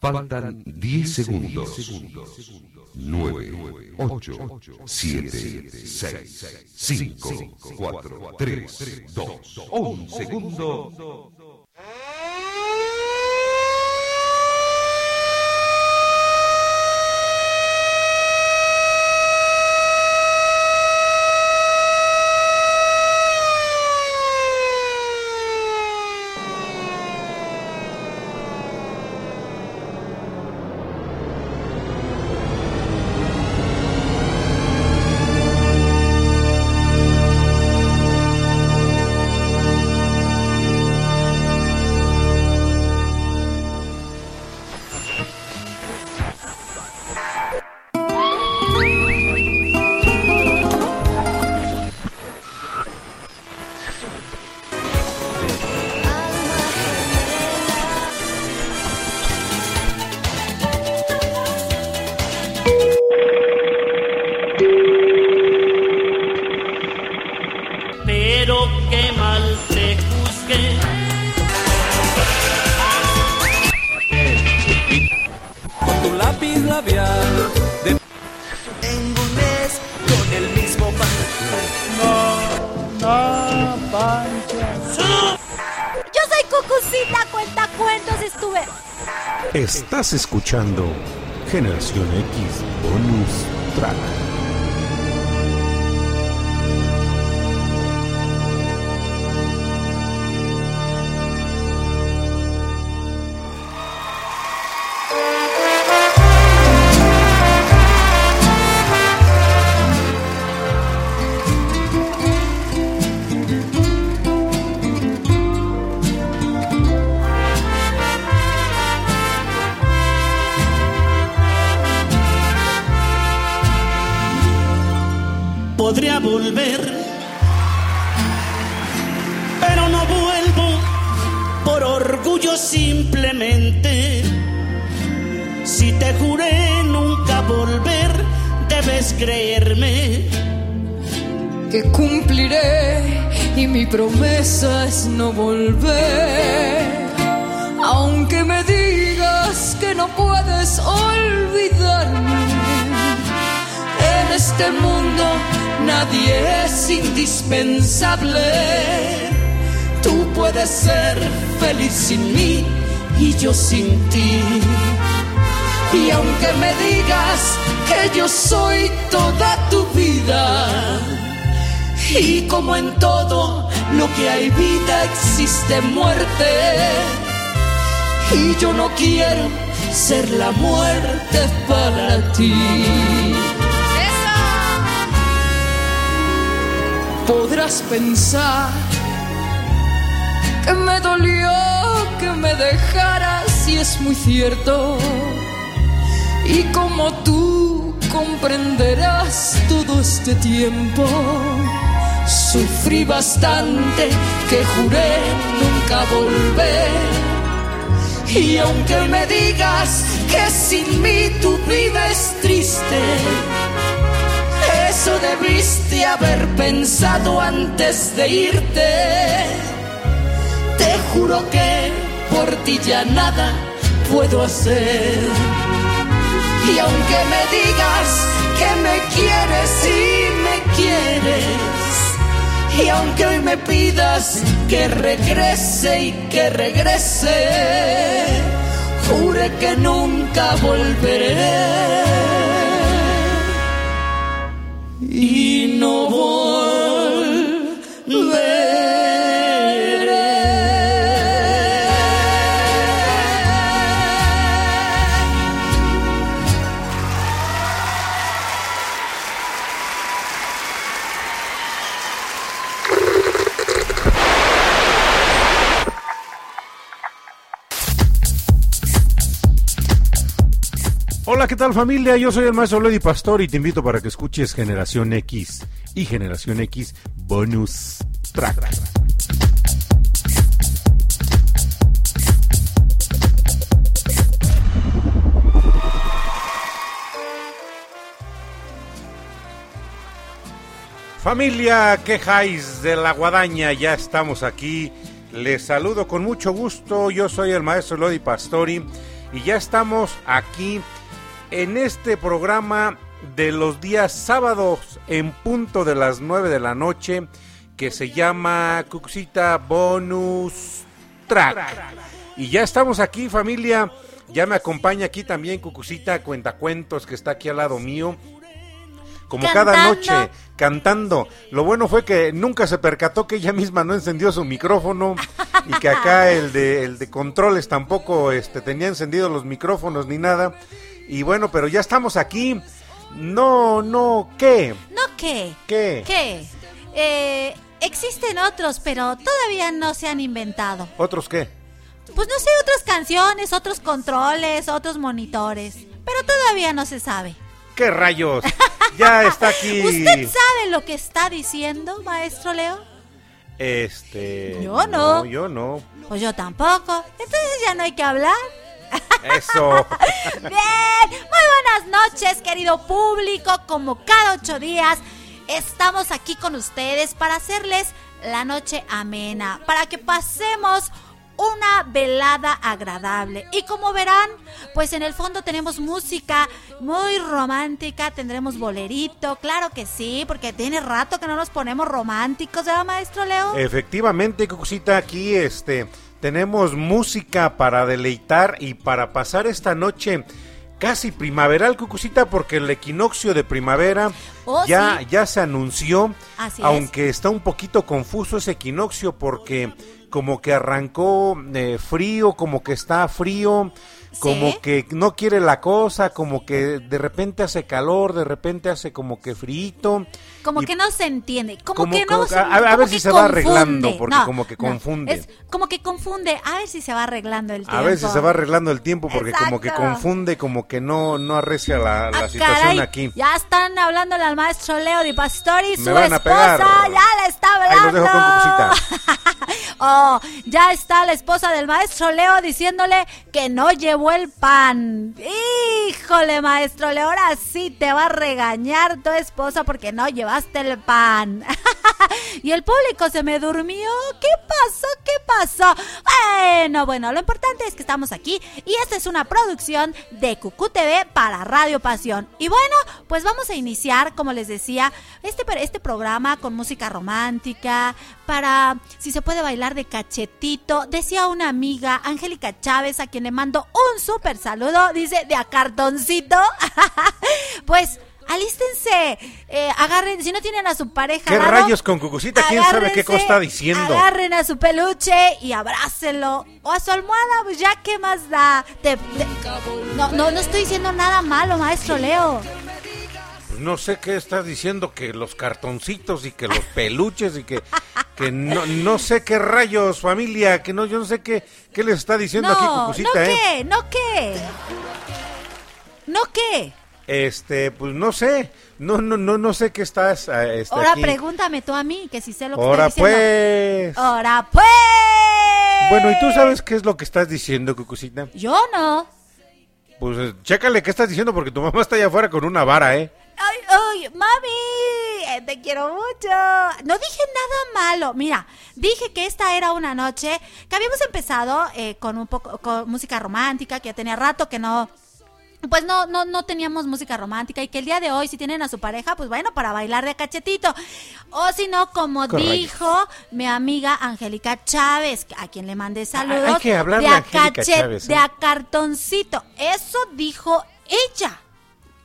Faltan 10 segundos. 9, 8, 7, 6, 5, 4, 3, 2, 1 segundo. Generación X como en todo lo que hay vida existe muerte. Y yo no quiero ser la muerte para ti. Podrás pensar que me dolió que me dejaras y es muy cierto. Y como tú comprenderás todo este tiempo, sufrí bastante que juré nunca volver. Y aunque me digas que sin mí tu vida es triste, eso debiste haber pensado antes de irte. Te juro que por ti ya nada puedo hacer. Y aunque me digas que me quieres y me quieres, y aunque hoy me pidas que regrese y que regrese, jure que nunca volveré. Y no familia? Yo soy el maestro Lady Pastor y te invito para que escuches Generación X y Generación X Bonus Track. Familia, quejáis de la guadaña, ya estamos aquí. Les saludo con mucho gusto. Yo soy el maestro Lodi Pastori y ya estamos aquí en este programa de los días sábados en punto de las 9 de la noche que se llama Cuxita Bonus Track. Y ya estamos aquí familia, ya me acompaña aquí también Cucucita Cuentacuentos que está aquí al lado mío. Como cada noche, cantando. Lo bueno fue que nunca se percató que ella misma no encendió su micrófono y que acá el de, el de controles tampoco este, tenía encendido los micrófonos ni nada. Y bueno, pero ya estamos aquí. No, no, ¿qué? ¿No qué? ¿Qué? ¿Qué? Eh, existen otros, pero todavía no se han inventado. ¿Otros qué? Pues no sé, otras canciones, otros controles, otros monitores. Pero todavía no se sabe. ¿Qué rayos? Ya está aquí. ¿Usted sabe lo que está diciendo, maestro Leo? Este. Yo no. Yo no. Pues yo tampoco. Entonces ya no hay que hablar. Eso. Bien, muy buenas noches, querido público. Como cada ocho días, estamos aquí con ustedes para hacerles la noche amena, para que pasemos una velada agradable. Y como verán, pues en el fondo tenemos música muy romántica, tendremos bolerito, claro que sí, porque tiene rato que no nos ponemos románticos, ¿verdad, maestro Leo? Efectivamente, Cucucita, aquí este tenemos música para deleitar y para pasar esta noche casi primaveral, Cucucita, porque el equinoccio de primavera Oh, ya, sí. ya se anunció, Así aunque está un poquito confuso ese equinoccio porque como que arrancó eh, frío, como que está frío, como Sí. que no quiere la cosa, como que de repente hace calor, de repente hace como que frito. Como y que no se entiende, como, como que no se a- a ver si se va arreglando, porque No, como que no, confunde. es como que confunde, a ver si se va arreglando el tiempo. A ver si se va arreglando el tiempo porque como que confunde, como que no, no arrecia la, la Ah, situación caray, aquí. Ya están hablándole al maestro Leo Di Pastori, su esposa ya le está hablando. oh, ya está la esposa del maestro Leo diciéndole que no llevó el pan. Híjole, maestro Leo, ahora sí te va a regañar tu esposa porque no llevaste el pan. y el público se me durmió. ¿Qué pasó? ¿Qué pasó? Bueno, bueno, lo importante es que estamos aquí y esta es una producción de Cucú TV para Radio Pasión. Y bueno, pues vamos a iniciar, como les decía, este, este programa con música romántica, para si se puede bailar de cachetito. Decía una amiga, Angélica Chávez, a quien le mando un súper saludo, dice de a cartoncito. pues alístense, eh, agarren, si no tienen a su pareja. ¿Qué lado, rayos con Cucucita? ¿Quién sabe qué cosa está diciendo? Agarren a su peluche y abrácenlo. O a su almohada, pues ya, ¿qué más da? Te- te- No, no, no estoy diciendo nada malo, maestro Leo. Pues no sé qué estás diciendo, que los cartoncitos y que los peluches y que, que no, no sé qué rayos, familia, que no, yo no sé qué, qué les está diciendo aquí No, Cucucita, no ¿eh? qué, no qué. No qué. Este, pues no sé, no, no, no, no sé qué estás, eh, este, Ahora aquí. pregúntame tú a mí, que si sé lo que Ahora estoy diciendo. pues. Ahora pues. Bueno, ¿y tú sabes qué es lo que estás diciendo, Cucucita? Yo no. Pues chécale qué estás diciendo porque tu mamá está allá afuera con una vara, ¿eh? Ay, ay, mami, eh, te quiero mucho. No dije nada malo. Mira, dije que esta era una noche que habíamos empezado eh, con un poco con música romántica, que ya tenía rato que no pues no, no, no teníamos música romántica y que el día de hoy si tienen a su pareja, pues bueno, para bailar de cachetito. O si no, como Correcto. dijo mi amiga Angélica Chávez, a quien le mandé saludos. hay que hablar de a cachet- Chávez, ¿eh? De a cartoncito. Eso dijo ella.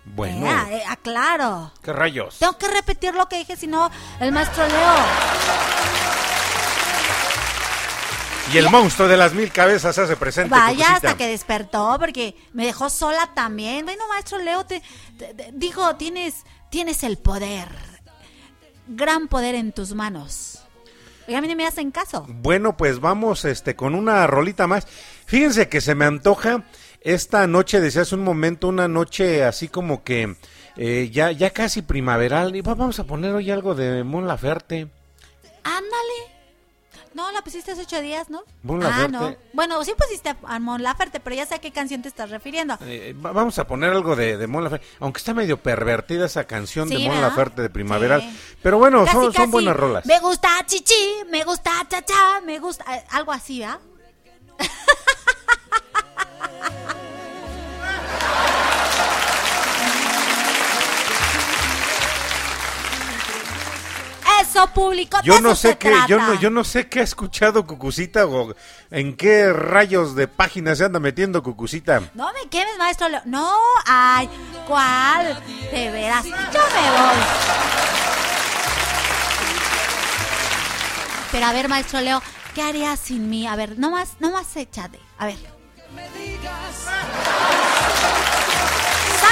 Bueno, Eh, eh, aclaro. ¿qué rayos? Tengo que repetir lo que dije, si no, el maestro Leo. Y el monstruo de las mil cabezas se hace presente, Vaya Cucucita. hasta que despertó, porque me dejó sola también. Bueno, maestro Leo, te, te- te- digo, tienes, tienes el poder. Gran poder en tus manos. Y a mí no me hacen caso. Bueno, pues vamos este con una rolita más. Fíjense que se me antoja esta noche, decía hace un momento, una noche así como que eh, ya, ya casi primaveral. Y va- vamos a poner hoy algo de Mon Laferte. Ándale. No, la pusiste hace ocho días, ¿no? Ah, no. Bueno, sí pusiste a Mon Laferte, pero ya sé a qué canción te estás refiriendo. Eh, va- vamos a poner algo de, de Mon Laferte, aunque está medio pervertida esa canción Sí, de Mon. Laferte de primaveral. Sí. Pero bueno, Casi, son, buenas rolas. Me gusta chichi, me gusta chacha, me gusta. eh, Algo así, ¿ah? Público, Yo no sé qué, yo no, yo no sé qué ha escuchado Cucucita o en qué rayos de páginas se anda metiendo Cucucita. No me quemes, maestro Leo. No, ay, ¿cuál? De veras, yo me voy. Pero a ver, maestro Leo, ¿qué harías sin mí? A ver, nomás, nomás échate. A ver.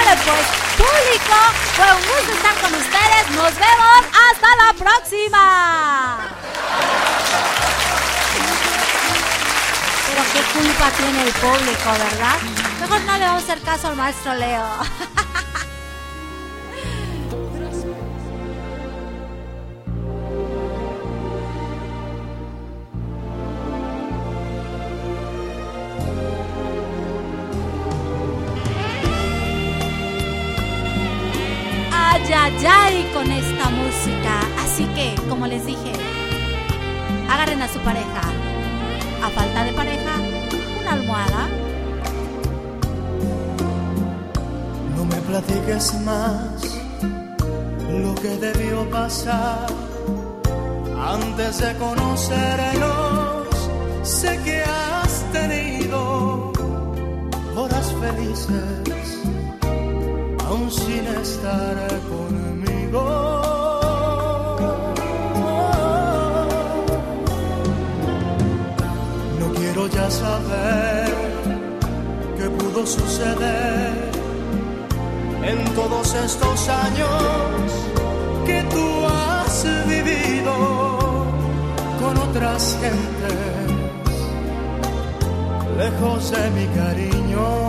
Pues, público, fue un gusto estar con ustedes. Nos vemos hasta la próxima. Pero qué culpa tiene el público, ¿verdad? Mejor no le vamos a hacer caso al maestro Leo. Ay, ay, ay con esta música. Así que, como les dije, agarren a su pareja. A falta de pareja, una almohada. No me platiques más lo que debió pasar antes de conocernos. Sé que has tenido horas felices sin estar conmigo. No quiero ya saber qué pudo suceder en todos estos años que tú has vivido con otras gentes, lejos de mi cariño.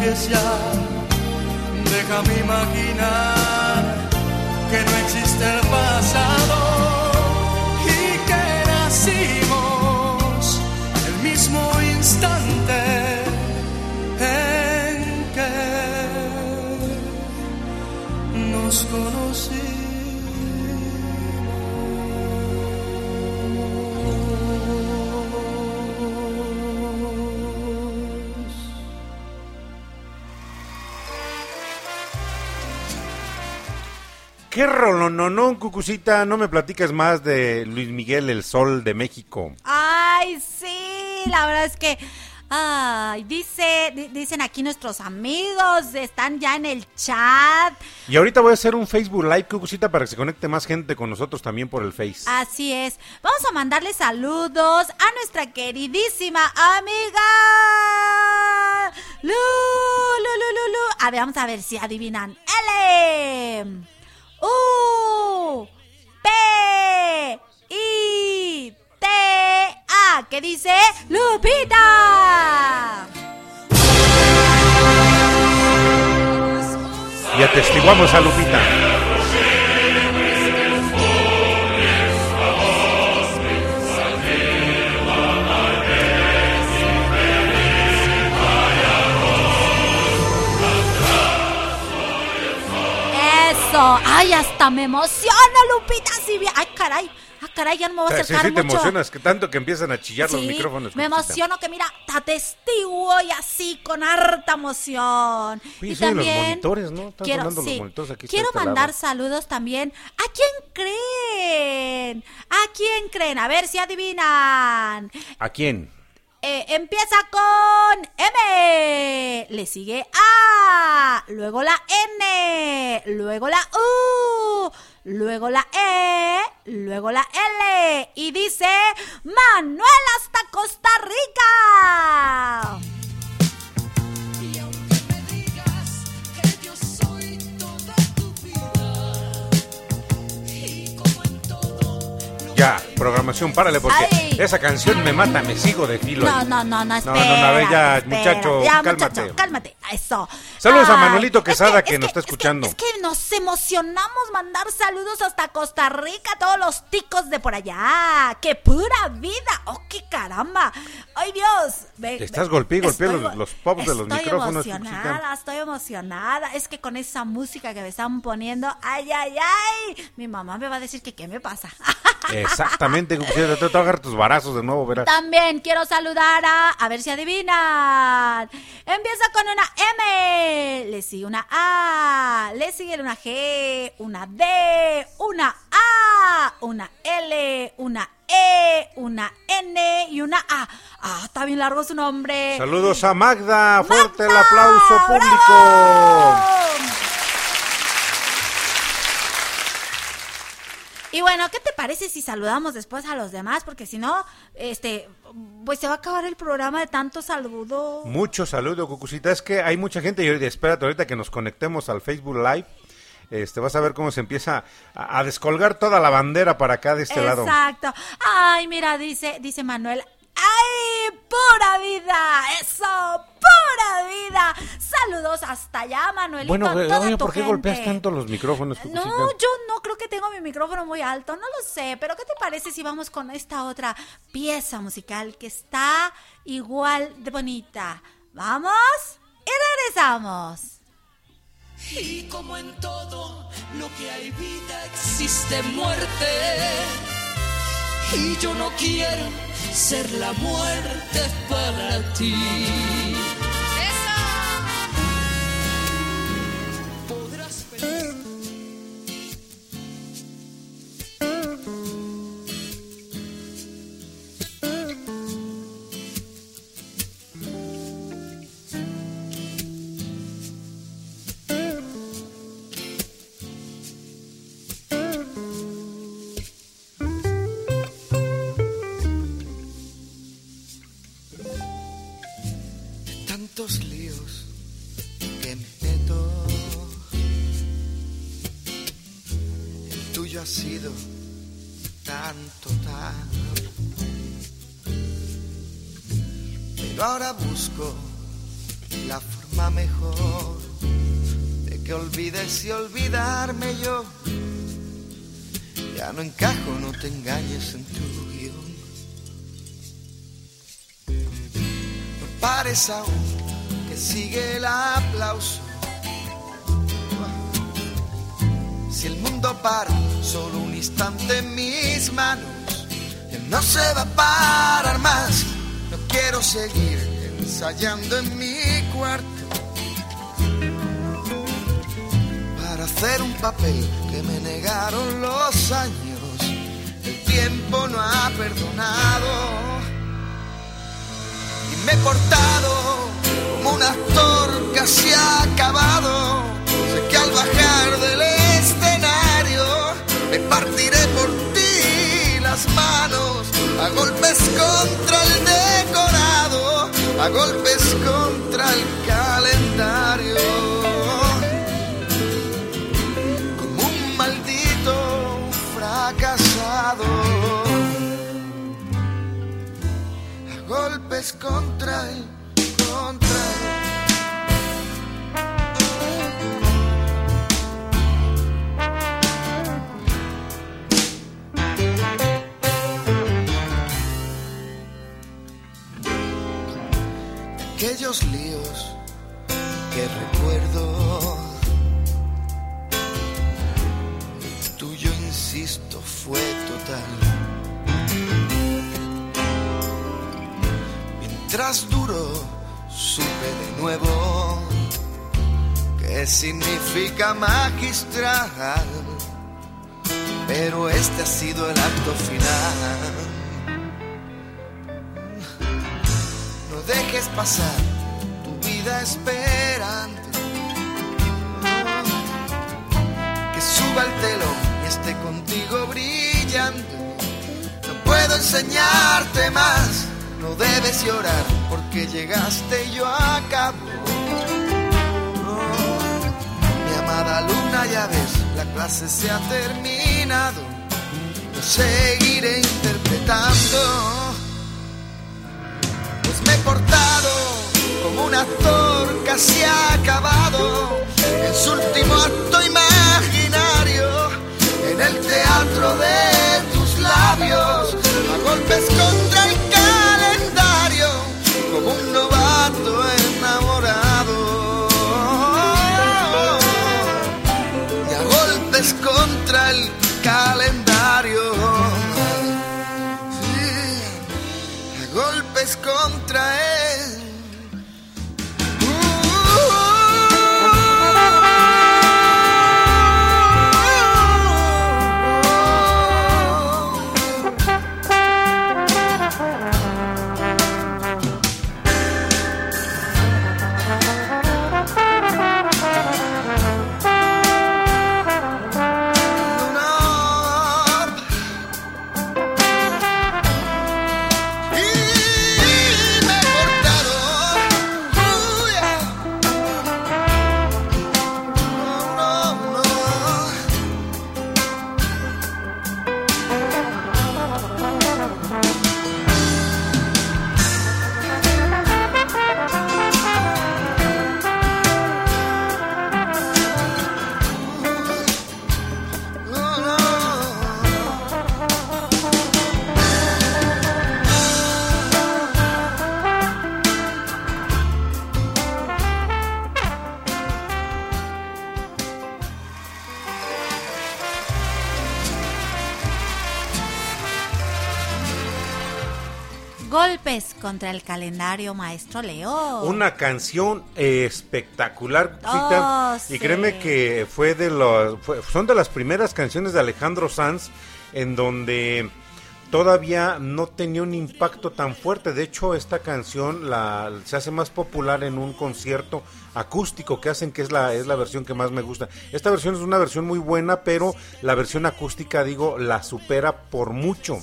Platiques ya imaginar ¿Qué rolononón, Cucucita? No me platiques más de Luis Miguel, el sol de México. Ay, sí, la verdad es que ay, dice di- dicen aquí nuestros amigos, están ya en el chat. Y ahorita voy a hacer un Facebook Live, Cucucita, para que se conecte más gente con nosotros también por el Face. Así es. Vamos a mandarle saludos a nuestra queridísima amiga Lu, Lu, Lu, Lu, Lu. A ver, vamos a ver si adivinan. L U P I T A que dice Lupita. Y atestiguamos a Lupita. Eso. Ay, hasta me emociona, Lupita. Si bien. Ay, caray. Ah, caray, ya no me voy a Sí, acercar sí, te mucho. emocionas, que tanto que empiezan a chillar los Sí, micrófonos. Me emociono que mira, te atestiguo y así con harta emoción. Oye, y sí, los también monitores, ¿no? Están quiero, los sí, monitores aquí quiero al mandar saludos también. ¿A quién creen? ¿A quién creen? A ver si adivinan. ¿A quién? Eh, empieza con M, le sigue A, luego la N, luego la U, luego la E, luego la L y dice Manuel hasta Costa Rica. Ya, programación, párale, porque Ay. esa canción me mata, me sigo de filo. No, no, no, no, No, espera. no, no, a ver, ya, espera. muchacho, ya, cálmate. muchacho, cálmate. Eso. Saludos a Manuelito es Quesada, que es nos está es escuchando. Es que, nos emocionamos mandar saludos hasta Costa Rica, a todos los ticos de por allá. ¡Qué pura vida! ¡Oh, qué caramba! ¡Ay, Dios! Te estás golpeando, los- los pops de los micrófonos, Estoy emocionada, estoy emocionada. Es que con esa música que me están poniendo, ¡ay, ay, ay! Mi mamá me va a decir que qué me pasa. Exactamente, te te voy a agarrar tus barazos de nuevo, verás. También quiero saludar a, a ver si adivinan. Empieza con una M, le sigue una A, le sigue una G, una D, una A, una L, una E, una N y una A. Ah, está bien largo su nombre. Saludos a Magda, fuerte el aplauso público. ¡Bravo! Y bueno, ¿qué te parece si saludamos después a los demás? Porque si no, este, pues se va a acabar el programa de tanto saludo. Mucho saludo, Cucucita. Es que hay mucha gente y espérate, ahorita que nos conectemos al Facebook Live, este, vas a ver cómo se empieza a, a descolgar toda la bandera para acá de este lado. Exacto. Ay, mira, dice, dice Manuel. ¡Ay, pura vida! ¡Eso! ¡Pura vida! Saludos hasta allá, Manuelito. Bueno, a toda oye, tu ¿por qué gente. golpeas tanto los micrófonos, No, yo no creo que tengo mi micrófono muy alto, no lo sé, pero ¿qué te parece si vamos con esta otra pieza musical que está igual de bonita? ¿Vamos? Y regresamos. Y como en todo lo que hay vida existe muerte. Y yo no quiero ser la muerte para ti. Te engañes en tu guion. No pares aún que sigue el aplauso. Si el mundo para solo un instante en mis manos, no se va a parar más. No quiero seguir ensayando en mi cuarto para hacer un papel que me negaron los años. Tiempo no ha perdonado y me he portado como un actor casi acabado. Sé que al bajar del escenario me partiré por ti las manos a golpes contra el decorado, a golpes contra el calendario. Golpes contra contra el aquellos líos que recuerdo fue total. Mientras duró, supe de nuevo qué significa magistral, pero este ha sido el acto final. No dejes pasar tu vida esperando que suba el telón y esté contigo brillando. No puedo enseñarte más, no debes llorar porque llegaste y yo acabo. Mi amada alumna, ya ves, la clase se ha terminado. Yo seguiré interpretando, pues me he portado como un actor casi acabado en su último acto imaginario en el teatro de tus labios a golpes calendario un novato enamorado. Y a golpes contra el calendario. Sí, a golpes contra él contra el calendario, maestro Leo. Una canción espectacular, Oh, y créeme que fue de los, fue- son de las primeras canciones de Alejandro Sanz en donde todavía no tenía un impacto tan fuerte. De hecho, esta canción la, se hace más popular en un concierto acústico que hacen, que es la, es la versión que más me gusta. Esta versión es una versión muy buena, pero la versión acústica, digo, la supera por mucho.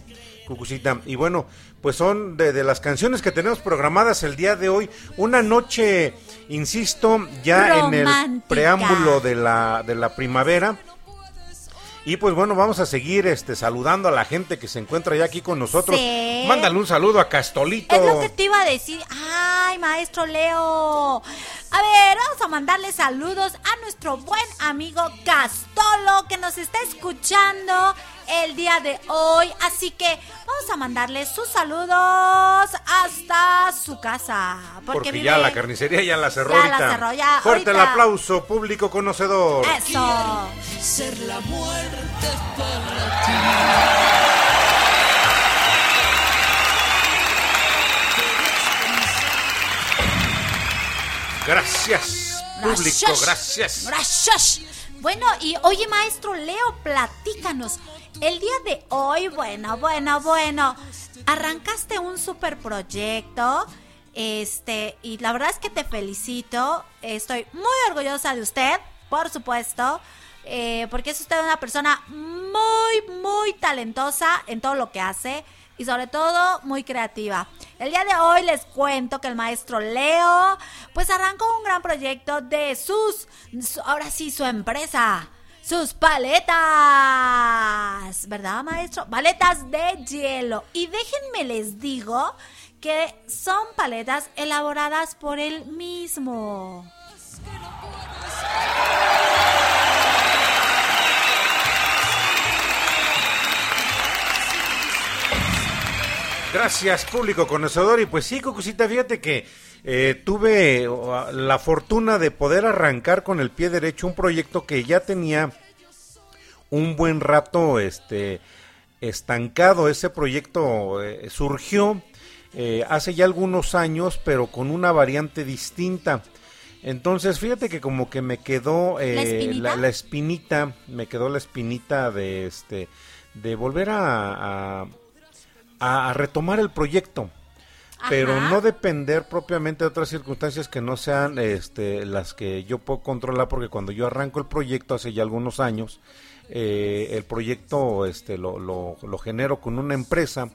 Cucucita. Y bueno, pues son de, de las canciones que tenemos programadas el día de hoy. Una noche, insisto, ya en el preámbulo de la, de la primavera. Y pues bueno, vamos a seguir este saludando a la gente que se encuentra ya aquí con nosotros. Sí. Mándale un saludo a Castolito. Es lo que te iba a decir. Ay, maestro Leo. A ver, vamos a mandarle saludos a nuestro buen amigo Castolo que nos está escuchando el día de hoy. Así que vamos a mandarle sus saludos hasta su casa. Porque, Porque vive- ya la carnicería ya la cerró Ya la cerró, ya, Fuerte el ahorita. aplauso, público conocedor. Eso. ser la muerte para ti. Gracias, público, gracias. Gracias. Bueno, y oye, maestro Leo, platícanos. El día de hoy, bueno, bueno, bueno, arrancaste un super proyecto. Este, y la verdad es que te felicito. Estoy muy orgullosa de usted, por supuesto. eh, porque es usted una persona muy, muy talentosa en todo lo que hace y sobre todo muy creativa. El día de hoy les cuento que el maestro Leo pues arrancó un gran proyecto de sus, su- ahora sí, su empresa. Sus paletas, ¿verdad, maestro? Paletas de hielo. Y déjenme les digo que son paletas elaboradas por él mismo. Gracias, público conocedor. Y pues sí, Cucucita, fíjate que eh, tuve la fortuna de poder arrancar con el pie derecho un proyecto que ya tenía un buen rato este estancado. Ese proyecto eh, surgió eh, hace ya algunos años, pero con una variante distinta. Entonces, fíjate que como que me quedó ¿La espinita? la, la espinita, me quedó la espinita de este, de volver a, a, a retomar el proyecto pero no depender propiamente de otras circunstancias que no sean este, las que yo puedo controlar, porque cuando yo arranco el proyecto hace ya algunos años, eh, el proyecto este, lo, lo, lo genero con una empresa,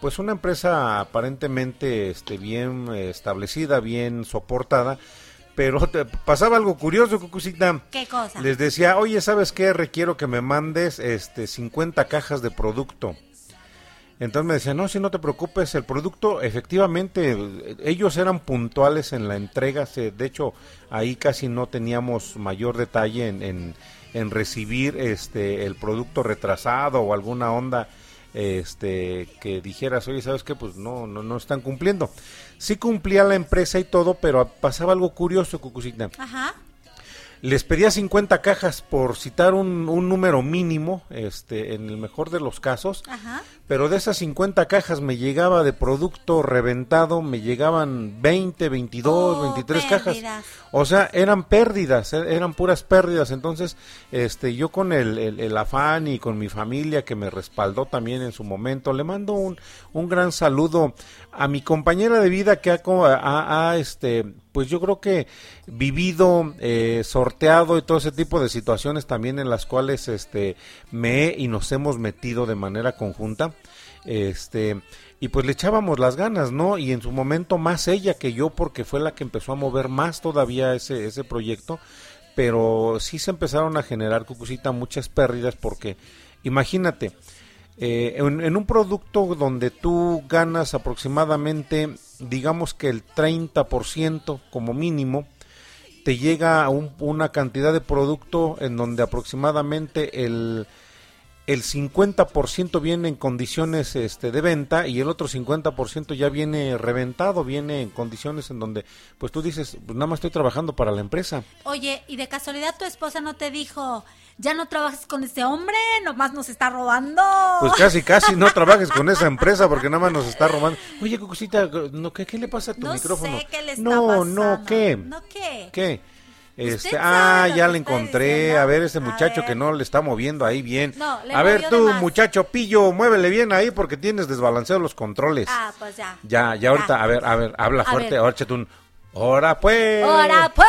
pues una empresa aparentemente este, bien establecida, bien soportada, pero te- pasaba algo curioso, Cucucita. ¿Qué cosa? Les decía, oye, ¿sabes qué? Requiero que me mandes este 50 cajas de producto. Entonces me decían, no, si no te preocupes, el producto, efectivamente, ellos eran puntuales en la entrega, se- de hecho, ahí casi no teníamos mayor detalle en, en, en recibir este el producto retrasado o alguna onda este que dijeras, oye, ¿sabes qué? Pues no, no, no están cumpliendo. Sí cumplía la empresa y todo, pero pasaba algo curioso, Cucucita. Ajá. Les pedía 50 cajas por citar un, un número mínimo, este, en el mejor de los casos, Ajá. pero de esas 50 cajas me llegaba de producto reventado, me llegaban 20, 22, Oh, 23 pérdidas. cajas. O sea, eran pérdidas, e- eran puras pérdidas. Entonces, este, yo con el, el- el afán y con mi familia que me respaldó también en su momento, le mando un, un gran saludo a mi compañera de vida que ha- ha, este, pues yo creo que vivido, eh, sorteado y todo ese tipo de situaciones también en las cuales, este, me he y nos hemos metido de manera conjunta este y pues le echábamos las ganas no y en su momento más ella que yo porque fue la que empezó a mover más todavía ese ese proyecto pero sí se empezaron a generar cucucita muchas pérdidas porque imagínate eh, en, un producto donde tú ganas aproximadamente digamos que el 30% como mínimo te llega a un- una cantidad de producto en donde aproximadamente el el 50% viene en condiciones este, de venta y el otro 50% ya viene reventado, viene en condiciones en donde pues tú dices, pues nada más estoy trabajando para la empresa. Oye, ¿y de casualidad tu esposa no te dijo, ya no trabajes con este hombre, nomás nos está robando? Pues casi, casi no trabajes con esa empresa porque nada más nos está robando. Oye, Cucucita, no, ¿qué, qué le pasa a tu no micrófono? sé qué le está no, pasando. no, ¿qué? ¿No qué? ¿Qué? Este, ah, ya le encontré. diciendo. A ver, ese muchacho ver. que no le está moviendo ahí bien. No, le a ver, tú, muchacho pillo, muévele bien ahí porque tienes desbalanceados los controles. Ah, pues ya. Ya, ya ahorita, a ver, a ver, habla A fuerte, ahora échate un... ¡Hora pues! ¡Ahora pues!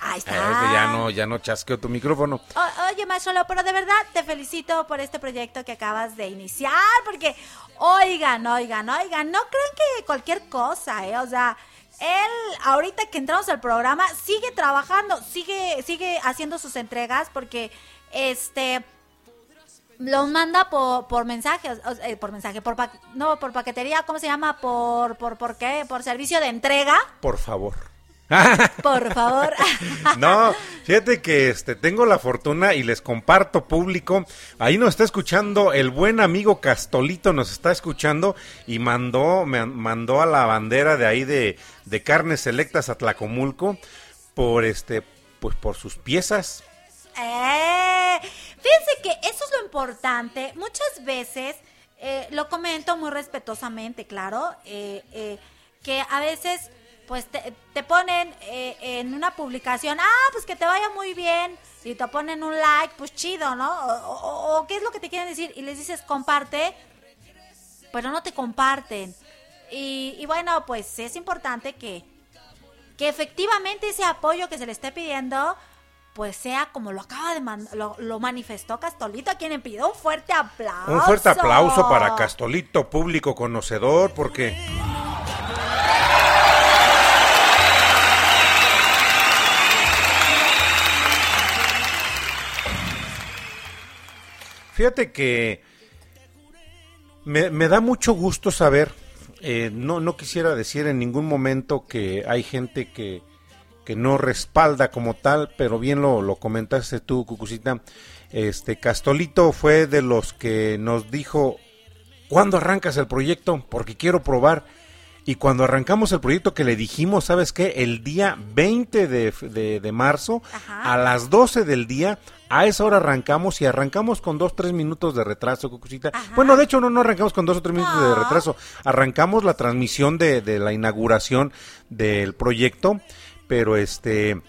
Ahí está. este ya no, ya no chasqueo tu micrófono. O- oye, maestro Leo, pero de verdad te felicito por este proyecto que acabas de iniciar, porque, oigan, oigan, oigan, no crean que cualquier cosa, ¿eh? O sea, él, ahorita que entramos al programa, sigue trabajando, sigue, sigue haciendo sus entregas, porque, este, lo manda por, por mensaje, eh, por mensaje, por pa- no, por paquetería, ¿cómo se llama? Por, por, ¿por qué? Por servicio de entrega, Por favor. por favor. No, fíjate que este tengo la fortuna y les comparto público. Ahí nos está escuchando el buen amigo Castolito, nos está escuchando y mandó me mandó a la bandera de ahí de, de carnes selectas a Tlacomulco por este pues por sus piezas. Eh, fíjense que eso es lo importante. Muchas veces, eh, lo comento muy respetuosamente, claro, eh, eh, que a veces pues te, te ponen eh, en una publicación, ah, pues que te vaya muy bien, y te ponen un like, pues chido, ¿no? O, qué es lo que te quieren decir, y les dices comparte, pero no te comparten. Y, y bueno, pues es importante que, que efectivamente ese apoyo que se le esté pidiendo, pues sea como lo acaba de lo manifestó Castolito, a quien le pidió un fuerte aplauso. Un fuerte aplauso para Castolito, público conocedor, porque Fíjate que me, me da mucho gusto saber, eh, no, no quisiera decir en ningún momento que hay gente que, que no respalda como tal, pero bien lo, lo comentaste tú, Cucucita. Este Castolito fue de los que nos dijo, ¿cuándo arrancas el proyecto? Porque quiero probar. Y cuando arrancamos el proyecto que le dijimos, ¿sabes qué? El día 20 de, de- de marzo, Ajá. a las 12 del día, a esa hora arrancamos y arrancamos con dos, tres minutos de retraso, Cucucita. Bueno, de hecho no, no arrancamos con dos o tres minutos de retraso. Arrancamos la transmisión de, de la inauguración del proyecto, pero este...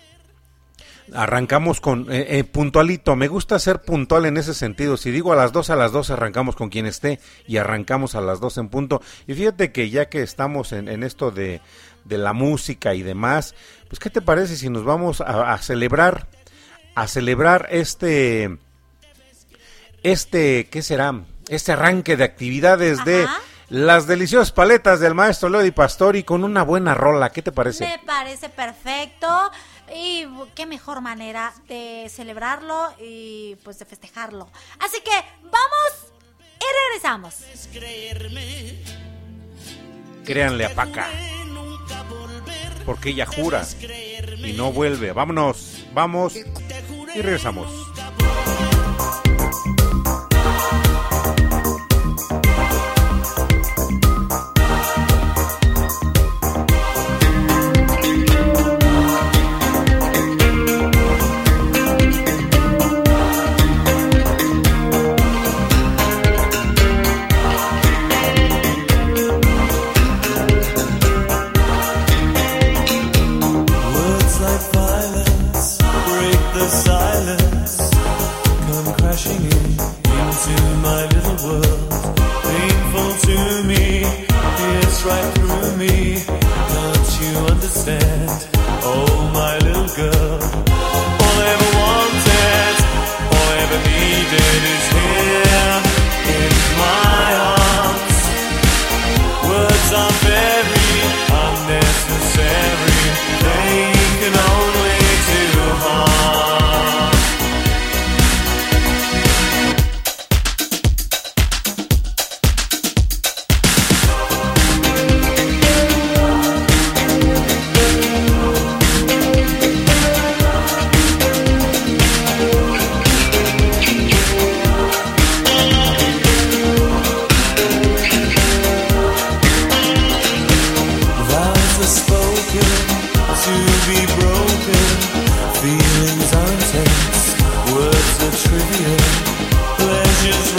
Arrancamos con eh, eh, puntualito, me gusta ser puntual en ese sentido. Si digo a las 2 a las 2 arrancamos con quien esté y arrancamos a las 2 en punto. Y fíjate que ya que estamos en, en esto de, de la música y demás, pues ¿qué te parece si nos vamos a, celebrar, a celebrar este, este, ¿qué será? Este arranque de actividades de. Las deliciosas paletas del maestro Leo Di Pastori con una buena rola. ¿Qué te parece? Me parece perfecto. Y qué mejor manera de celebrarlo y pues de festejarlo. Así que vamos y regresamos. Créanle a Paca. Porque ella jura y no vuelve. Vámonos, vamos y regresamos. Understand? just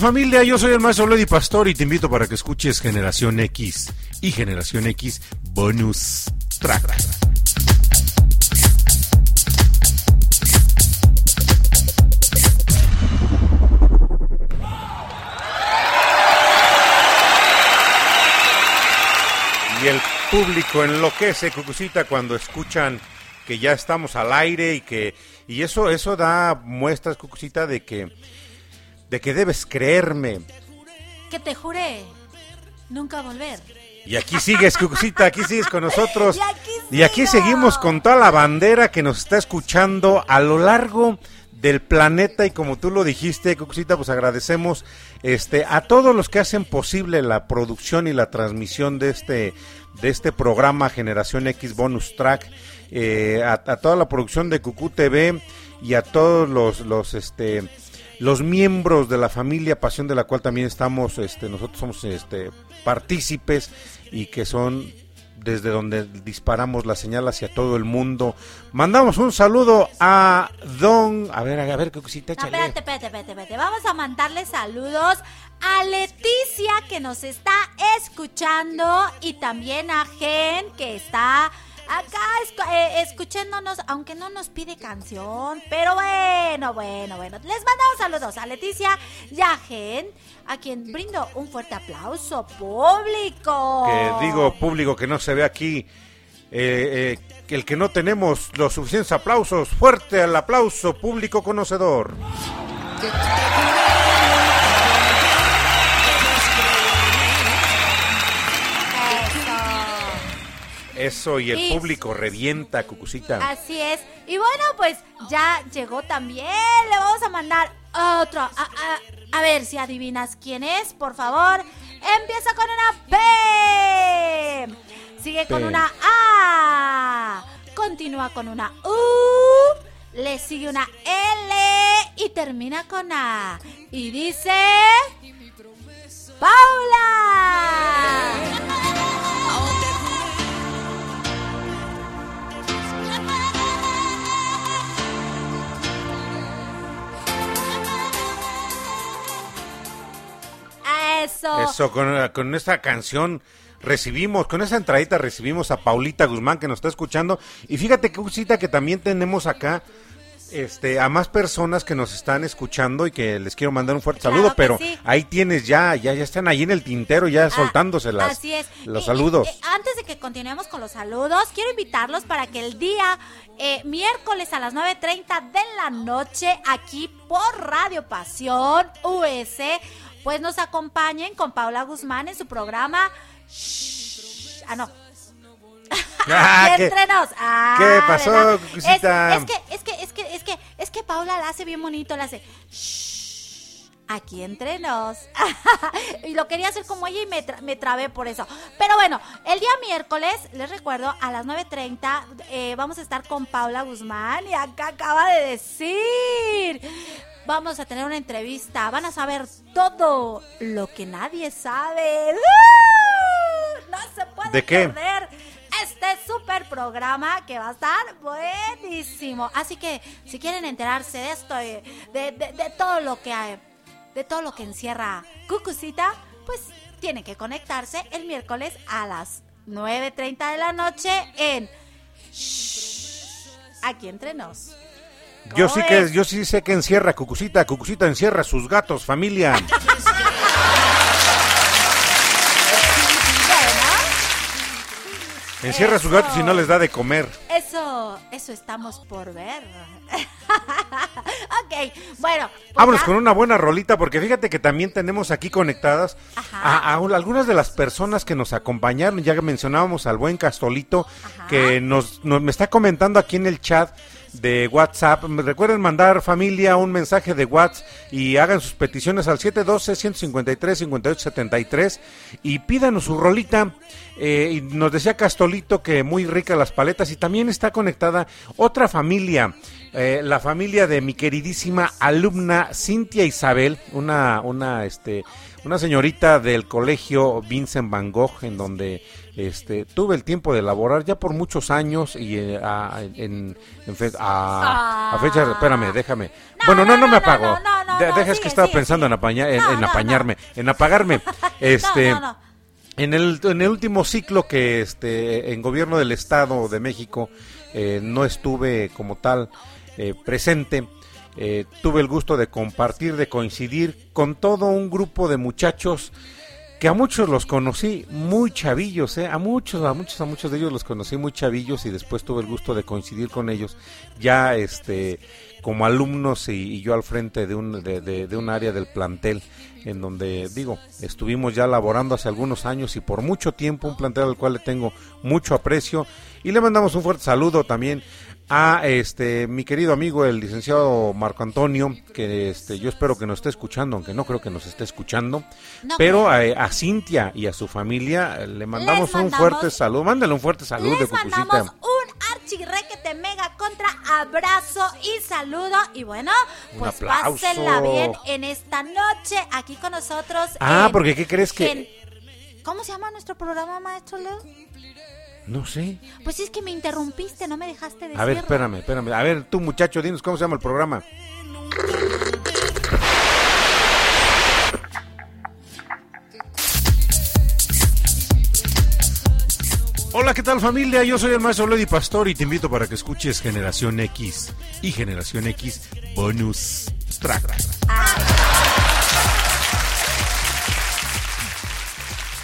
familia? Yo soy el maestro Lady Pastor y te invito para que escuches Generación X y Generación X Bonus Track. Y el público enloquece, Cucucita, cuando escuchan que ya estamos al aire y que y eso eso da muestras, Cucucita, de que de que debes creerme. Que te juré nunca volver. Y aquí sigues, Cucucita, aquí sigues con nosotros. Y aquí Y aquí sigo. seguimos con toda la bandera que nos está escuchando a lo largo del planeta y como tú lo dijiste, Cucucita, pues agradecemos este a todos los que hacen posible la producción y la transmisión de este de este programa Generación X Bonus Track, eh, a, a toda la producción de Cucú TV y a todos los los este los miembros de la familia Pasión de la cual también estamos este nosotros somos este partícipes y que son desde donde disparamos la señal hacia todo el mundo. Mandamos un saludo a Don, a ver, a ver, qué cosita, No, échale. espérate, espérate, espérate, espérate. Vamos a mandarle saludos a Leticia que nos está escuchando y también a Gen que está acá escu- eh, escuchándonos, aunque no nos pide canción. Pero bueno, bueno, bueno. Les mandamos saludos a Leticia y a Gen, a quien brindo un fuerte aplauso público. Que digo público que no se ve aquí, eh, eh, el que no tenemos los suficientes aplausos, fuerte al aplauso público conocedor. Eso, y el Y- público revienta, Cucucita. Así es. Y bueno, pues ya llegó también. Le vamos a mandar otro. A, a- a ver si adivinas quién es, por favor. Empieza con una P. Sigue con P. una A. Continúa con una U. Le sigue una L. Y termina con A. Y dice... ¡Paula! Eso. Eso, con, con esta canción recibimos, con esa entradita recibimos a Paulita Guzmán que nos está escuchando. Y fíjate que cosita que también tenemos acá este, a más personas que nos están escuchando y que les quiero mandar un fuerte Claro saludo, pero sí. ahí tienes ya, ya, ya están ahí en el tintero, ya soltándose las, Ah, Así es. los Y- saludos. y- y antes de que continuemos con los saludos, quiero invitarlos para que el día eh, miércoles a las 9.30 de la noche, aquí por Radio Pasión US, pues nos acompañen con Paula Guzmán en su programa. Shh. Ah, no. Ah, Aquí ¿qué-. Ah, qué pasó. Es, es que, es que, es que, es que, es que Paula la hace bien bonito, la hace. "Shh, Aquí entre nos. y lo quería hacer como ella y me, tra- me trabé por eso. Pero bueno, el día miércoles, les recuerdo, a las 9.30 eh, vamos a estar con Paula Guzmán y acá acaba de decir. Vamos a tener una entrevista, van a saber todo lo que nadie sabe. ¡Uh! No se puede ¿De qué? perder este super programa que va a estar buenísimo. Así que si quieren enterarse de esto, eh, de, de- de todo lo que hay, de todo lo que encierra Cucucita, pues tienen que conectarse el miércoles a las 9.30 de la noche en Shh, aquí entre nos. Yo ¿Cómo sí que yo sí sé que encierra Cucucita, Cucucita encierra sus gatos, familia. Encierra sus gatos y no les da de comer. Eso, eso estamos por ver. ok, bueno. pues Vámonos ya- con una buena rolita porque fíjate que también tenemos aquí conectadas a, a un- algunas de las personas que nos acompañaron. Ya mencionábamos al buen Castolito que nos, nos- me está comentando aquí en el chat de WhatsApp. Recuerden mandar familia un mensaje de WhatsApp y hagan sus peticiones al 712-153-5873 y pídanos su rolita. Eh, y nos decía Castolito que muy rica las paletas y también está conectada otra familia, eh, la familia de mi queridísima alumna Cintia Isabel, una, una, este, una señorita del colegio Vincent Van Gogh, en donde Este, tuve el tiempo de elaborar ya por muchos años y eh, a, en, en fe- a, a fecha, espérame, déjame. bueno, no, no, me apago. no, De- deja, es que estaba sigue, pensando sigue. en, apañar, en, apañarme, en apagarme. Este, en el, en el último ciclo que este en gobierno del Estado de México eh, no estuve como tal eh, presente, eh, tuve el gusto de compartir, de coincidir con todo un grupo de muchachos que a muchos los conocí muy chavillos, ¿eh? a muchos, a muchos, a muchos de ellos los conocí muy chavillos y después tuve el gusto de coincidir con ellos ya este como alumnos y, yo al frente de un, de, de- de un área del plantel en donde digo, estuvimos ya laborando hace algunos años y por mucho tiempo, un plantel al cual le tengo mucho aprecio y le mandamos un fuerte saludo también a este mi querido amigo el licenciado Marco Antonio que este yo espero que nos esté escuchando aunque no creo que nos esté escuchando No pero a, a Cintia y a su familia eh, le mandamos, un fuerte saludo mándale un fuerte saludo de Les Cucucita mandamos un archirrequete mega contra abrazo y saludo. Y bueno, pues pásenla bien en esta noche aquí con nosotros. Ah, porque ¿qué crees que- ¿Cómo se llama nuestro programa, maestro Leo? No sé Pues es que me interrumpiste, no me dejaste decirlo. a ver espérame espérame a ver tú muchacho dinos cómo se llama el programa Hola, ¿qué tal familia? Yo soy el maestro Lady Pastor y te invito para que escuches Generación X y Generación X Bonus Track.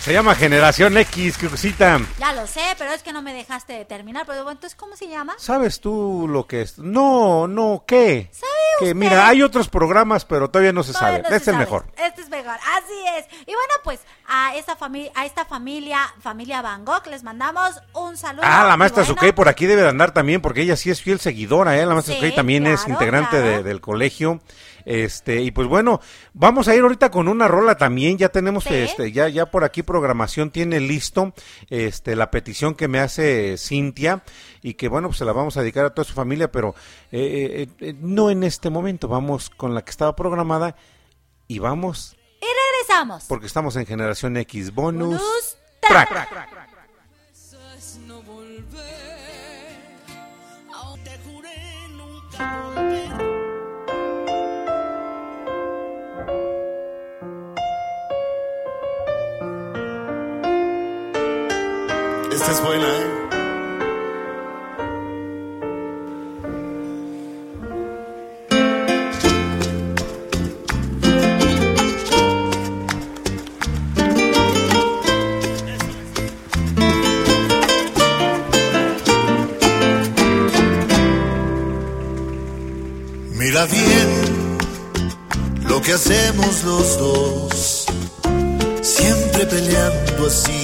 Se llama Generación X, cosita. Ya lo sé, pero es que no me dejaste de terminar. Pero bueno, entonces, ¿cómo se llama? ¿Sabes tú lo que es? No, no, ¿qué? ¿Sabe Que usted? mira, hay otros programas, pero todavía no se Todavía sabe. no se este es el mejor. Este es mejor, así es. Y bueno, pues a esta familia, a esta familia, familia Van Gogh, les mandamos un saludo. Ah, la maestra bueno, Sukei por aquí debe de andar también, porque ella sí es fiel seguidora, ¿eh? La maestra Sí, Sukei también es integrante claro. de- del colegio. Este, y pues bueno, vamos a ir ahorita con una rola también, ya tenemos, Sí. este, ya, ya por aquí programación tiene listo, este, la petición que me hace Cintia, y que bueno, pues se la vamos a dedicar a toda su familia, pero eh, eh, eh, no en este momento, vamos con la que estaba programada, y vamos, Y regresamos. porque estamos en Generación X Bonus, Bonus Track. track. Quizás no volver. Aún te juré nunca ¿eh? Mira bien lo que hacemos los dos, siempre peleando así.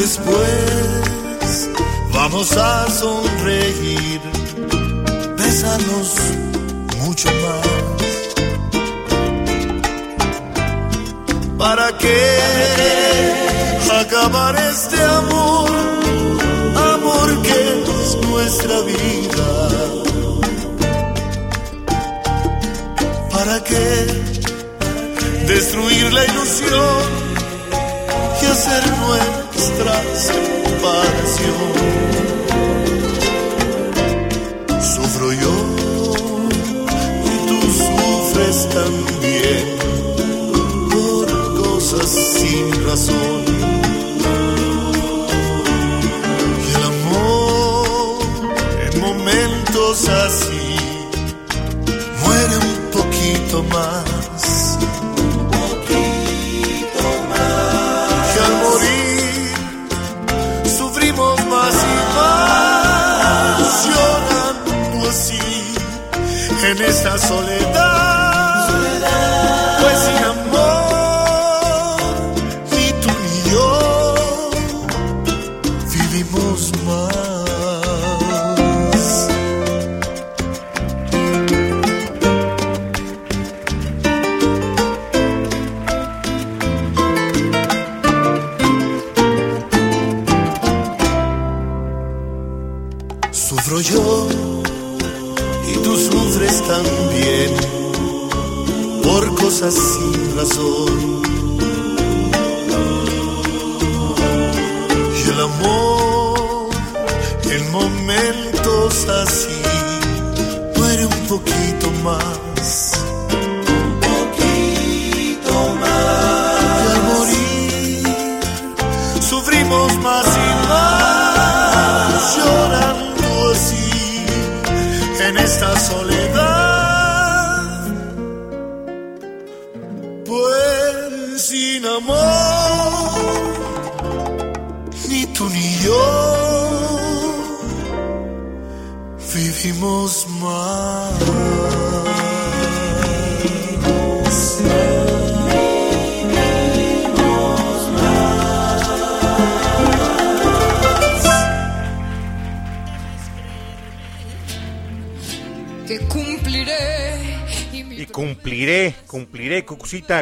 Después vamos a sonreír, besarnos mucho más. ¿Para qué acabar este amor? Amor que es nuestra vida. ¿Para qué destruir la ilusión? y hacer nuestra separación. Sufro yo y tú sufres también por cosas sin razón. Y el amor en momentos así muere un poquito más. Soledad.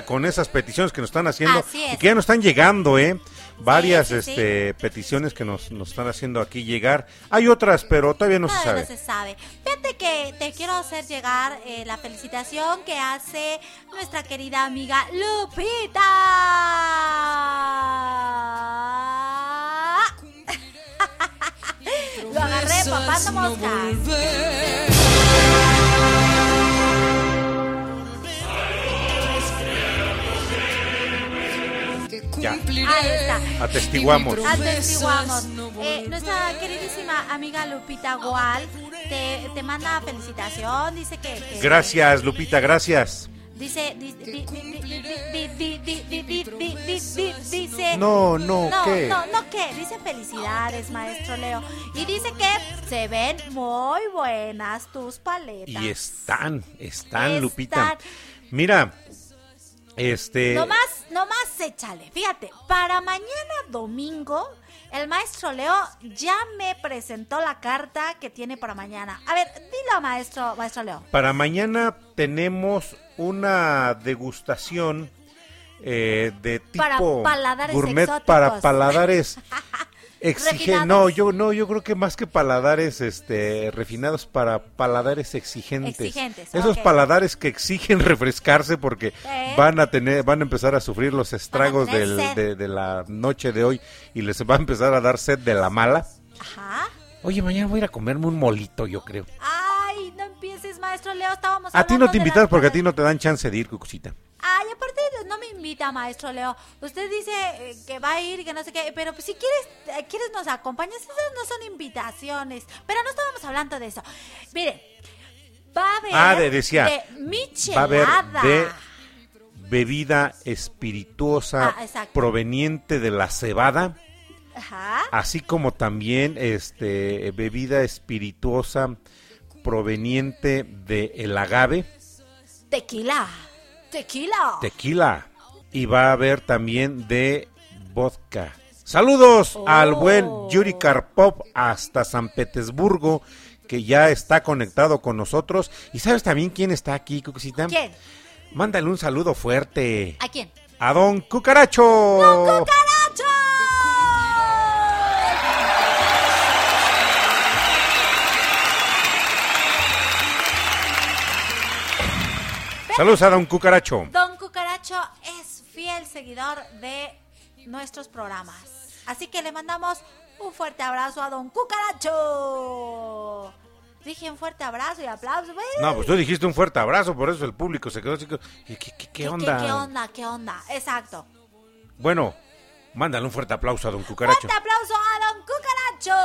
Con esas peticiones que nos están haciendo Así es. y que ya nos están llegando, ¿eh? Varias sí, sí. este, peticiones que nos, nos están haciendo aquí llegar. Hay otras, pero todavía no se sabe. no se sabe. Fíjate que te quiero hacer llegar eh, la felicitación que hace nuestra querida amiga Lupita. Lo agarré promesas no Ya. Ahí está. Atestiguamos. Atestiguamos. Nuestra queridísima amiga Lupita Gual te, te manda felicitación. Dice que. gracias, Lupita, gracias. Dice, dice, no, no, no, ¿qué? no, no, ¿qué? Dice felicidades, maestro Leo. Y dice que se ven muy buenas tus paletas. Y están, están. Lupita. Mira, este... Nomás, nomás échale. Fíjate, para mañana domingo, el maestro Leo ya me presentó la carta que tiene para mañana. A ver, dilo, maestro, maestro Leo. Para mañana tenemos una degustación eh, de Para tipo paladares gourmet exóticos. para paladares exige no yo no yo creo que más que paladares este refinados para paladares exigentes, Exigentes, esos paladares que exigen refrescarse porque Eh. van a tener van a empezar a sufrir los estragos del- de, de la noche de hoy y les va a empezar a dar sed de la mala Ajá. oye mañana voy a ir a comerme un molito yo creo Ay, no empieces, maestro Leo. Estábamos a ti no te invitas porque a ti no te dan chance de ir cucucita Ay, aparte no me invita, maestro Leo. Usted dice eh, que va a ir, que no sé qué, pero pues si quieres, eh, quieres nos acompañas, esas no son invitaciones. Pero no estábamos hablando de eso. Mire, va a haber Ah, de- decía, de va a haber de bebida espirituosa Ah, proveniente de la cebada, Ajá. así como también este bebida espirituosa proveniente de el agave, Tequila. Tequila. tequila y va a haber también de vodka. Saludos al buen Oh. Yuri Karpov hasta San Petersburgo que ya está conectado con nosotros. ¿Y sabes también quién está aquí, Cucucita? ¿Quién? Mándale un saludo fuerte. ¿A quién? A Don Cucaracho. ¡Cucaracho! Saludos a Don Cucaracho. Don Cucaracho es fiel seguidor de nuestros programas. Así que le mandamos un fuerte abrazo a Don Cucaracho. Dije un fuerte abrazo y aplauso. güey. No, pues tú dijiste un fuerte abrazo, por eso el público se quedó así. co- ¿Qué, qué- qué- qué onda? ¿Qué, onda? ¿Qué onda? Exacto. Bueno, mándale un fuerte aplauso a Don Cucaracho. Fuerte aplauso a Don Cucaracho.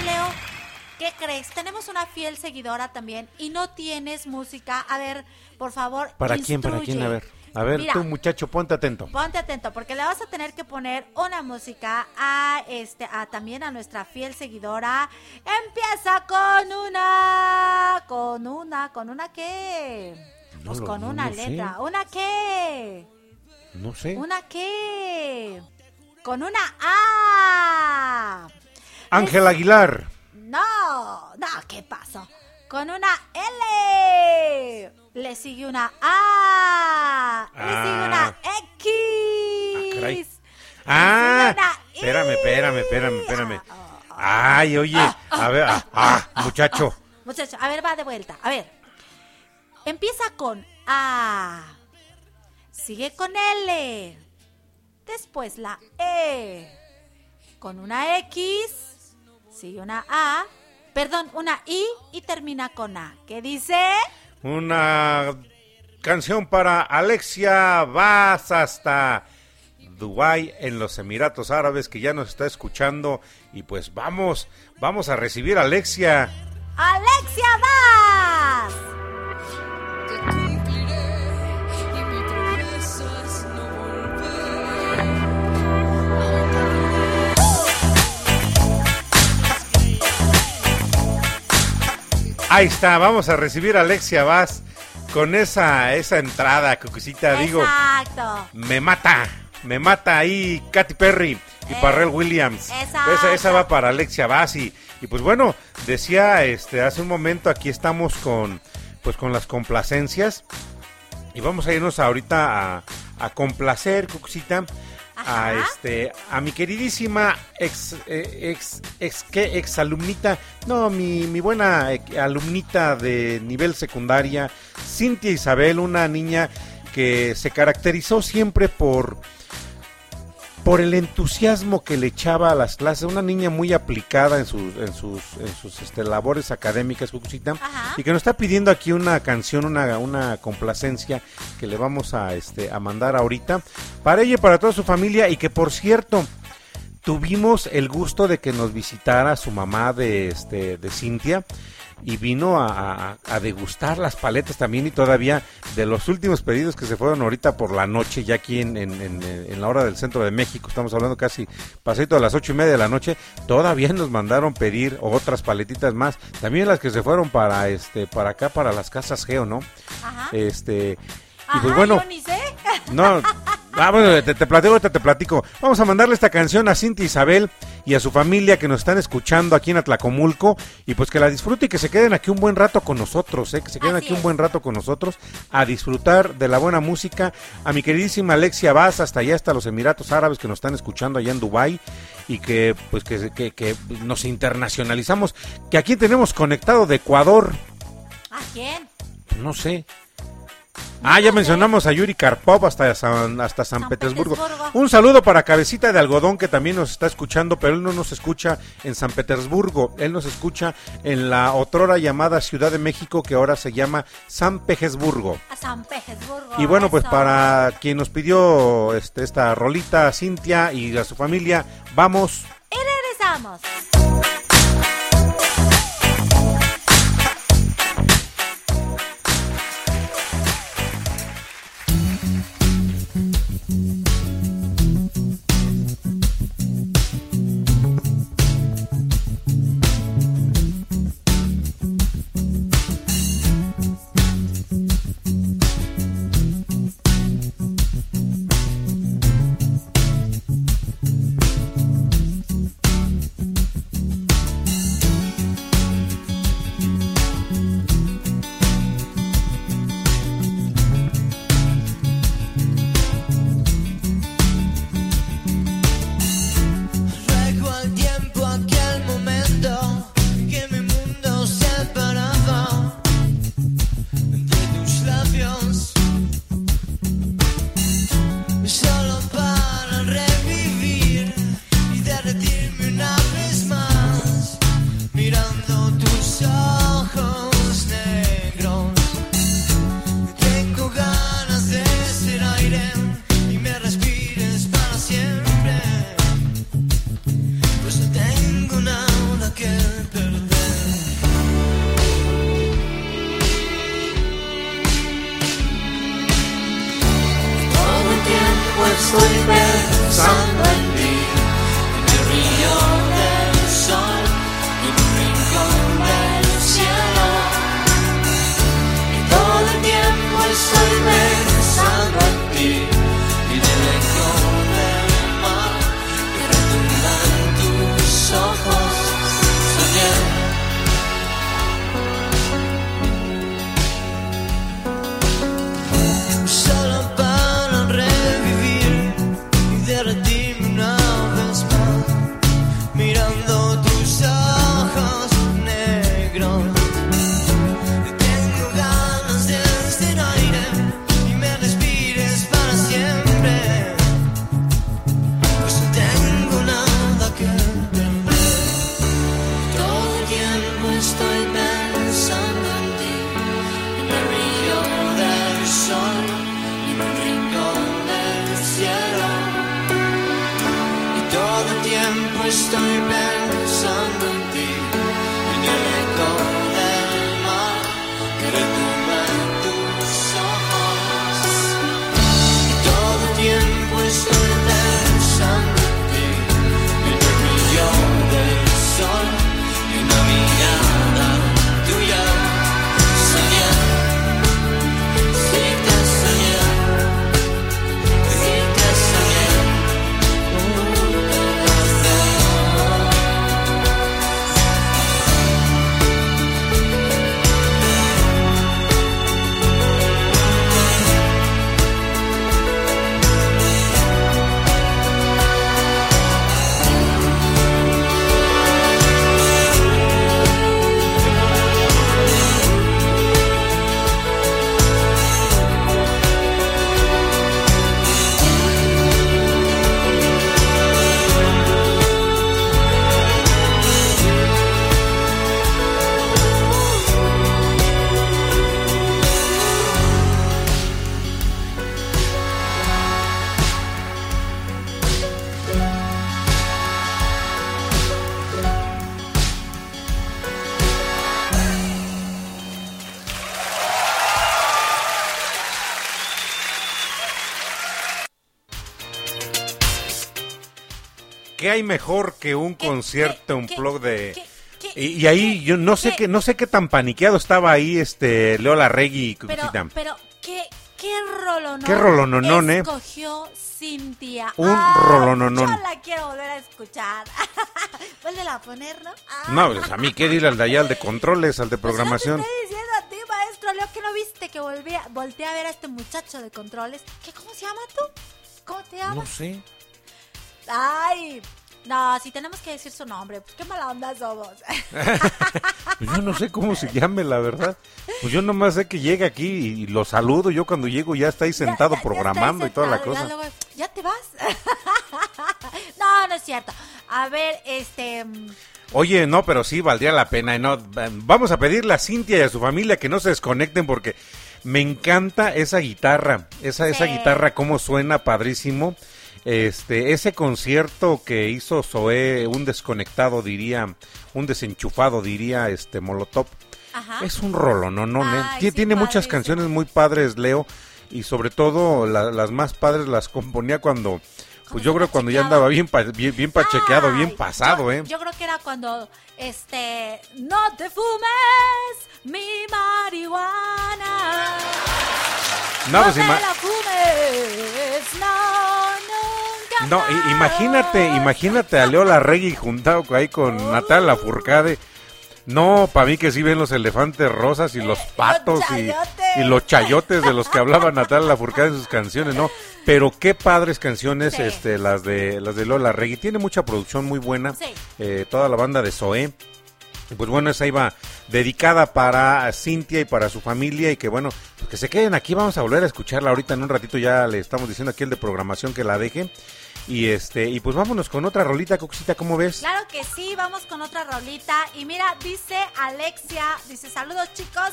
Leo, ¿qué crees? Tenemos una fiel seguidora también y no tienes música. A ver, por favor, ¿Para quién? ¿Para quién? A ver. A ver, Mira, tú muchacho, ponte atento. Ponte atento porque le vas a tener que poner una música a este a también a nuestra fiel seguidora. Empieza con una con una con una qué? No Pues lo- con no una sé. letra. ¿Una qué? No sé. ¿Una qué? Con una A. Ángel Aguilar. No, no, ¿qué pasó? Con una L. Le sigue una A. Le sigue Ah. una X. caray. Le Ah, sigue una espérame, espérame, espérame, espérame. Ah, Ay, oye, a ver, ah, ah, muchacho. Muchacho, a ver, va de vuelta. A ver. Empieza con A. Sigue con L. Después la E. Con una X. Sigue una A. Perdón, una I y termina con A. ¿Qué dice? Una canción para Alexia Vaz hasta Dubái en los Emiratos Árabes que ya nos está escuchando y pues vamos, vamos a recibir a Alexia. ¡Alexia Vaz! Ahí está, vamos a recibir a Alexia Vaz con esa, esa entrada, Cucucita, digo, Exacto. me mata, me mata ahí Katy Perry y Eh, Parrell Williams. exacto. Esa, esa va para Alexia Vaz y, y pues bueno, decía este hace un momento, aquí estamos con pues con las complacencias y vamos a irnos ahorita a, a complacer, Cucucita. A este a mi queridísima ex eh, ex ex ¿qué? ex alumnita no mi, mi buena alumnita de nivel secundaria Cintia Isabel una niña que se caracterizó siempre por por el entusiasmo que le echaba a las clases, una niña muy aplicada en sus en sus en sus este, labores académicas, Cucucita, y que nos está pidiendo aquí una canción, una, una complacencia que le vamos a este a mandar ahorita para ella y para toda su familia. Y que por cierto tuvimos el gusto de que nos visitara su mamá de este de Cintia y vino a, a- a degustar las paletas también y todavía de los últimos pedidos que se fueron ahorita por la noche ya aquí en, en- en- en la hora del centro de México estamos hablando casi pasito a las ocho y media de la noche todavía nos mandaron pedir otras paletitas más también las que se fueron para este para acá para las casas Geo no Ajá. este y Ajá, pues bueno yo ni sé. no, ah, bueno, te, te platico, ahorita te platico. Vamos a mandarle esta canción a Cintia Isabel y a su familia que nos están escuchando aquí en Atlacomulco y pues que la disfruten y que se queden aquí un buen rato con nosotros, ¿eh? que se queden Así aquí un buen rato con nosotros a disfrutar de la buena música. A mi queridísima Alexia Vaz, hasta allá, hasta los Emiratos Árabes que nos están escuchando allá en Dubai y que pues que, que, que nos internacionalizamos, que aquí tenemos conectado de Ecuador, ¿A quién? no sé. Ah, ya mencionamos a Yuri Karpov hasta San, hasta San, San Petersburgo. Petersburgo. Un saludo para Cabecita de Algodón que también nos está escuchando, pero él no nos escucha en San Petersburgo. Él nos escucha en la otrora llamada Ciudad de México que ahora se llama San Petersburgo. San Petersburgo. Y bueno, pues eso. para quien nos pidió este, esta rolita, Cintia y a su familia, vamos. Y regresamos. we're sleeping, sunlight hay mejor que un ¿Qué- concierto, qué- un blog de... qué- qué- Y, y ahí yo no sé qué- qué no sé qué tan paniqueado estaba ahí este Leo Larregui Pero, Cucucita. pero, ¿qué, qué rolonón Qué rolononón, eh. escogió Cintia? Un Ah, rolononón. Yo la quiero volver a escuchar. Vuélvela a poner, ¿no? Ah. No, pues a mí qué dile al de allá, al de controles, al de Pues programación. yo te estoy diciendo a ti, maestro Leo, que no viste que volví a, volteé a ver a este muchacho de controles. ¿Qué, ¿Cómo se llama tú? ¿Cómo te No llamas? sé. Ay, no, si tenemos que decir su nombre, pues qué mala onda somos. Pues yo no sé cómo se llame, la verdad. Pues yo nomás sé que llega aquí y lo saludo. Yo cuando llego ya está ahí sentado Ya- ya- ya programando y toda la cosa. Ya, luego, ¿ya te vas? no, no es cierto. A ver, este... mm, Oye, no, pero sí valdría la pena. y No, vamos a pedirle a Cintia y a su familia que no se desconecten porque me encanta esa guitarra, esa esa guitarra cómo suena padrísimo. Este, ese concierto que hizo Zoé, un desconectado diría, un desenchufado diría, este Molotov. Ajá. Es un rolo, no, no, Ah. Ay, sí, tiene muchas canciones muy padres, Leo, y sobre todo la- las más padres las componía cuando, pues yo creo cuando ya andaba bien, pa- bien, bien pachequeado, bien pasado, yo, ¿eh? Yo creo que era cuando, este, no te fumes mi marihuana. No, pues te la fumes, no, nunca No, imagínate, imagínate a Leo Larregui juntado ahí con Natalia Lafourcade. No, para mí que sí ven los elefantes rosas y los patos y, los chayotes de los que hablaba Natalia Lafourcade en sus canciones, ¿no? Pero qué padres canciones Sí. este las de las de Larregui. Tiene mucha producción muy buena. Sí. eh, toda la banda de Zoé. Y pues bueno, esa iba dedicada para Cintia y para su familia y que bueno, pues que se queden aquí, vamos a volver a escucharla ahorita en un ratito, ya le estamos diciendo aquí el de programación que la deje. Y este, y pues vámonos con otra rolita, Coxita, ¿cómo ves? Claro que sí, vamos con otra rolita. Y mira, dice Alexia, dice saludos chicos.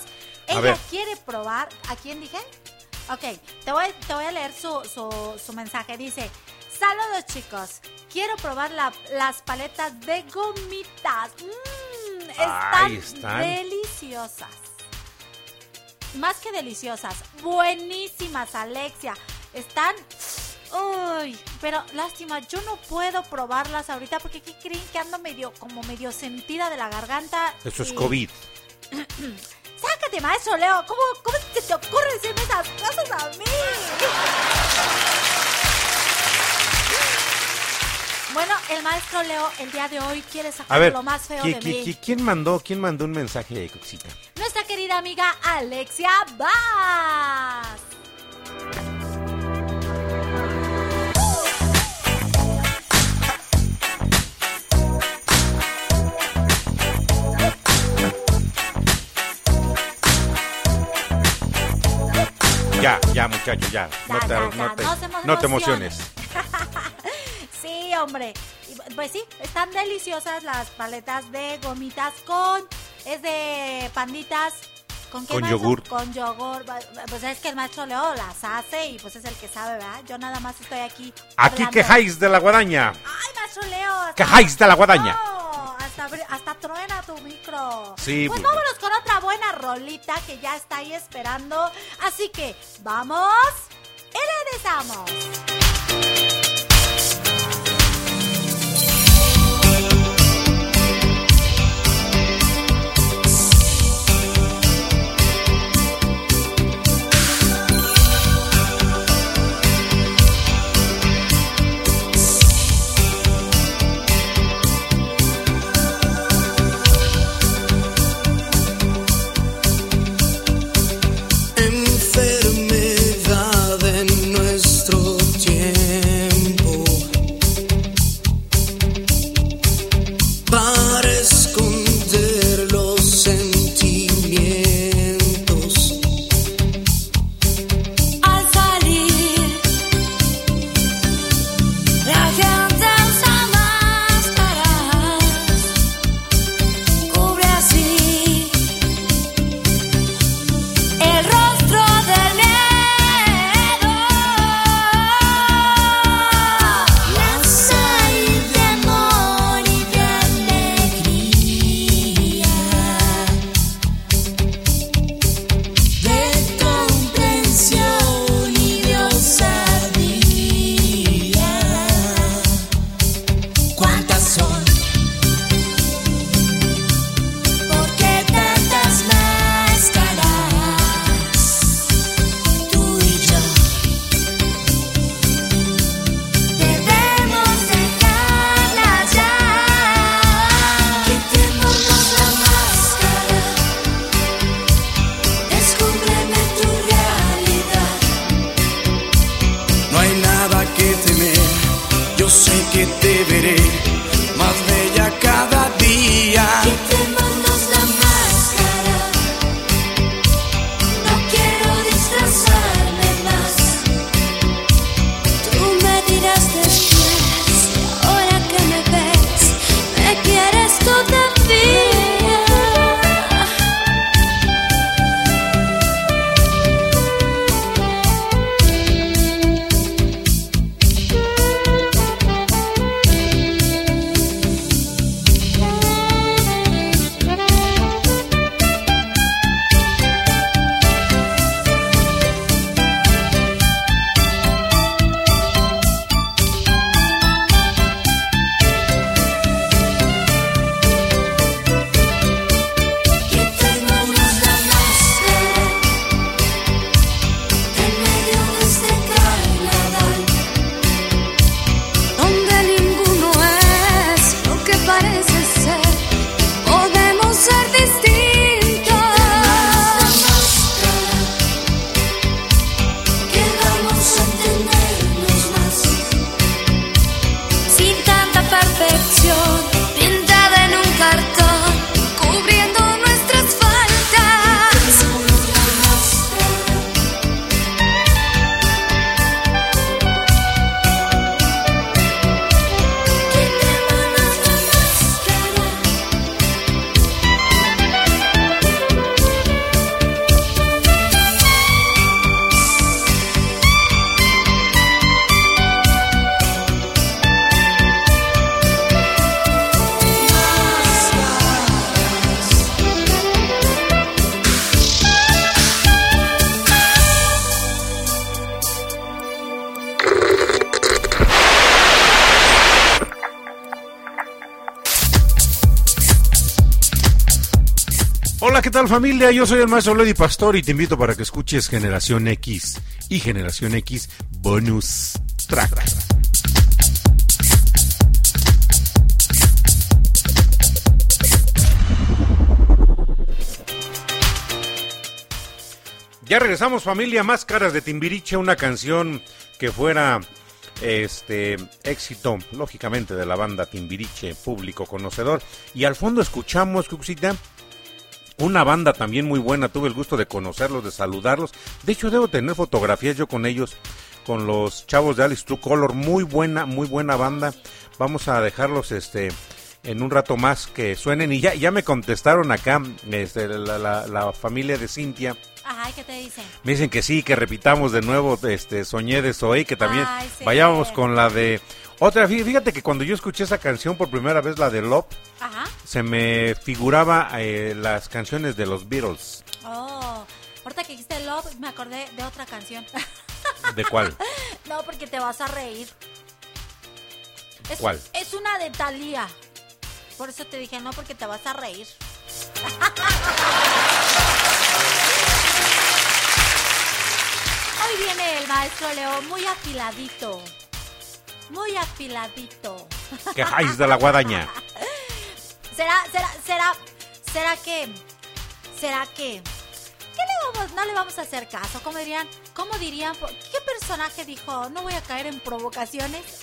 Ella quiere probar, ¿a quién dije? Ok, te voy, te voy a leer su, su, su mensaje. Dice, saludos chicos, quiero probar la- las paletas de gomitas. Mmm, están, están. deliciosas. Más que deliciosas, buenísimas Alexia. Están... Uy, pero lástima, yo no puedo probarlas ahorita porque ¿qué creen que ando medio, como medio sentida de la garganta? Eso es COVID. Sácate, maestro Leo. ¿Cómo, cómo se te ocurre decirme esas cosas a mí? Bueno, el maestro Leo el día de hoy quiere A sacar ver, lo más feo ¿qui- de mí. qui- ¿quién mandó, quién mandó un mensaje ahí, Coxita? Nuestra querida amiga Alexia Vaz. Ya, muchacho, ya. No te, no te- no te emociones. Sí, hombre. Pues sí, están deliciosas las paletas de gomitas con... Es de panditas. ¿Con qué Con yogur. Con yogur. Pues es que el maestro Leo las hace y pues es el que sabe, ¿verdad? Yo nada más estoy aquí. Aquí hablando. quejáis de la guadaña. Ay, maestro Leo, cajáis de la guadaña. No, hasta, hasta truena tu micro. Sí, Pues pues- vámonos con otra buena rolita que ya está ahí esperando. Así que, vamos y regresamos. Tal familia? Yo soy el maestro Lady Pastor y te invito para que escuches Generación X y Generación X Bonus Track. Ya regresamos familia, Máscaras de Timbiriche, una canción que fuera este éxito, lógicamente, de la banda Timbiriche, público conocedor. Y al fondo escuchamos, Cuxita, una banda también muy buena, tuve el gusto de conocerlos, de saludarlos. De hecho, debo tener fotografías yo con ellos, con los chavos de Alice True Color. Muy buena, muy buena banda. Vamos a dejarlos este en un rato más que suenen. Y ya, ya me contestaron acá, este, la, la- la familia de Cintia. ¿Qué te dicen? Me dicen que sí, que repitamos de nuevo este Soñé de Zoe, que también Ay, sí. vayamos con la de Otra, fí- fíjate que cuando yo escuché esa canción por primera vez, la de Love, Ajá. se me figuraba eh, las canciones de los Beatles. Oh, ahorita que dijiste Love, me acordé de otra canción. ¿De cuál? no, porque te vas a reír. Es, ¿Cuál? Es una de Thalía. Por eso te dije no, porque te vas a reír. viene el maestro Leo muy afiladito. Muy afiladito. Quejáis de la guadaña. ¿Será, será, será, será que, será que, qué le vamos, no le vamos a hacer caso? ¿Cómo dirían, cómo dirían, qué personaje dijo, no voy a caer en provocaciones?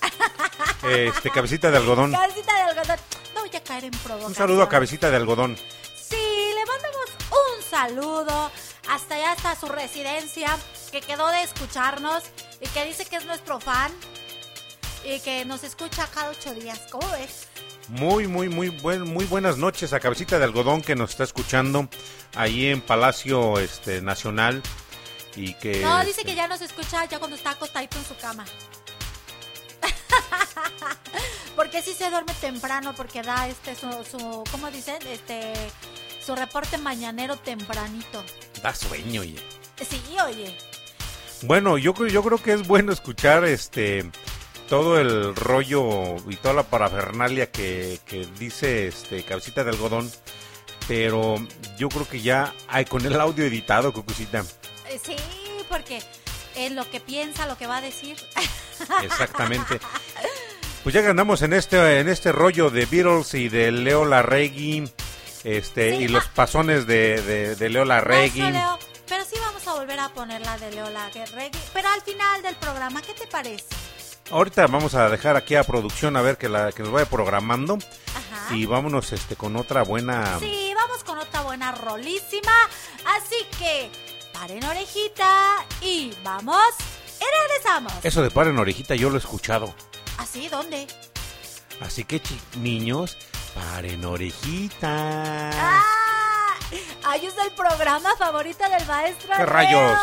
Este, cabecita de algodón. Cabecita de algodón, no voy a caer en provocaciones. Un saludo a cabecita de algodón. Sí, le mandamos un saludo hasta allá, hasta su residencia, que quedó de escucharnos y que dice que es nuestro fan y que nos escucha cada ocho días. ¿Cómo ves? Muy, muy, muy, buen, muy buenas noches a Cabecita de Algodón que nos está escuchando ahí en Palacio este, Nacional y que... No, dice este, que ya nos escucha ya cuando está acostadito en su cama. porque sí se duerme temprano, porque da este su, su ¿cómo dicen? Este su reporte mañanero tempranito. Da sueño, oye. Sí, oye. Bueno, yo, creo- yo creo que es bueno escuchar este todo el rollo y toda la parafernalia que, que dice este Cabecita de Algodón, pero yo creo que ya hay con el audio editado, Cucucita. Eh, Sí, porque en lo que piensa, lo que va a decir. Exactamente. Pues ya que andamos en este, en este rollo de Beatles y de Leo Larregui, este, Sí, y ah. los pasones de, de, de Leo Larregui. Leo, pero sí vamos a volver a poner la de Leo Laguerregui, pero al final del programa, ¿qué te parece? Ahorita vamos a dejar aquí a producción a ver que, la, que nos vaya programando Ajá. y vámonos este con otra buena... Sí, vamos con otra buena rolísima. Así que paren orejita y vamos y regresamos. Eso de par en orejita yo lo he escuchado. ¿Así? ¿Dónde? Así que niños, paren orejita. ¡Ah! ¡Ay, es el programa favorito del maestro! ¿Qué rayos?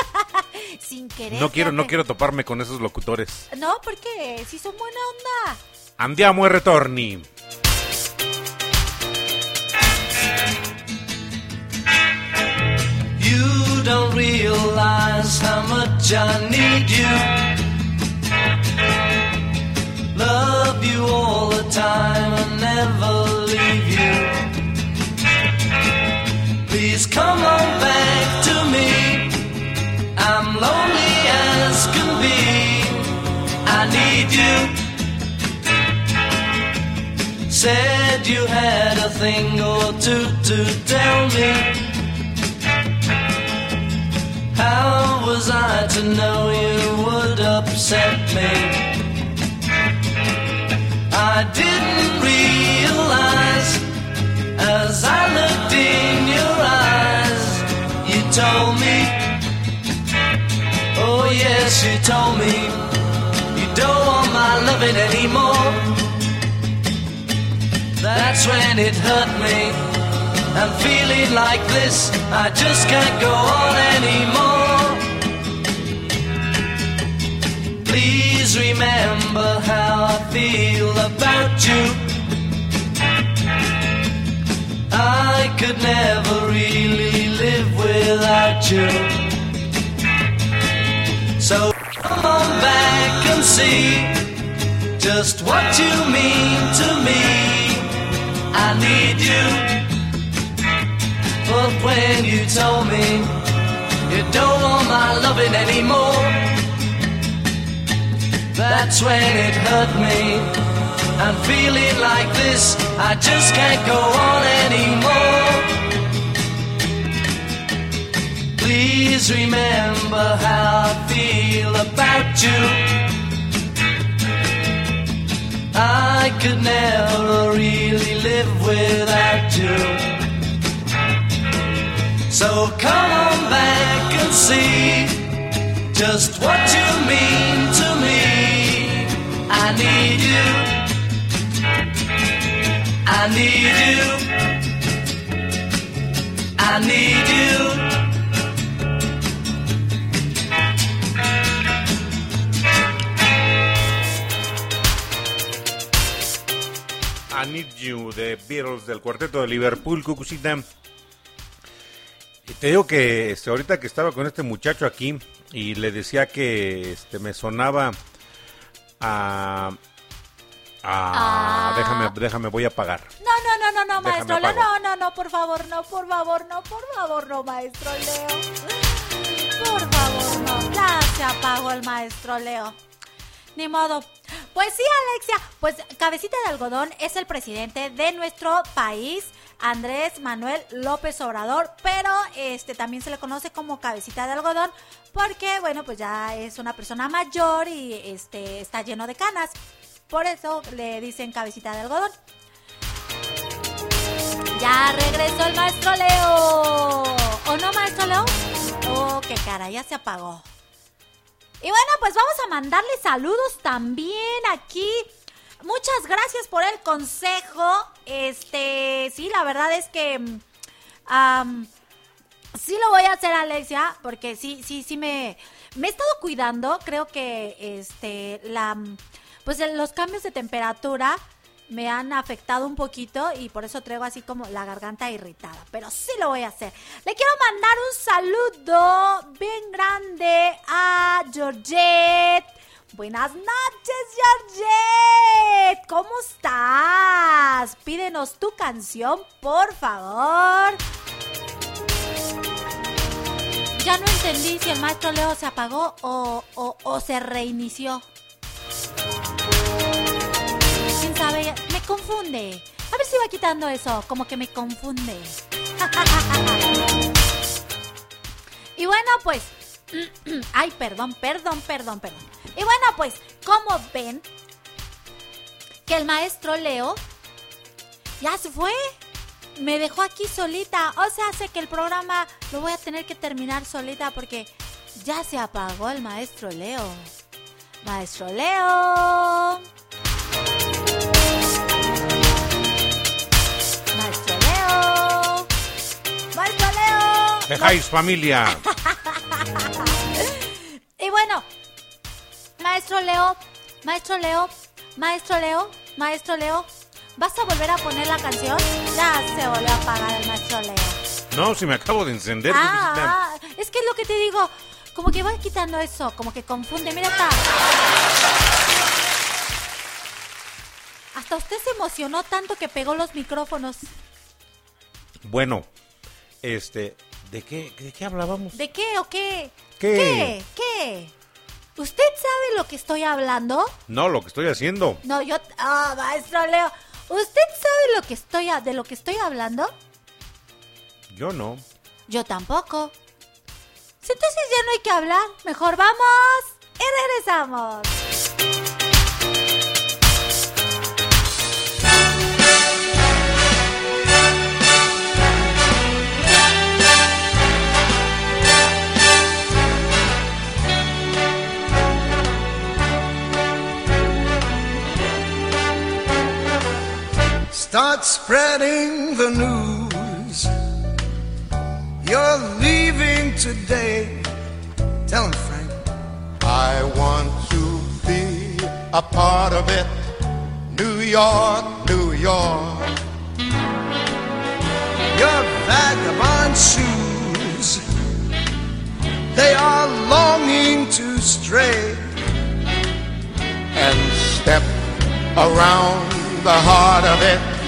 Sin querer. No quiero, no quiero toparme con esos locutores. No, porque si son buena onda. Andiamo e retorni. You don't realize how much I need you. Love you all the time and never leave you. Please come on back to me. I'm lonely as can be. I need you. Said you had a thing or two to tell me. How was I to know you would upset me? I didn't realize as I looked told me, oh yes, you told me, you don't want my loving anymore. That's when it hurt me. I'm feeling like this, I just can't go on anymore. Please remember how I feel about you. I could never really without you. So come on back and see just what you mean to me. I need you. But when you told me you don't want my loving anymore, that's when it hurt me. I'm feeling like this, I just can't go on anymore. Please remember how I feel about you. I could never really live without you. So come on back and see just what you mean to me. I need you. I need you. I need you. I Need You de Beatles del cuarteto de Liverpool, Cucucita. Te digo que este, ahorita que estaba con este muchacho aquí y le decía que este, me sonaba a... a- Ah. Déjame, déjame, voy a pagar. No, no, no, no, no, maestro Leo. No, no, no, por favor, no, por favor, no, por favor, no, maestro Leo. Por favor, no. Ya se apagó el maestro Leo. Ni modo. Pues sí, Alexia, pues Cabecita de Algodón es el presidente de nuestro país, Andrés Manuel López Obrador, pero este también se le conoce como Cabecita de Algodón porque bueno, pues ya es una persona mayor y este está lleno de canas. Por eso le dicen Cabecita de Algodón. Ya regresó el maestro Leo. ¿O no, maestro Leo? Oh, qué cara, ya se apagó. Y bueno, pues vamos a mandarle saludos también aquí. Muchas gracias por el consejo. Este, sí, la verdad es que mm, sí lo voy a hacer, Alexia, porque sí, sí, sí me, me he estado cuidando. Creo que este, la, pues los cambios de temperatura me han afectado un poquito y por eso traigo así como la garganta irritada. Pero sí lo voy a hacer. Le quiero mandar un saludo bien grande a Georgette. Buenas noches, Georgette. ¿Cómo estás? Pídenos tu canción, por favor. Ya no entendí si el maestro Leo se apagó o, o- o se reinició. ¿Quién sabe? Me confunde. A ver si va quitando eso, como que me confunde. y bueno, pues... Ay, perdón, perdón, perdón, perdón. Y bueno, pues, como ven, que el maestro Leo ya se fue. Me dejó aquí solita. O sea, hace que el programa lo voy a tener que terminar solita porque ya se apagó el maestro Leo. Maestro Leo. Dejáis familia. Y bueno, maestro Leo, maestro Leo, maestro Leo, maestro Leo, ¿vas a volver a poner la canción? Ya se volvió a apagar el maestro Leo. No, si me acabo de encender. Ah, ah, es que es lo que te digo, como que va quitando eso, como que confunde. Mira, hasta. Hasta usted se emocionó tanto que pegó los micrófonos. Bueno, este, ¿de qué, de qué hablábamos? ¿De qué o qué? ¿Qué? ¿Qué? ¿Qué? ¿Usted sabe lo que estoy hablando? No, lo que estoy haciendo. No, yo. Ah, maestro Leo. ¿Usted sabe lo que estoy a- de lo que estoy hablando? Yo no. Yo tampoco. Si Entonces ya no hay que hablar. Mejor vamos y regresamos. Start spreading the news. You're leaving today. Tell him, Frank. I want to be a part of it. New York, New York. Your vagabond shoes. They are longing to stray. And step around the heart of it.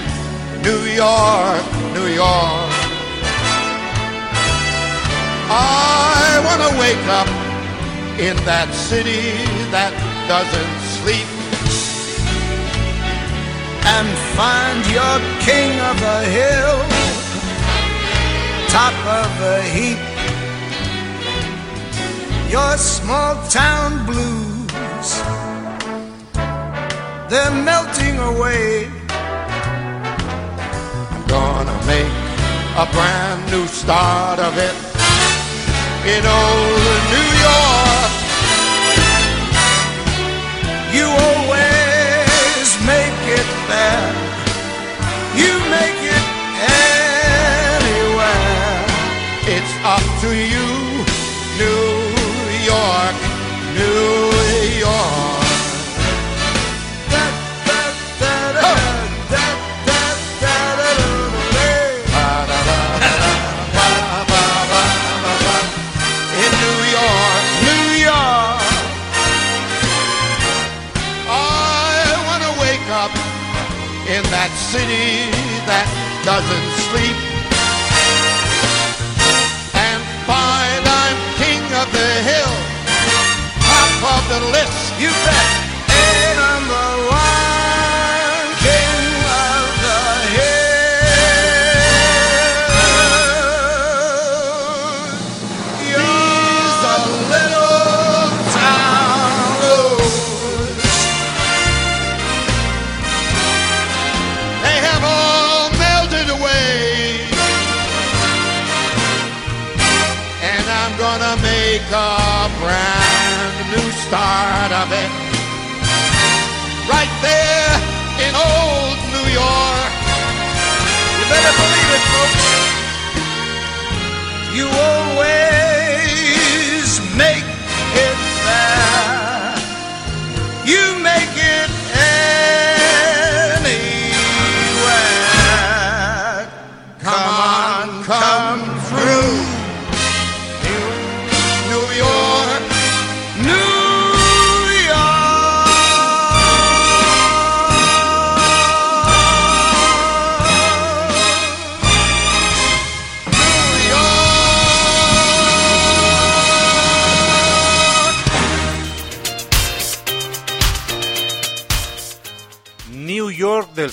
New York, New York. I want to wake up in that city that doesn't sleep and find your king of the hill, top of the heap. Your small town blues, they're melting away. Gonna make a brand new start of it in old New York. You always make it there. You make it anywhere. It's up to you, city that doesn't sleep. And find I'm king of the hill, top of the list. You bet. A brand new start of it. Right there in old New York. You better believe it, folks. You always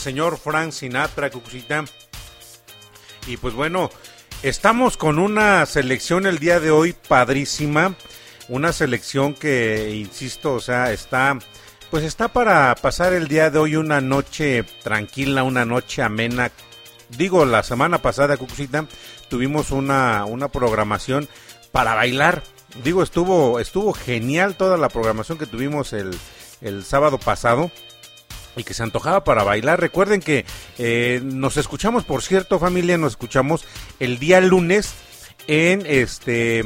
señor Frank Sinatra, Cucucita. Y pues bueno, estamos con una selección el día de hoy padrísima. Una selección que, insisto, o sea, está, pues está para pasar el día de hoy una noche tranquila, una noche amena. Digo, la semana pasada, Cucucita, tuvimos una, una programación para bailar. Digo, estuvo, estuvo genial toda la programación que tuvimos el, el sábado pasado y que se antojaba para bailar. Recuerden que eh, nos escuchamos, por cierto, familia, nos escuchamos el día lunes en este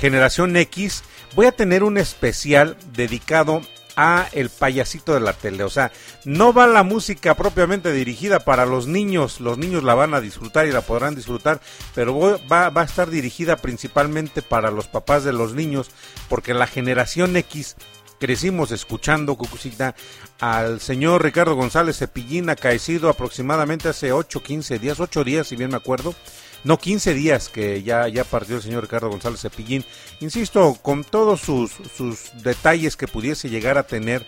Generación X. Voy a tener un especial dedicado a el payasito de la tele. O sea, no va la música propiamente dirigida para los niños. Los niños la van a disfrutar y la podrán disfrutar, pero va, va a estar dirigida principalmente para los papás de los niños, porque la generación X crecimos escuchando, Cucucita, al señor Ricardo González Cepillín, acaecido aproximadamente hace 8, 15 días, 8 días, si bien me acuerdo. No, 15 días que ya, ya partió el señor Ricardo González Cepillín. Insisto, con todos sus, sus detalles que pudiese llegar a tener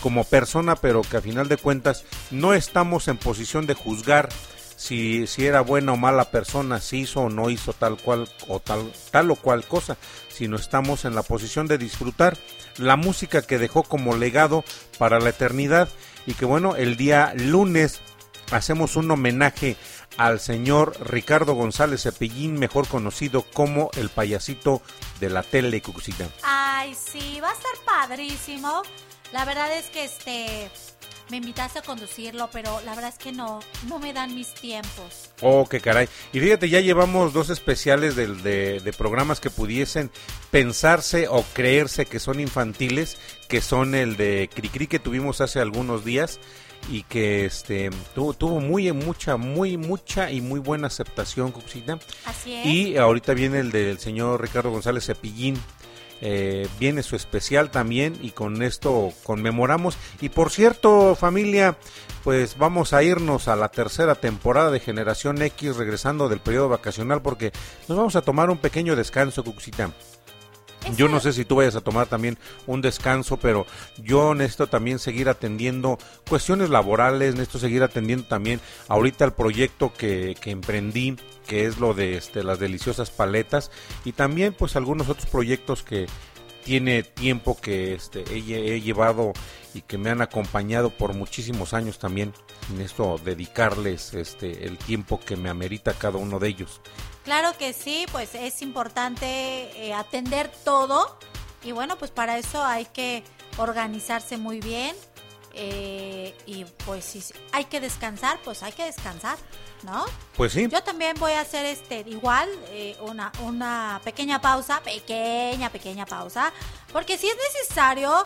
como persona, pero que a final de cuentas no estamos en posición de juzgar si, si era buena o mala persona, si hizo o no hizo tal cual o tal, tal o cual cosa, sino estamos en la posición de disfrutar la música que dejó como legado para la eternidad y que bueno, el día lunes hacemos un homenaje al señor Ricardo González Cepillín, mejor conocido como el payasito de la tele Cucucita. Ay, sí, va a estar padrísimo. La verdad es que este me invitaste a conducirlo, pero la verdad es que no, no me dan mis tiempos. Oh, qué caray. Y fíjate, ya llevamos dos especiales del- de, de programas que pudiesen pensarse o creerse que son infantiles, que son el de Cricri que tuvimos hace algunos días y que este tuvo, tuvo muy mucha, muy mucha y muy buena aceptación, Cuxita. Así es. Y ahorita viene el del señor Ricardo González Cepillín. Eh, viene su especial también y con esto conmemoramos. Y por cierto, familia, pues vamos a irnos a la tercera temporada de Generación X regresando del periodo vacacional porque nos vamos a tomar un pequeño descanso, Cuxita. Yo no sé si tú vayas a tomar también un descanso, pero yo necesito también seguir atendiendo cuestiones laborales, necesito seguir atendiendo también ahorita el proyecto que, que emprendí, que es lo de este, las deliciosas paletas, y también pues algunos otros proyectos que tiene tiempo que este, he, he llevado y que me han acompañado por muchísimos años también en esto dedicarles este el tiempo que me amerita cada uno de ellos. Claro que sí, pues es importante eh, atender todo y bueno, pues para eso hay que organizarse muy bien eh, y pues si hay que descansar, pues hay que descansar, ¿no? Pues sí. Yo también voy a hacer este igual eh, una, una pequeña pausa, pequeña, pequeña pausa, porque si es necesario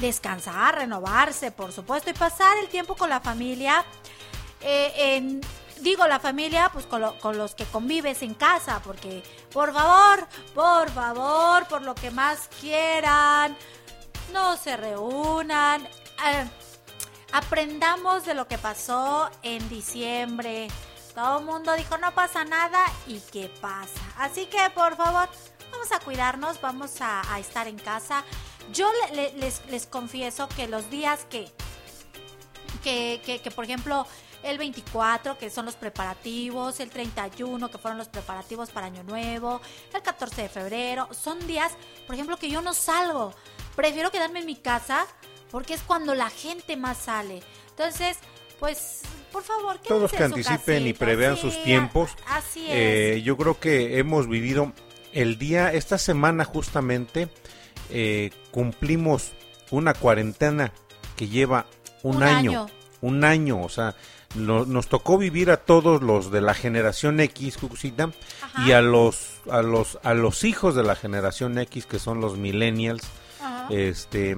descansar, renovarse, por supuesto, y pasar el tiempo con la familia. eh, en- digo la familia, pues con, lo- con los que convives en casa, porque por favor, por favor, por lo que más quieran, no se reúnan. eh, aprendamos de lo que pasó en diciembre. Todo el mundo dijo no pasa nada y qué pasa. Así que por favor, vamos a cuidarnos, vamos a, estar en casa. Yo le- le- les, confieso que los días que, que, que, por ejemplo, el 24, que son los preparativos, el 31, que fueron los preparativos para Año Nuevo, el 14 de febrero, son días, por ejemplo, que yo no salgo. Prefiero quedarme en mi casa porque es cuando la gente más sale. Entonces, pues, por favor, Todos que anticipen y prevean Sí, sus tiempos. Así es. Eh, yo creo que hemos vivido el día, esta semana justamente, eh, cumplimos una cuarentena que lleva un, Un año, año. Un año, o sea, no- nos tocó vivir a todos los de la generación X, Cucucita, y a los, a los, a los hijos de la generación X, que son los millennials, este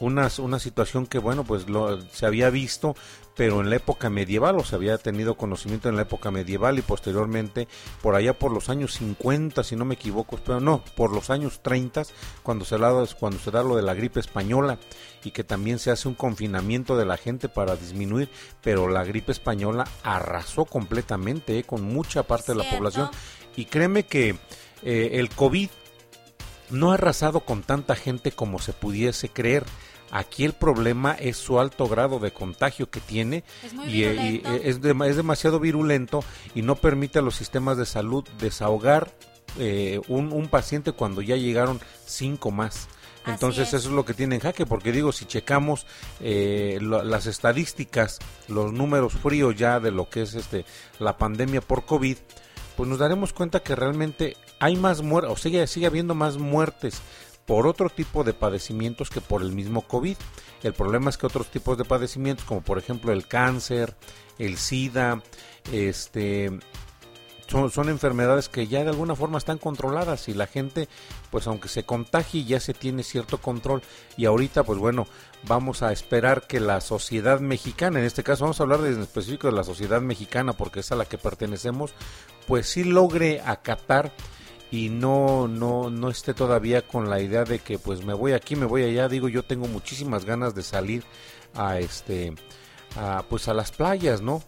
una, una situación que bueno pues lo, se había visto pero en la época medieval o se había tenido conocimiento en la época medieval y posteriormente por allá por los años 50 si no me equivoco pero no por los años 30 cuando se da cuando se da lo de la gripe española y que también se hace un confinamiento de la gente para disminuir pero la gripe española arrasó completamente eh, con mucha parte de la población y créeme que eh, el covid no ha arrasado con tanta gente como se pudiese creer. Aquí el problema es su alto grado de contagio que tiene Es muy y, eh, y, eh, es, dema- es demasiado virulento y no permite a los sistemas de salud desahogar eh, un, un paciente cuando ya llegaron cinco más. Entonces es. eso es lo que tiene en jaque, porque digo, si checamos eh, lo- las estadísticas, los números fríos ya de lo que es este la pandemia por COVID, pues nos daremos cuenta que realmente hay más muertes, o sigue, sigue habiendo más muertes por otro tipo de padecimientos que por el mismo COVID. El problema es que otros tipos de padecimientos, como por ejemplo el cáncer, el SIDA, este son, son enfermedades que ya de alguna forma están controladas y la gente, pues aunque se contagie, ya se tiene cierto control. Y ahorita, pues bueno, vamos a esperar que la sociedad mexicana, en este caso vamos a hablar de- en específico de la sociedad mexicana, porque es a la que pertenecemos, pues sí logre acatar y no, no, no esté todavía con la idea de que pues me voy aquí, me voy allá. Digo, yo tengo muchísimas ganas de salir a este, a, pues a las playas, ¿no?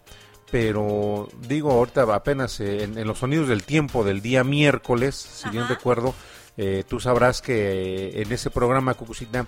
pero digo ahorita apenas eh, en, en los sonidos del tiempo del día miércoles, si bien recuerdo, eh, tú sabrás que en ese programa Cucucita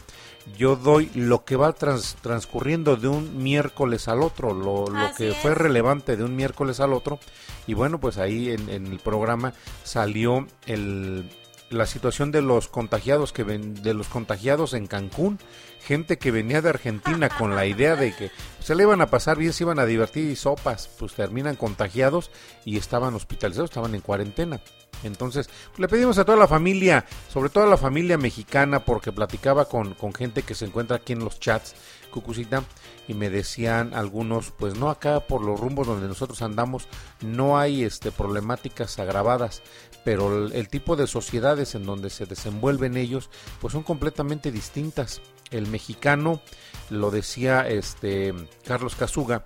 yo doy lo que va trans- transcurriendo de un miércoles al otro, lo, lo que fue relevante de un miércoles al otro y bueno pues ahí en, en el programa salió el la situación de los contagiados que ven, de los contagiados en Cancún, gente que venía de Argentina con la idea de que se le iban a pasar bien, se iban a divertir y sopas, pues terminan contagiados y estaban hospitalizados, estaban en cuarentena. Entonces, pues, le pedimos a toda la familia, sobre todo a la familia mexicana, porque platicaba con, con gente que se encuentra aquí en los chats, Cucucita, y me decían algunos, pues no acá por los rumbos donde nosotros andamos, no hay este problemáticas agravadas, pero el, el tipo de sociedades en donde se desenvuelven ellos, pues son completamente distintas. El mexicano, lo decía este Carlos Casuga,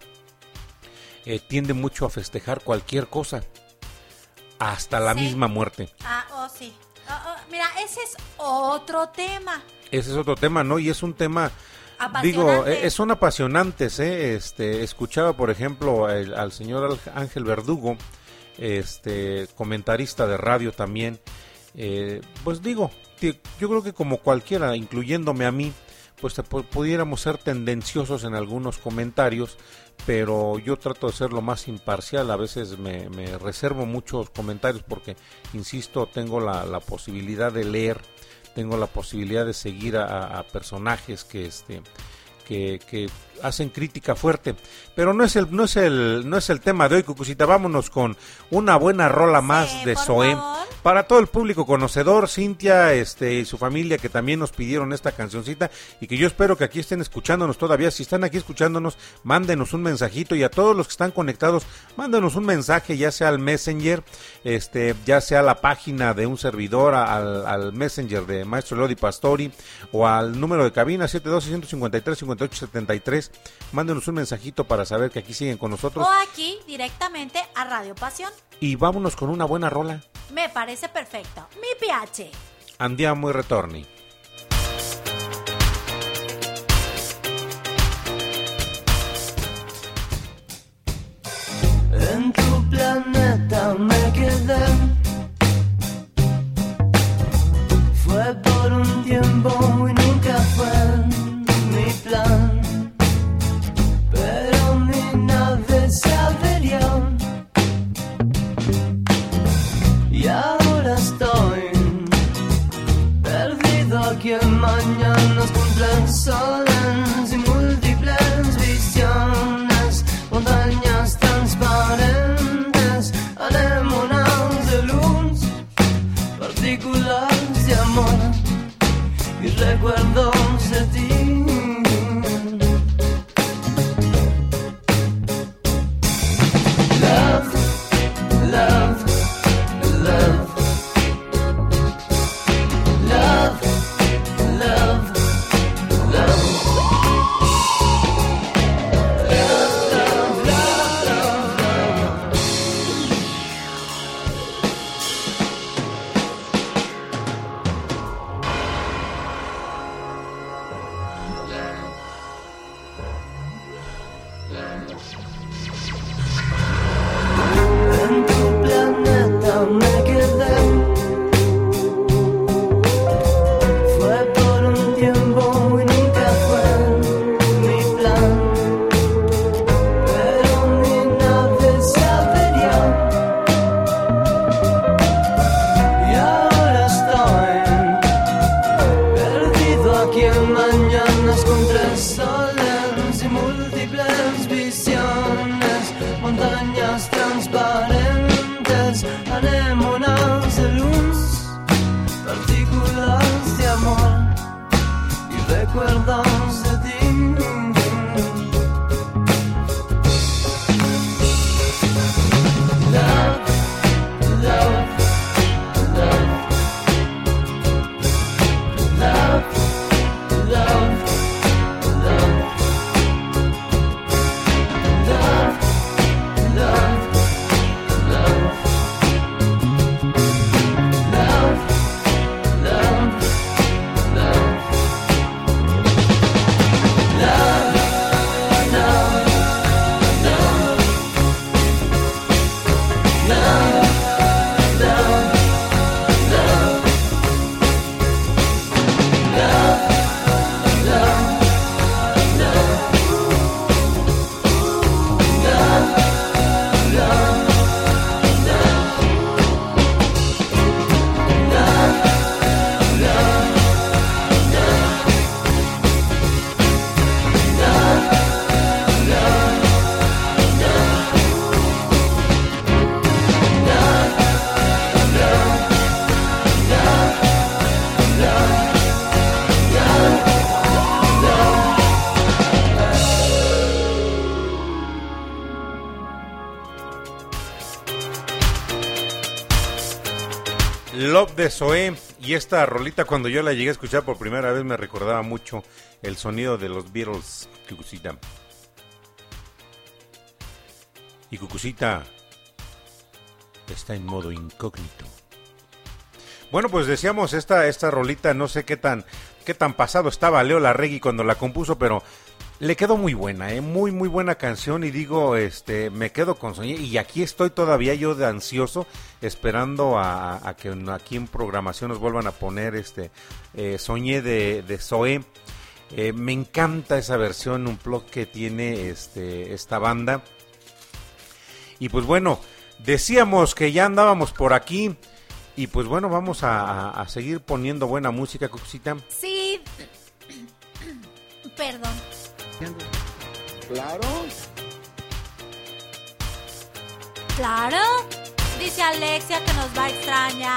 eh, tiende mucho a festejar cualquier cosa, hasta la Sí. misma muerte. Ah, oh, sí. Ah, ah, mira, ese es otro tema. Ese es otro tema, ¿no? Y es un tema, digo, eh, son apasionantes, ¿eh? Este, escuchaba, por ejemplo, el- al señor Ángel Verdugo, este, comentarista de radio también, eh, pues digo, yo creo que como cualquiera, incluyéndome a mí, pues pudiéramos ser tendenciosos en algunos comentarios, pero yo trato de ser lo más imparcial, a veces me, reservo muchos comentarios porque, insisto, tengo la, la posibilidad de leer, tengo la posibilidad de seguir a, personajes que este que hacen crítica fuerte. Pero no es el no es el no es el tema de hoy Cucucita. Vámonos con una buena rola más de Zoé. para todo el público conocedor Cintia este y su familia que también nos pidieron esta cancioncita y que yo espero que aquí estén escuchándonos todavía. Si están aquí escuchándonos mándenos un mensajito y a todos los que están conectados mándenos un mensaje ya sea al Messenger este ya sea a la página de un servidor al, al Messenger de Maestro Lodi Pastori o al número de cabina 72 5873 Mándenos un mensajito para saber que aquí siguen con nosotros. O aquí directamente a Radio Pasión. Y vámonos con una buena rola. Me parece perfecto. Mi PH. Andiamo y retorni. En tu planeta me quedé. Fue por un tiempo muy so de Zoé y esta rolita cuando yo la llegué a escuchar por primera vez me recordaba mucho el sonido de los Beatles, Cucucita. Y Cucucita está en modo incógnito. Bueno, pues decíamos esta esta rolita, no sé qué tan qué tan pasado estaba Leo Larregui cuando la compuso, pero le quedó muy buena, ¿eh? muy muy buena canción y digo, este, me quedo con Soñé y aquí estoy todavía yo de ansioso esperando a, que aquí en programación nos vuelvan a poner este eh, Soñé de, de. Eh, me encanta esa versión, un plot que tiene este esta banda. Y pues bueno, decíamos que ya andábamos por aquí y pues bueno, vamos a- a seguir poniendo buena música, Cuxita. Sí. Perdón. Claro. Claro. Dice Alexia que nos va a extrañar.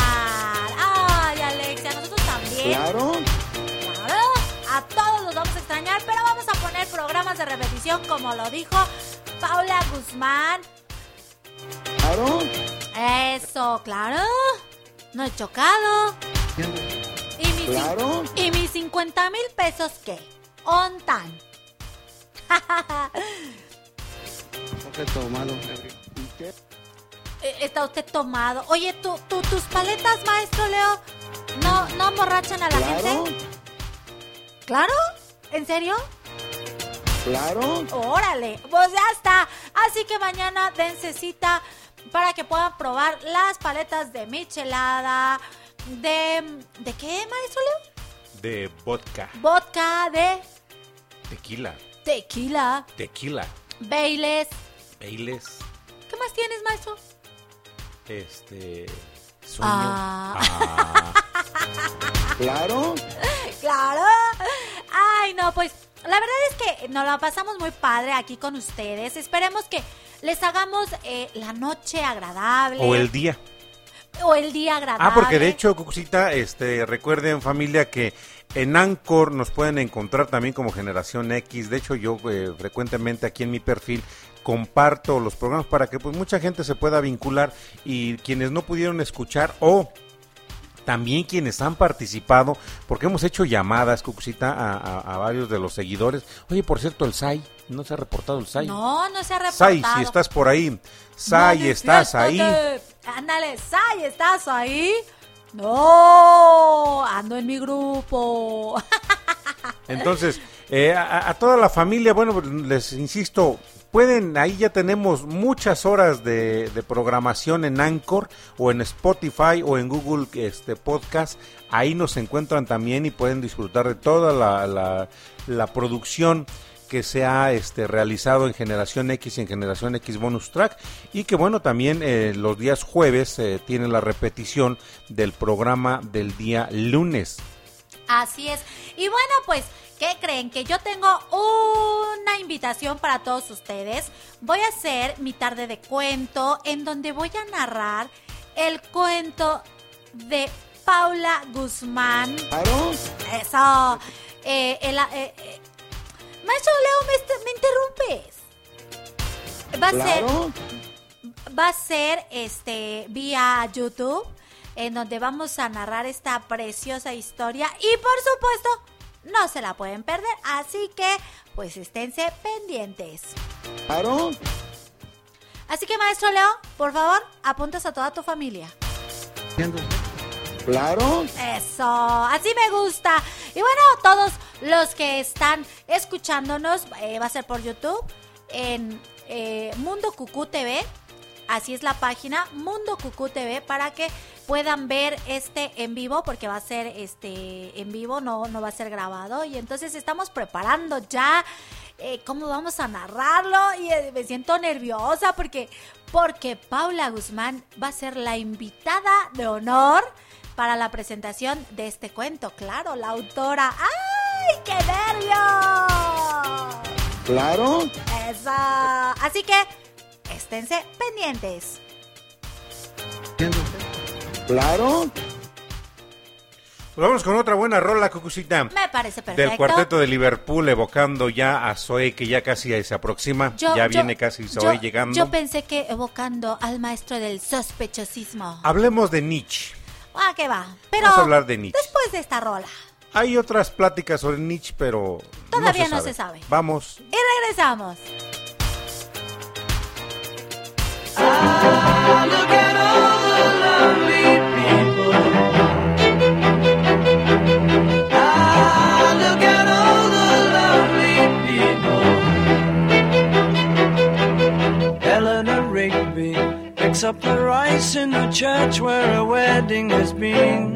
Ay, Alexia, nosotros también. Claro. Claro. A todos los vamos a extrañar, pero vamos a poner programas de repetición como lo dijo Paula Guzmán. Claro. Eso, claro. No he chocado. ¿Y mis, Claro. ¿Y mis 50 mil pesos qué? ¿Ontan? Tomado. Eh, Está usted tomado. Oye, ¿tú, tú, tus paletas, maestro Leo, no, no emborrachan a la Claro. gente? ¿Claro? ¿En serio? Claro. Órale, pues ya está. Así que mañana dense cita para que puedan probar las paletas de michelada, de... ¿De qué, maestro Leo? De vodka, Vodka, de tequila, tequila, tequila, Baileys. Baileys, ¿Qué más tienes, maestro? este sueño. Ah. Ah. Claro. Claro. Ay, no, pues la verdad es que nos la pasamos muy padre aquí con ustedes. Esperemos que les hagamos eh, la noche agradable. O el día. o el día agradable. Ah, porque de hecho, Cucucita, este, recuerden familia que en Anchor nos pueden encontrar también como Generación X. De hecho, yo eh, frecuentemente aquí en mi perfil comparto los programas para que pues mucha gente se pueda vincular y quienes no pudieron escuchar o también quienes han participado, porque hemos hecho llamadas, Cucucita, a, a- a varios de los seguidores. Oye, por cierto, el SAI, no se ha reportado el SAI. No, no se ha reportado. SAI, si estás por ahí, SAI, estás ahí. Ándale, Sai, ¿estás ahí? No, ando en mi grupo. Entonces, eh, a, toda la familia, bueno, pues, les insisto, pueden, ahí ya tenemos muchas horas de, de programación en Anchor o en Spotify o en Google este, Podcast. Ahí nos encuentran también y pueden disfrutar de toda la, la, la producción que se ha este, realizado en Generación X y en Generación X Bonus Track y que bueno también eh, los días jueves eh, tiene la repetición del programa del día lunes. Así es. Y bueno, pues, ¿qué creen? Que yo tengo una invitación para todos ustedes. Voy a hacer mi tarde de cuento en donde voy a narrar el cuento de Paula Guzmán. Eso. Eh, el, eh, eh, Maestro Leo, me, interrumpes. Va a ser va a ser este vía YouTube en donde vamos a narrar esta preciosa historia y por supuesto no se la pueden perder, así que pues esténse pendientes. Claro. Así que maestro Leo, por favor, apuntas a toda tu familia. Claro. Eso, así me gusta. Y bueno, todos los que están escuchándonos, eh, va a ser por YouTube, en eh, Mundo Cucú TV. Así es la página, Mundo Cucú TV, para que puedan ver este en vivo, porque va a ser este en vivo, no, no va a ser grabado. Y entonces estamos preparando ya eh, cómo vamos a narrarlo. Y me siento nerviosa porque, porque Paula Guzmán va a ser la invitada de honor para la presentación de este cuento. Claro, la autora. ¡Ay, qué nervios! Claro. Eso. Así que esténse pendientes. Claro. Pues vamos con otra buena rola, Cucucita. Me parece perfecto. Del cuarteto de Liverpool, evocando ya a Zoe, que ya casi se aproxima. Yo- ya yo- viene casi Zoe yo- llegando. Yo pensé que evocando al maestro del sospechosismo. Hablemos de Nietzsche. Ah, que va. Pero Vamos a hablar de Nietzsche. después de esta rola. Hay otras pláticas sobre Nietzsche, pero Todavía no no se se sabe. Vamos. Y regresamos. Look at all the lonely people. Ah, look at all the lonely people. Eleanor Rigby picks up the rice in the church where a wedding has been.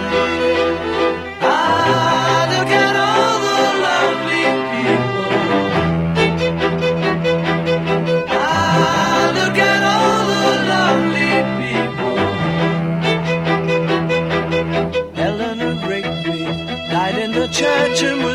The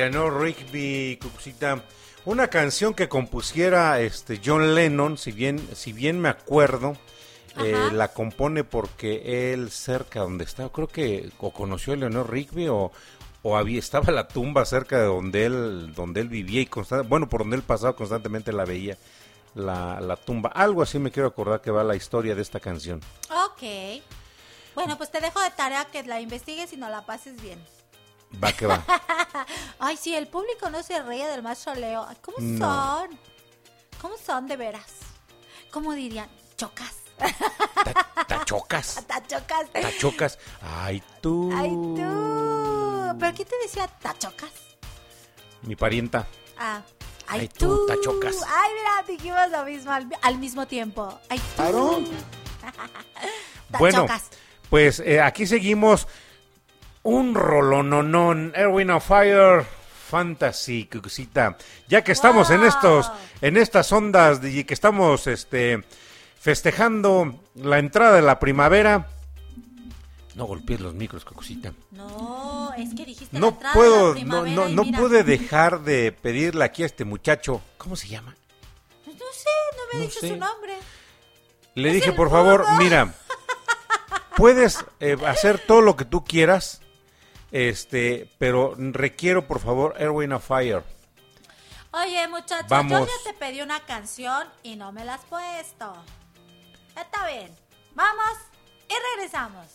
Eleanor Rigby, Cucucita, una canción que compusiera este John Lennon, si bien, si bien me acuerdo, eh, la compone porque él cerca donde estaba, creo que o conoció a Eleanor Rigby o, o había, estaba la tumba cerca de donde él, donde él vivía y constan- bueno, por donde él pasaba constantemente la veía, la, la tumba. Algo así me quiero acordar que va la historia de esta canción. Ok. Bueno, pues te dejo de tarea que la investigues y no la pases bien. Va que va. Ay, sí, el público no se ríe del maestro Leo. Ay, ¿Cómo No. son? ¿Cómo son de veras? ¿cómo dirían? Chocas. Tachocas. Tachocas. Tachocas. Ay, tú. Ay, tú. ¿Pero quién te decía tachocas? Mi parienta. Ah. Ay, Ay, tú, tachocas. Ay, mira, dijimos lo mismo al, al mismo tiempo. Ay, tú. Claro. Bueno, Tachocas. pues eh, aquí seguimos. Un rolononón. Erwin of Fire. Fantasy, cucucita. Ya que estamos en estos, en estas ondas y que estamos este festejando la entrada de la primavera. No golpees los micros, cucucita. No, es que dijiste la No entrada puedo, de la no, no, no mira. pude dejar de pedirle aquí a este muchacho. ¿Cómo se llama? No sé, no me ha No dicho sé. su nombre. Le dije, por favor, mira, puedes eh, hacer todo lo que tú quieras, este, pero requiero, por favor, Erwin of Fire. Oye, muchachos, Vamos. yo ya te pedí una canción y no me la has puesto. Está bien. Vamos y regresamos.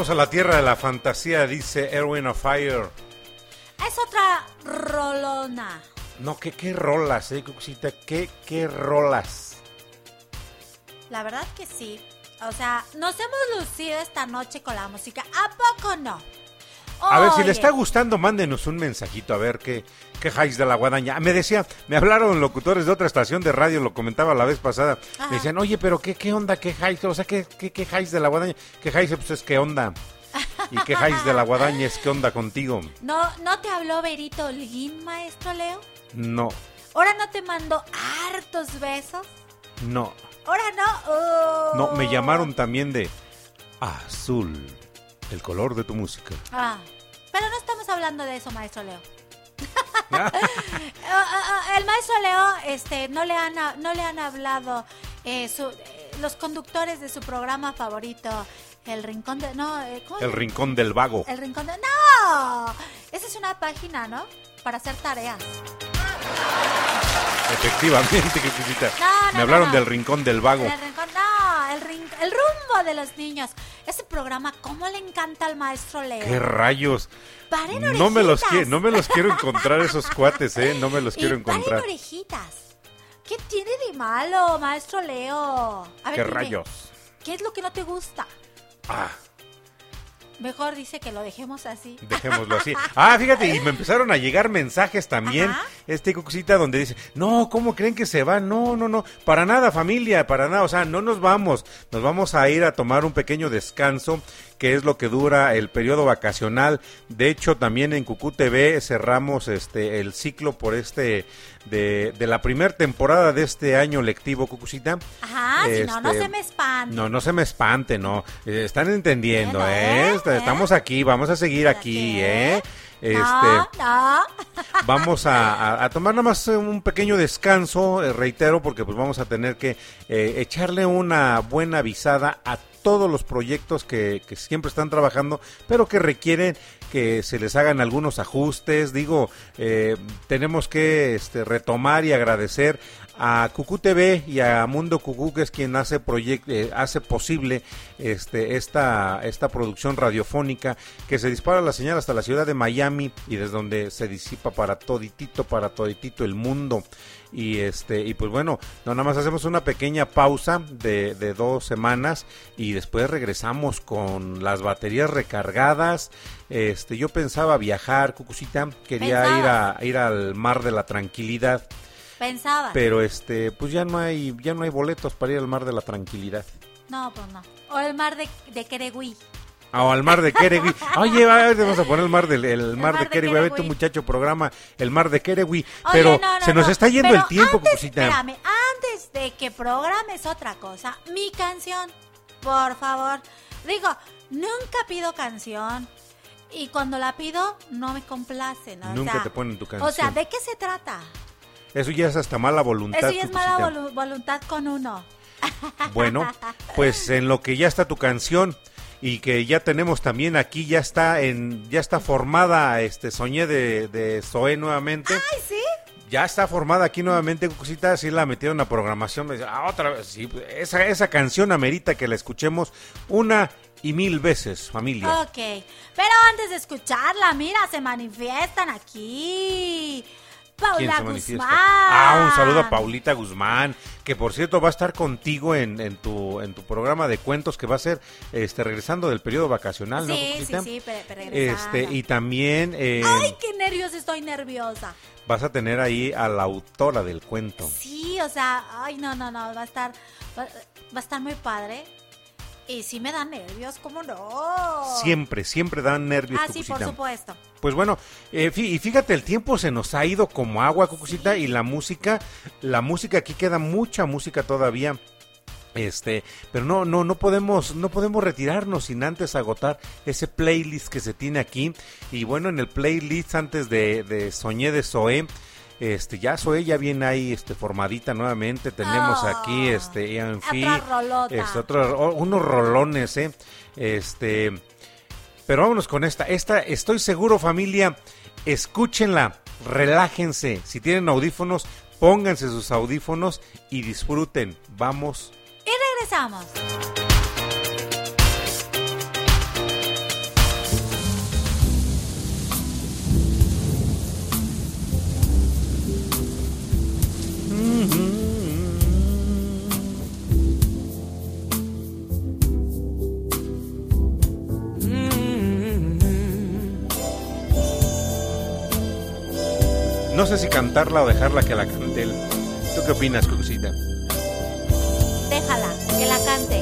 Vamos a la tierra de la fantasía, dice Erwin of Fire. Es otra rolona. No, ¿qué, qué rolas, eh, Cucucita? ¿Qué, qué rolas? La verdad que sí. O sea, nos hemos lucido esta noche con la música. ¿A poco no? A ver, si le está gustando, mándenos un mensajito a ver qué quejáis de la guadaña. Me decía, me hablaron locutores de otra estación de radio, lo comentaba la vez pasada. Me decían, oye, pero ¿qué, qué onda quejáis? O sea, ¿qué, qué quejáis de la guadaña? Quejáis, pues es qué onda. Y quejáis de la guadaña es qué onda contigo. ¿No, ¿No te habló Berito Holguín, maestro Leo? No, ¿Ahora no te mandó hartos besos? no, ¿Ahora no? Oh. no. Me llamaron también de azul, el color de tu música. Ah, pero no estamos hablando de eso, maestro Leo. Ah, ah, ah, el maestro Leo, este, no le han, ha- no le han hablado eh, su- eh, los conductores de su programa favorito, el rincón de, no, eh, ¿cómo El rincón del vago. el rincón de, no, esa es una página, ¿no? Para hacer tareas. Efectivamente, Cucucita. No, no, Me hablaron no, del rincón del vago. El rincón, no, el, rin- el rumbo de los niños. Ese programa, ¿cómo le encanta al maestro Leo? ¿Qué rayos? Paren No me los no me los quiero encontrar esos cuates, eh, no me los quiero paren encontrar. orejitas. ¿Qué tiene de malo, maestro Leo? A ver, ¿Qué dime, rayos? ¿Qué es lo que no te gusta? Ah, Mejor dice que lo dejemos así. dejémoslo así. Ah, fíjate, y me empezaron a llegar mensajes también, Ajá. este cosita donde dice, no, ¿cómo creen que se va? No, no, no, para nada familia, para nada, o sea, no nos vamos, nos vamos a ir a tomar un pequeño descanso, que es lo que dura el periodo vacacional. De hecho, también en Cucú TV cerramos este el ciclo por este de, de la primera temporada de este año lectivo, Cucucita. Ajá, si no, no Este, se me espante. No, no se me espante, no. Eh, están entendiendo, ¿eh? ¿eh? Est- Estamos aquí, vamos a seguir aquí, ¿eh? Este, No, no. vamos a, a- a tomar nada más un pequeño descanso, eh, reitero, porque pues vamos a tener que eh, echarle una buena avisada a todos los proyectos que, siempre están trabajando, pero que requieren que se les hagan algunos ajustes. Digo, eh, tenemos que este, retomar y agradecer a Cucú TV y a Mundo Cucú, que es quien hace eh, hace posible este esta esta producción radiofónica que se dispara la señal hasta la ciudad de Miami y desde donde se disipa para toditito para toditito el mundo y este y pues bueno no nada más hacemos una pequeña pausa de, de dos semanas y después regresamos con las baterías recargadas este yo pensaba viajar Cucucita quería ir a ir al mar de la tranquilidad Pensaba. pero este pues ya no hay ya no hay boletos para ir al mar de la tranquilidad No, pues no. O el mar de, de Queregüí. O al mar de Keregui. Oye, va, vamos a poner el mar, del, el mar, mar de Keregui. A ver tu muchacho programa el mar de Keregui. Oye, Pero no, no, se nos no. está yendo Pero el tiempo, antes. Espérame, antes de que programes otra cosa, mi canción, por favor. Digo, nunca pido canción. Y cuando la pido, no me complace, ¿no? O Nunca sea, te ponen tu O sea, canción. ¿de qué se trata? Eso ya es hasta mala voluntad. Eso ya es mala volu- voluntad con uno. Bueno, pues en lo que ya está tu canción y que ya tenemos también aquí, ya está en, ya está formada, este, soñé de, de Zoé nuevamente. Ay, ¿sí? Ya está formada aquí nuevamente, Cucucita, sí la metieron a programación. Me dice, ah, otra vez, sí, esa, esa canción amerita que la escuchemos una y mil veces, familia. Ok, pero antes de escucharla, mira, se manifiestan aquí. ¿Quién Paula? Guzmán. Ah, un saludo a Paulita Guzmán, que por cierto va a estar contigo en, en tu en tu programa de cuentos que va a ser este regresando del periodo vacacional, ¿no? Sí, sí, Cucucita? sí, pero. Este, y también eh, Ay, qué nervios, estoy nerviosa. vas a tener ahí a la autora del cuento. Sí, o sea, ay, no, no, no, va a estar, va, va a estar muy padre. Y sí me da nervios, ¿cómo no? Siempre, siempre dan nervios, Ah, sí, por supuesto. Pues bueno, eh, y fíjate, el tiempo se nos ha ido como agua, Cucucita, y la música, la música aquí queda mucha música todavía. Este, pero no, no, no podemos, no podemos retirarnos sin antes agotar ese playlist que se tiene aquí. Y bueno, en el playlist antes de, de Soñé de Zoé, este, ya Zoé ya viene ahí, este, formadita nuevamente. Tenemos aquí, este, en fin, este, otro- unos rolones, eh. Este, pero vámonos con esta. Esta, estoy seguro, familia, escúchenla, relájense. Si tienen audífonos, pónganse sus audífonos y disfruten. Vamos. Y regresamos. No sé si cantarla o dejarla que la cante ¿Tú qué opinas, Cruzita? Déjala, que la cante.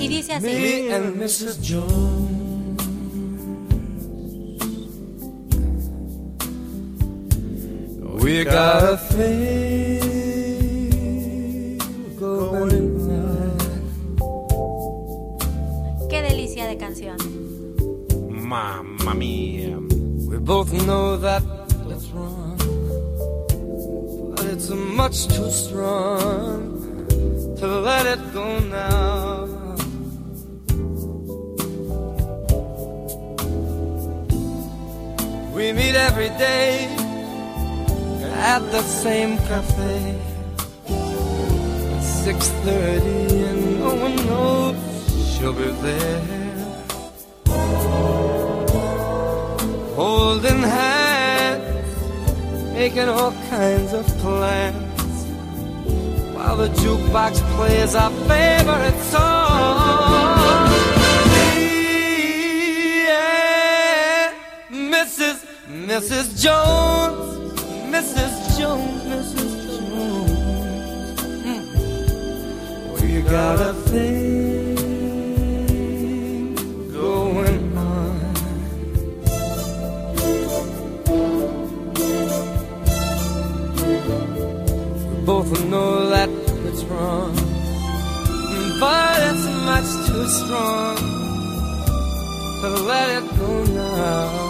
Y dice así. We got a thing going on. Qué delicia de canción. Mamma mía. We both know that it's wrong, but it's much too strong to let it go now. We meet every day at the same cafe. At six thirty, and no one knows she'll be there. Holding hands, making all kinds of plans, while the jukebox plays our favorite song. Yeah, Mrs. Mrs. Jones. Mrs. Jones, Mrs. Jones. Mm. We got a thing going on. We both know that it's wrong, but it's much too strong to let it go now.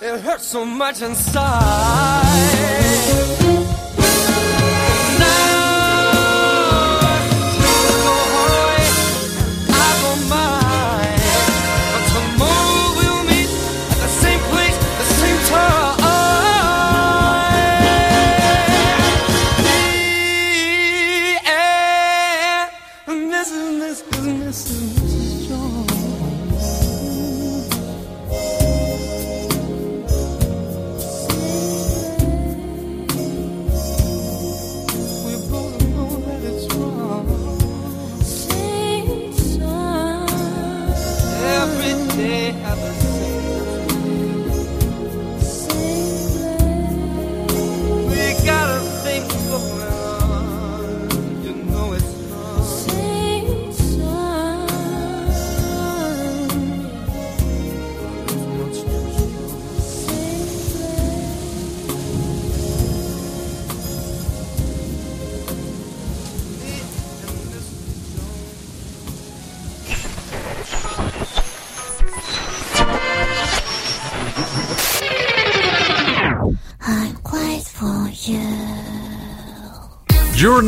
it hurts so much inside.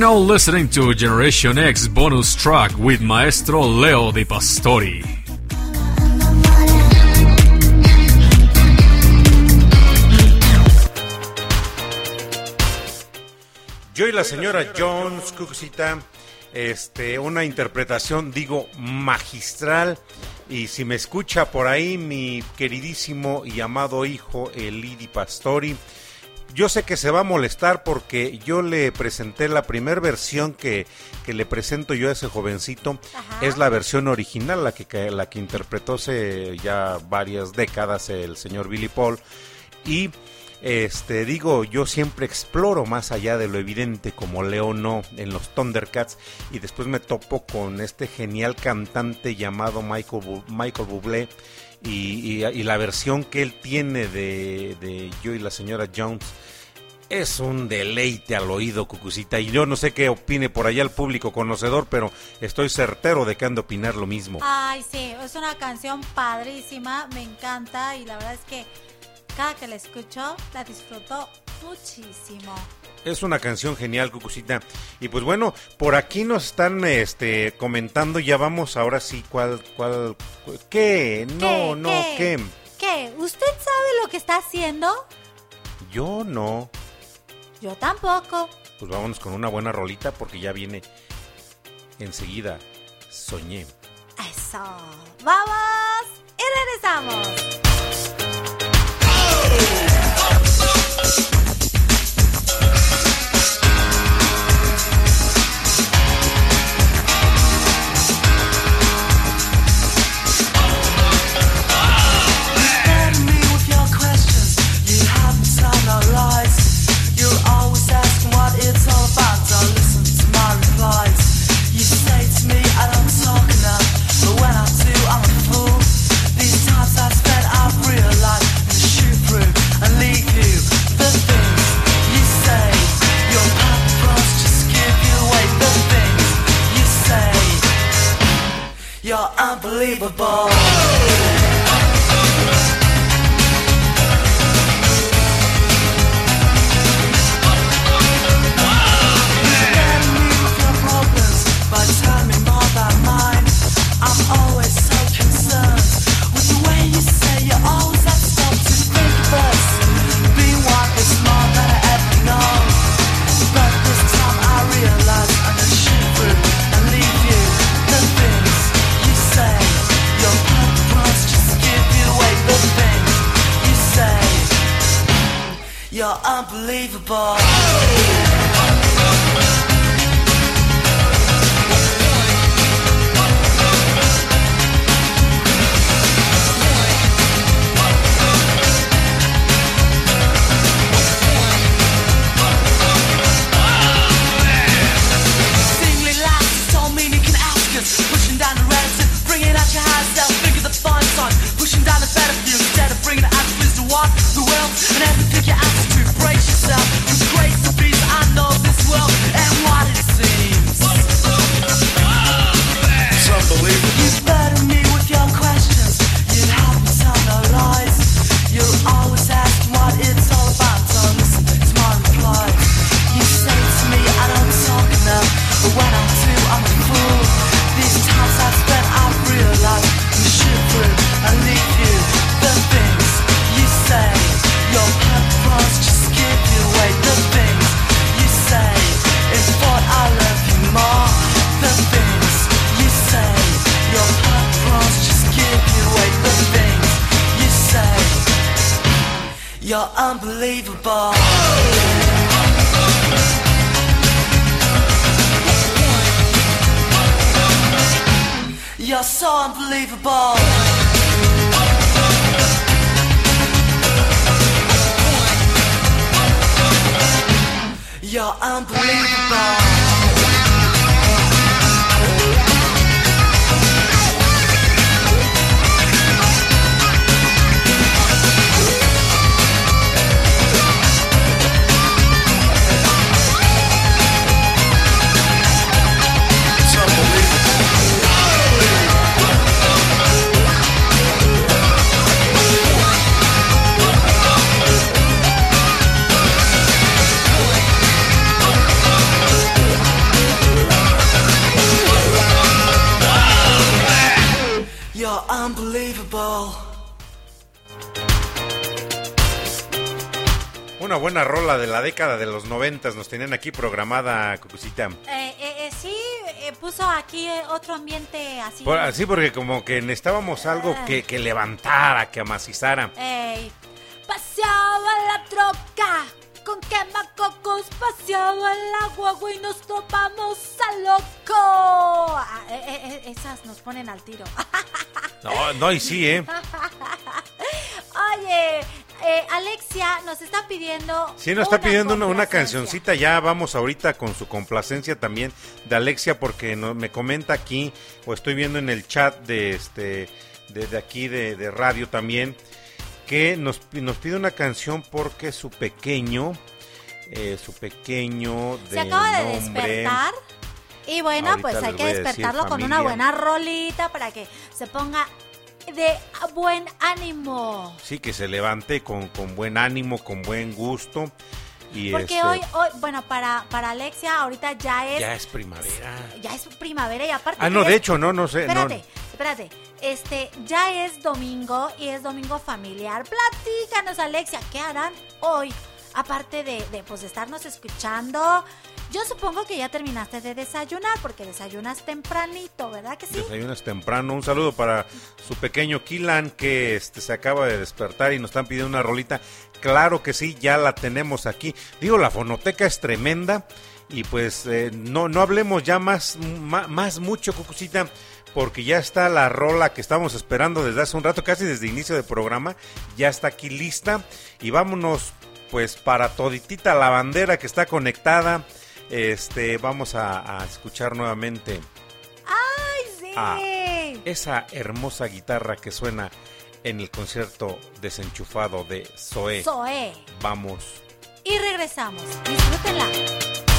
Now listening to Generation X bonus track with Maestro Leo Di Pastori. Yo y la señora Jones, Cucucita, este, una interpretación, digo, magistral. Y si me escucha por ahí mi queridísimo y amado hijo, Elidi Pastori, Yo sé que se va a molestar porque yo le presenté la primera versión que, que le presento yo a ese jovencito. Es la versión original, la que, que- la que interpretó hace ya varias décadas el señor Billy Paul. Y este digo, yo siempre exploro más allá de lo evidente como Leo no en los Thundercats y después me topo con este genial cantante llamado Michael, Bu- Michael Bublé y, y- la versión que él tiene de, de Yo y la señora Jones es un deleite al oído, Cucucita. Y yo no sé qué opine por allá el público conocedor, pero estoy certero de que han de opinar lo mismo. Ay, sí, es una canción padrísima, me encanta y la verdad es que cada que la escucho la disfruto muchísimo. Es una canción genial, Cucucita. Y pues bueno, por aquí nos están este, comentando, ya vamos, ahora sí, ¿cuál, cuál, cu- qué? No, ¿Qué? no, ¿Qué? ¿qué? ¿Qué? ¿Usted sabe lo que está haciendo? Yo no. Yo tampoco. Pues vámonos con una buena rolita porque ya viene enseguida. Soñé. Eso. Vamos y regresamos. La década de los noventas nos tenían aquí programada, Cucucita. Eh, eh, eh, sí, eh, puso aquí eh, otro ambiente así. Por- así porque como que necesitábamos algo que, que levantara, que amacizara. Ey, paseaba la troca con quemacocos paseado el agua, güey, nos topamos a loco. Ah, esas nos ponen al tiro. No, no, y sí, ¿eh? Pidiendo. Sí, nos está una pidiendo una, una cancioncita. Ya vamos ahorita con su complacencia también de Alexia, porque no- me comenta aquí, o estoy viendo en el chat de este de, de aquí de, de radio también, que nos, nos pide una canción porque su pequeño, eh, su pequeño de Se acaba de nombre. despertar. Y bueno, Ahorita pues hay que decir, despertarlo con una buena rolita para que se ponga de buen ánimo. Sí, que se levante con, con buen ánimo, con buen gusto. Y Porque este, hoy, hoy, bueno, para, para Alexia ahorita ya es, ya es primavera. ya es primavera y aparte... Ah, no, de es- hecho, no, no sé. no. Espérate, espérate. Este, ya es domingo y es domingo familiar. Platícanos, Alexia, ¿qué harán hoy? Aparte de, de pues, estarnos escuchando. Yo supongo que ya terminaste de desayunar porque desayunas tempranito, ¿verdad que sí? Desayunas temprano. Un saludo para su pequeño Kilan que este, se acaba de despertar y nos están pidiendo una rolita. Claro que sí, ya la tenemos aquí. Digo, la fonoteca es tremenda y pues eh, no, no hablemos ya más, más mucho, Cucucita, porque ya está la rola que estamos esperando desde hace un rato, casi desde inicio del programa. Ya está aquí lista y vámonos pues para toditita la bandera que está conectada. Este, vamos a, a escuchar nuevamente ¡Ay, sí! a esa hermosa guitarra que suena en el concierto desenchufado de Zoé. Zoé. Vamos. Y regresamos. Disfrútenla.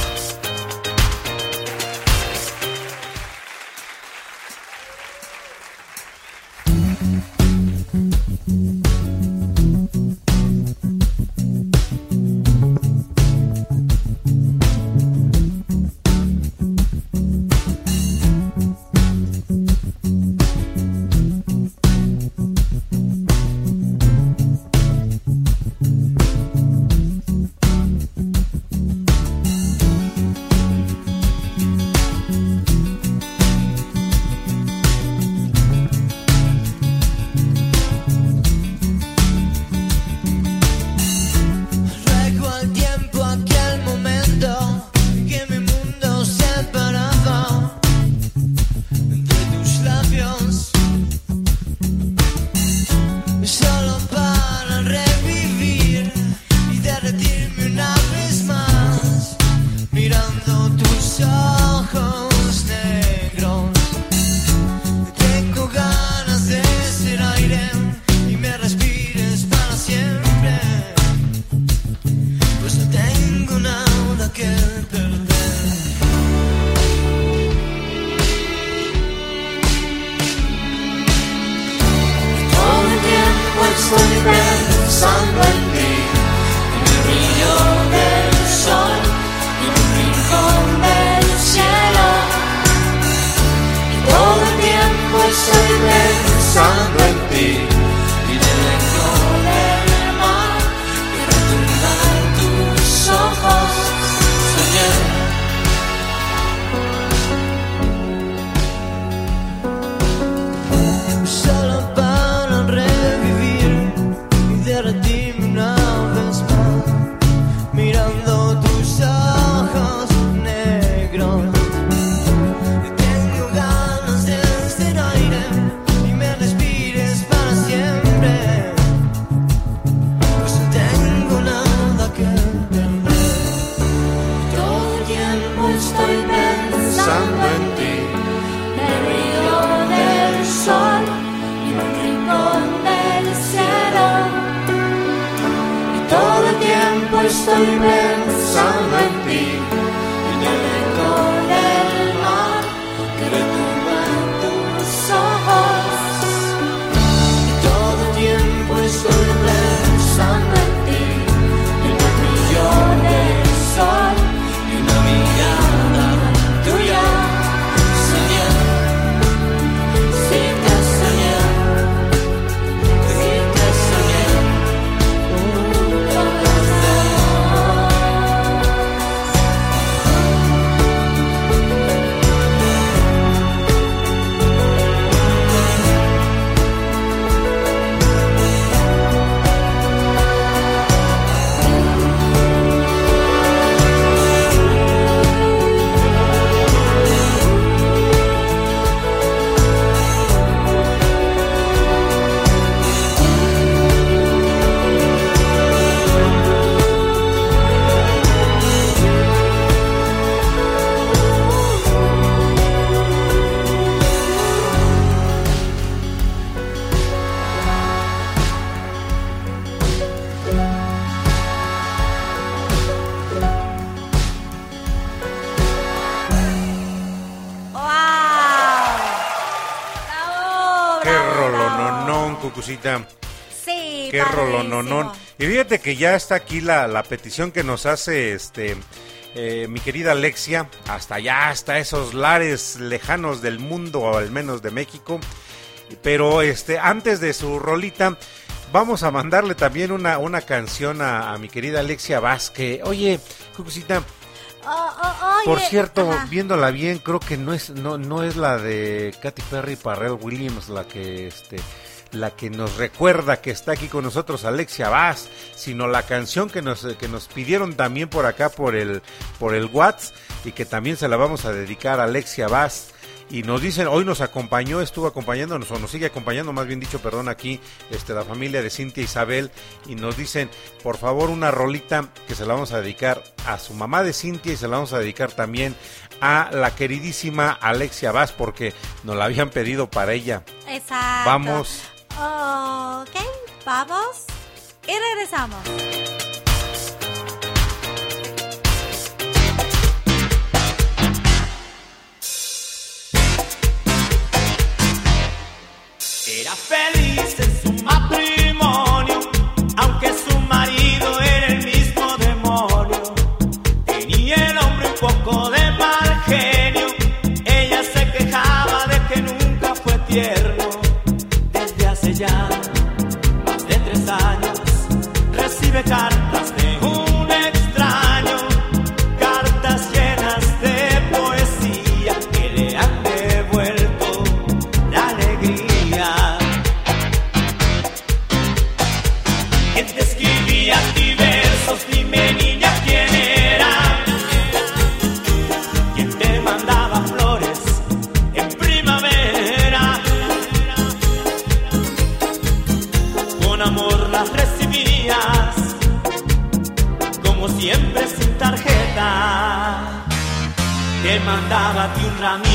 Sí, Qué rolononón. Y fíjate que ya está aquí la, la petición que nos hace este eh, mi querida Alexia, hasta allá, hasta esos lares lejanos del mundo, o al menos de México. Pero este, antes de su rolita, vamos a mandarle también una, una canción a, a mi querida Alexia Vázquez. Oye, Cucucita, Oh, oh, por cierto, ajá. viéndola bien, creo que no es, no, no es la de Katy Perry Parrell Williams la que este la que nos recuerda que está aquí con nosotros Alexia Vaz, sino la canción que nos, que nos pidieron también por acá por el, por el WhatsApp y que también se la vamos a dedicar a Alexia Vaz. Y nos dicen, hoy nos acompañó, estuvo acompañándonos, o nos sigue acompañando, más bien dicho, perdón, aquí, este, la familia de Cintia Isabel, y nos dicen, por favor, una rolita que se la vamos a dedicar a su mamá de Cintia y se la vamos a dedicar también a la queridísima Alexia Vaz, porque nos la habían pedido para ella. Exacto. Vamos. Ok, vamos y regresamos. Era feliz en su matrimonio, aunque su marido era el mismo demonio. Tenía el hombre un poco de mal genio, ella se quejaba de que nunca fue tierno. Más de tres años, recibe cartas mandaba a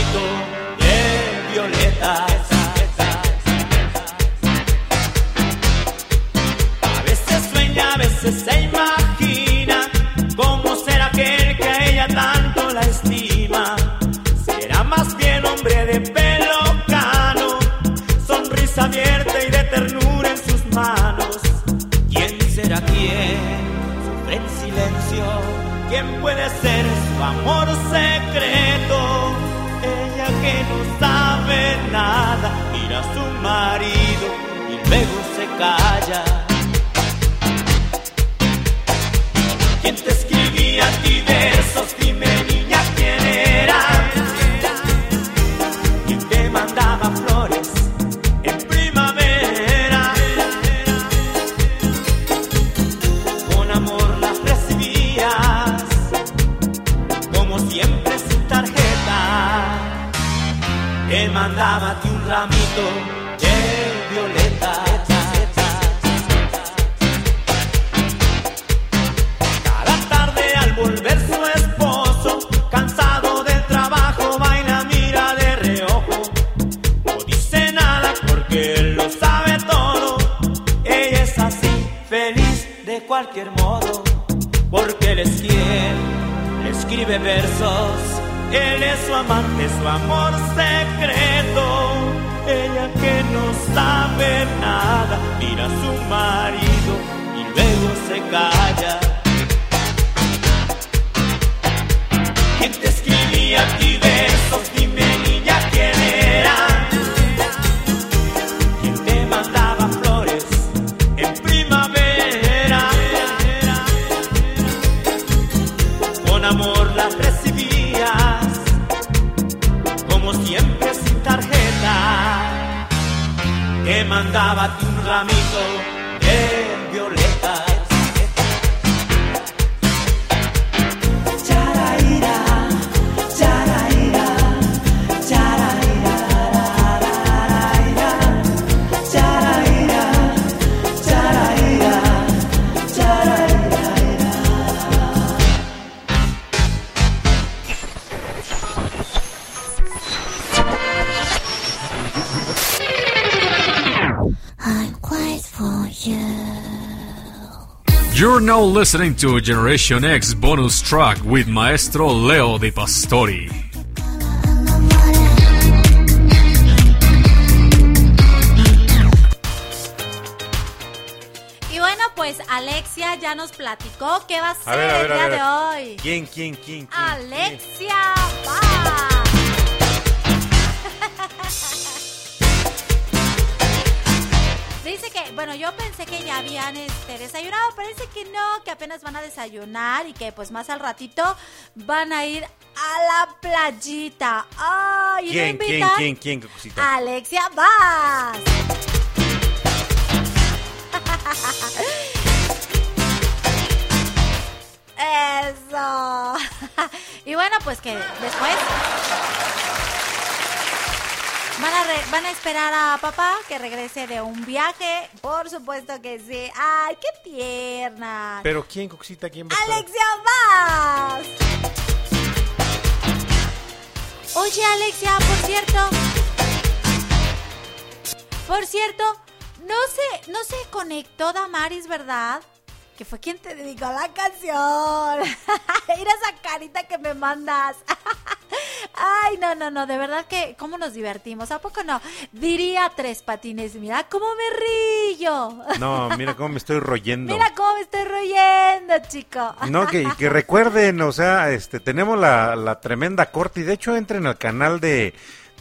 listening to Generation X bonus track with Maestro Leo Di Pastori. pues Alexia ya nos platicó qué va a ser A ver, a ver, el a día ver. de hoy. ¿Quién, quién, quién? quién? Alexia, va. Dice que, bueno, yo pensé que ya habían este, desayunado, parece que no, que apenas van a desayunar y que pues más al ratito van a ir a la playita. Ay, ¿y no ¿Quién, quién, quién, quién, Cucucita? Alexia, vas. Eso. y bueno, pues que después van a, esperar a papá que regrese de un viaje. Por supuesto que sí. Ay, qué tierna. Pero ¿quién, Cucucita? ¿Quién va a? Alexia, vas. Oye, Alexia, por cierto. Por cierto, no se, no se conectó Damaris, ¿verdad? Que fue quien te dedicó la canción. Mira esa carita que me mandas. Ay, no, no, no, de verdad que, ¿cómo nos divertimos? ¿A poco no? Diría tres patines, mira cómo me rillo. No, mira cómo me estoy royendo. Mira cómo me estoy riendo, chico. No, que, y que recuerden, o sea, este, tenemos la, la tremenda corte y de hecho entren al canal de,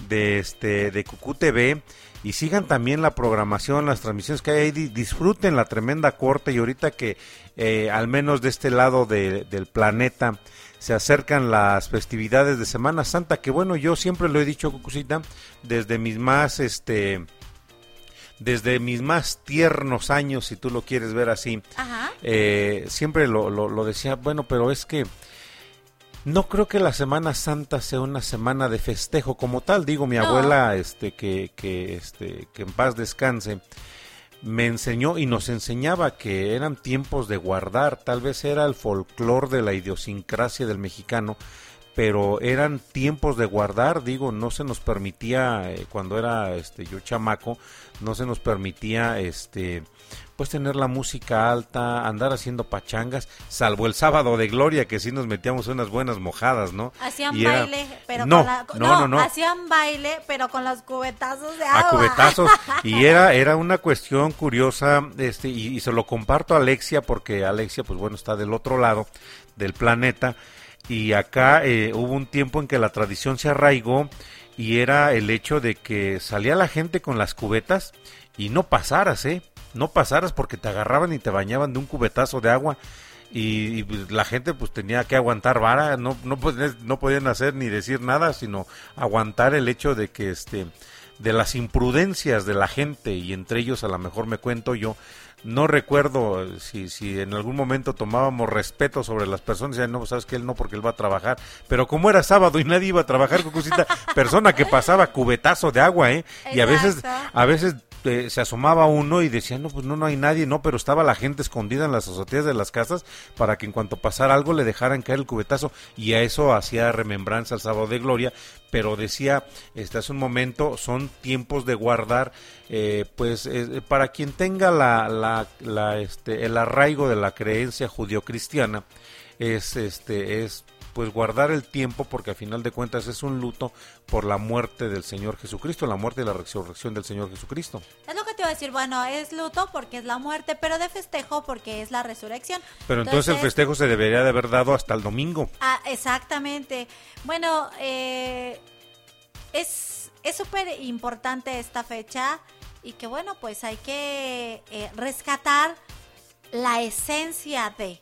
de este, de Cucú TV y sigan también la programación, las transmisiones que hay ahí, di- disfruten la tremenda corte y ahorita que eh, al menos de este lado de- del planeta se acercan las festividades de Semana Santa, que bueno, yo siempre lo he dicho, Cucucita, desde mis más, este, desde mis más tiernos años, si tú lo quieres ver así, Ajá. eh, siempre lo, lo- lo decía, bueno, pero es que no creo que la Semana Santa sea una semana de festejo como tal. Digo, mi No. abuela, este, que, que, este, que en paz descanse, me enseñó y nos enseñaba que eran tiempos de guardar. Tal vez era el folclor de la idiosincrasia del mexicano, pero eran tiempos de guardar. Digo, no se nos permitía eh, cuando era, este, yo chamaco, no se nos permitía, este, pues tener la música alta, andar haciendo pachangas, salvo el sábado de gloria que sí nos metíamos unas buenas mojadas, ¿no? Hacían Y era- baile, pero no, con la... no, no, no, hacían baile, pero con los cubetazos de a agua. cubetazos y era era una cuestión curiosa este y, y se lo comparto a Alexia porque Alexia pues bueno está del otro lado del planeta y acá eh, hubo un tiempo en que la tradición se arraigó y era el hecho de que salía la gente con las cubetas y no pasaras, ¿eh? No pasaras porque te agarraban y te bañaban de un cubetazo de agua y, y, pues, la gente pues tenía que aguantar vara, no, no, no podían hacer ni decir nada, sino aguantar el hecho de que este de las imprudencias de la gente y entre ellos a lo mejor me cuento yo no recuerdo si, si en algún momento tomábamos respeto sobre las personas, ya no, sabes que él no porque él va a trabajar, pero como era sábado y nadie iba a trabajar, Cucucita, persona que pasaba cubetazo de agua, ¿eh? Y a veces, a veces eh, se asomaba uno y decía, no, pues no, no hay nadie, no, pero estaba la gente escondida en las azoteas de las casas para que en cuanto pasara algo le dejaran caer el cubetazo y a eso hacía remembranza al sábado de gloria, pero decía, este hace un momento, son tiempos de guardar, eh, pues eh, para quien tenga la, la, la, este, el arraigo de la creencia judio-cristiana, es, este, es pues guardar el tiempo porque a final de cuentas es un luto por la muerte del Señor Jesucristo, la muerte y la resurrección del Señor Jesucristo. Es lo que te iba a decir, bueno, es luto porque es la muerte, pero de festejo porque es la resurrección. Pero entonces, el festejo se debería de haber dado hasta el domingo. Ah, exactamente. Bueno, eh, es es súper importante esta fecha y que bueno, pues hay que eh, rescatar la esencia de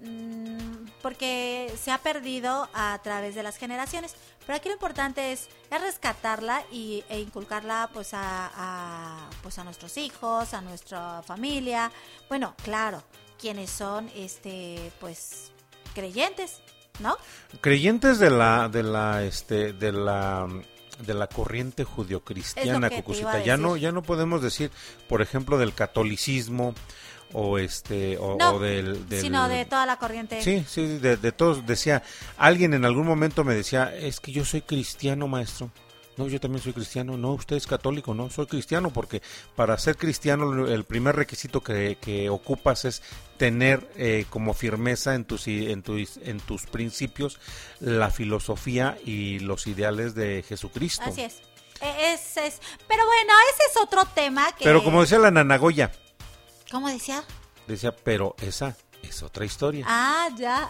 mm, porque se ha perdido a través de las generaciones. Pero aquí lo importante es, es rescatarla y, e inculcarla pues a, a, pues a nuestros hijos, a nuestra familia. Bueno, claro, quienes son este pues creyentes, ¿no? Creyentes de la de la este de la de la corriente judio-cristiana, Cucucita. Ya no ya no podemos decir, por ejemplo, del catolicismo o este o, No, o del, del- sino de toda la corriente. Sí, sí, de, de todos. Decía, alguien en algún momento me decía, es que yo soy cristiano, maestro. No, yo también soy cristiano. No, usted es católico. No, soy cristiano porque para ser cristiano el primer requisito que, que ocupas es tener eh, como firmeza en tus, en, tus, en tus principios la filosofía y los ideales de Jesucristo. Así es. E- Es, es- Pero bueno, ese es otro tema que... Pero como decía la Nanagoya, ¿Cómo decía? Decía, pero esa es otra historia. Ah, ya.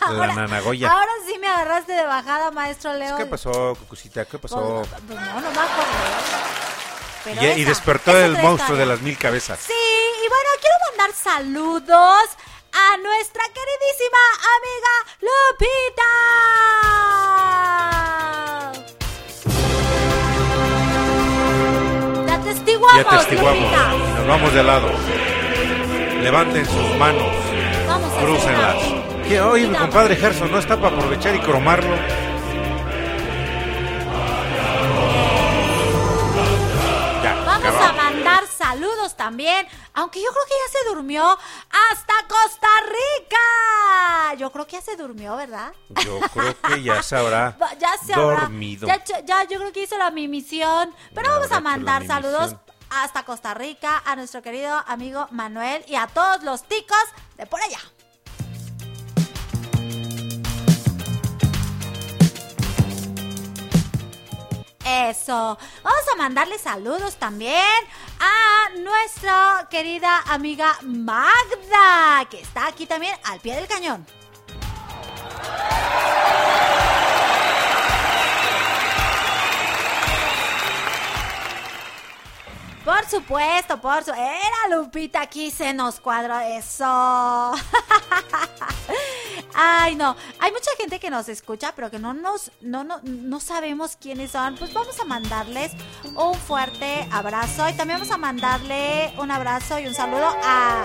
La Nana Goya. Ahora sí me agarraste de bajada, maestro Leo. ¿Qué pasó, Cucucita? ¿Qué pasó? Pues, pues no, no me. Pero Y, despertó el monstruo de las mil cabezas. Sí, y bueno, quiero mandar saludos a nuestra queridísima amiga Lupita. La atestiguamos, Ya testiguamos. Lupita. Nos vamos de lado. Levanten sus manos. Vamos a Crúcenlas. hacer Que hoy mi compadre Gerson no está para aprovechar y cromarlo. Ya, Vamos acabamos. a mandar saludos también, aunque yo creo que ya se durmió hasta Costa Rica. Yo creo que ya se durmió, ¿verdad? Yo creo que ya se habrá Ya se habrá- dormido. Ya, ya- ya, yo creo que hizo la mi misión. Pero vamos a mandar saludos. Hasta Costa Rica a nuestro querido amigo Manuel y a todos los ticos de por allá. Eso. Vamos a mandarle saludos también a nuestra querida amiga Magda, que está aquí también al pie del cañón. Por supuesto, por su... Era Lupita, aquí se nos cuadró eso. Ay, no. Hay mucha gente que nos escucha, pero que no nos, no, no, no sabemos quiénes son. Pues vamos a mandarles un fuerte abrazo. Y también vamos a mandarle un abrazo y un saludo a...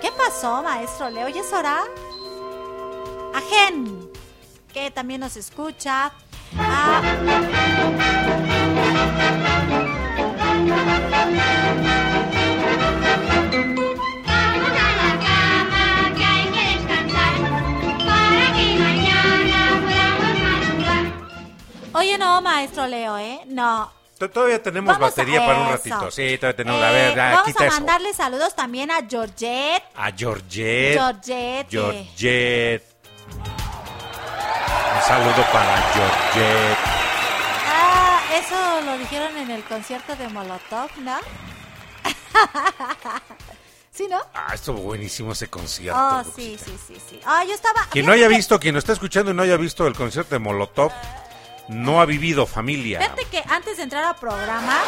¿Qué pasó, maestro Leo? ¿Ya es? A Gen, que también nos escucha. A... Oye, no, maestro Leo, ¿eh? No. Todavía tenemos Vamos a- batería para un eso. ratito. Sí, todavía tenemos. a Eh, ver, ya, vamos quita a eso. mandarle saludos también a Georgette. A Georgette. Georgette. Georgette. Un saludo para Georgette. Eso lo dijeron en el concierto de Molotov, ¿no? ¿Sí, no? Ah, estuvo buenísimo ese concierto. Oh, sí, sí, sí, sí. Ah, yo estaba... Quien no haya visto, quien no está escuchando y no haya visto el concierto de Molotov, no ha vivido familia. Fíjate que antes de entrar al programa,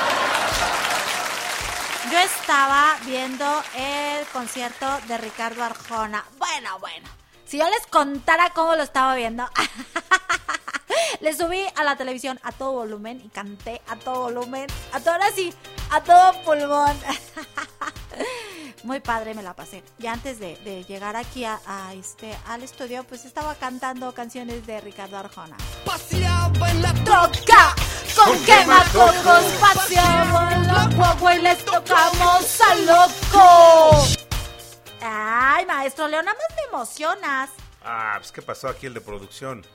yo estaba viendo el concierto de Ricardo Arjona. Bueno, bueno. Si yo les contara cómo lo estaba viendo, le subí a la televisión a todo volumen y canté a todo volumen, a todo ahora sí, a todo pulmón. Muy padre me la pasé. Y antes de, de llegar aquí a, a este al estudio, pues estaba cantando canciones de Ricardo Arjona. Paseaba en la Troca con quemacocos, paseamos en la guagua y les tocamos al loco. Ay, maestro Leo, nada más me emocionas. Ah, pues ¿qué pasó aquí el de producción?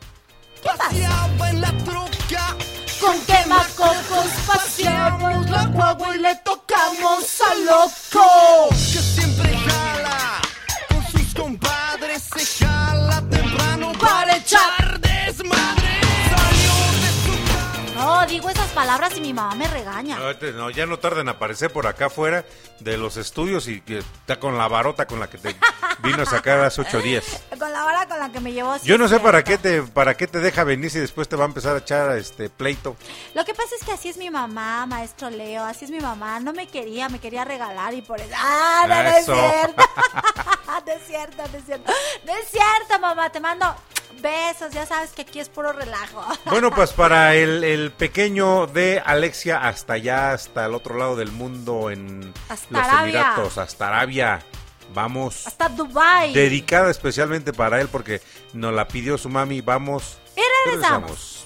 Paseaba en la troca. Con quemacocos, paseamos la guagua y le tocamos al loco. que siempre jala con sus compadres se jala temprano Para echar desmadre. Salió de su No, digo esas palabras y mi mamá me regaña. No, este, no, ya no tarda en aparecer por acá afuera de los estudios y que está con la varota con la que te vino a sacar hace ocho días. Con la vara con la que me llevó. Yo no sé para qué te para qué te deja venir si después te va a empezar a echar este pleito. Lo que pasa es que así es mi mamá, maestro Leo, así es mi mamá. No me quería, me quería regalar y por eso... ¡Ah, no, no es cierto! no es cierto, no es cierto. No es cierto, mamá, te mando besos, ya sabes que aquí es puro relajo. Bueno, pues para el, el pequeño de Alexia hasta allá, hasta el otro lado del mundo en Hasta los Arabia. Emiratos, hasta Arabia. Vamos. Hasta Dubai. Dedicada especialmente para él porque nos la pidió su mami. Vamos. Y regresamos.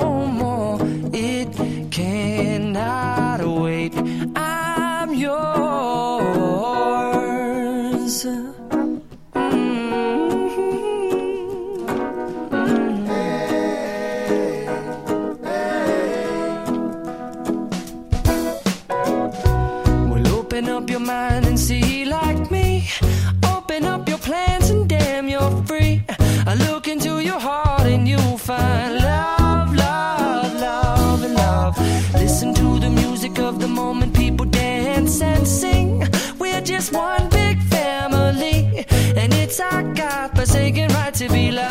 cannot wait. I'm yours. Mm-hmm. Open up your mind and see to be loved,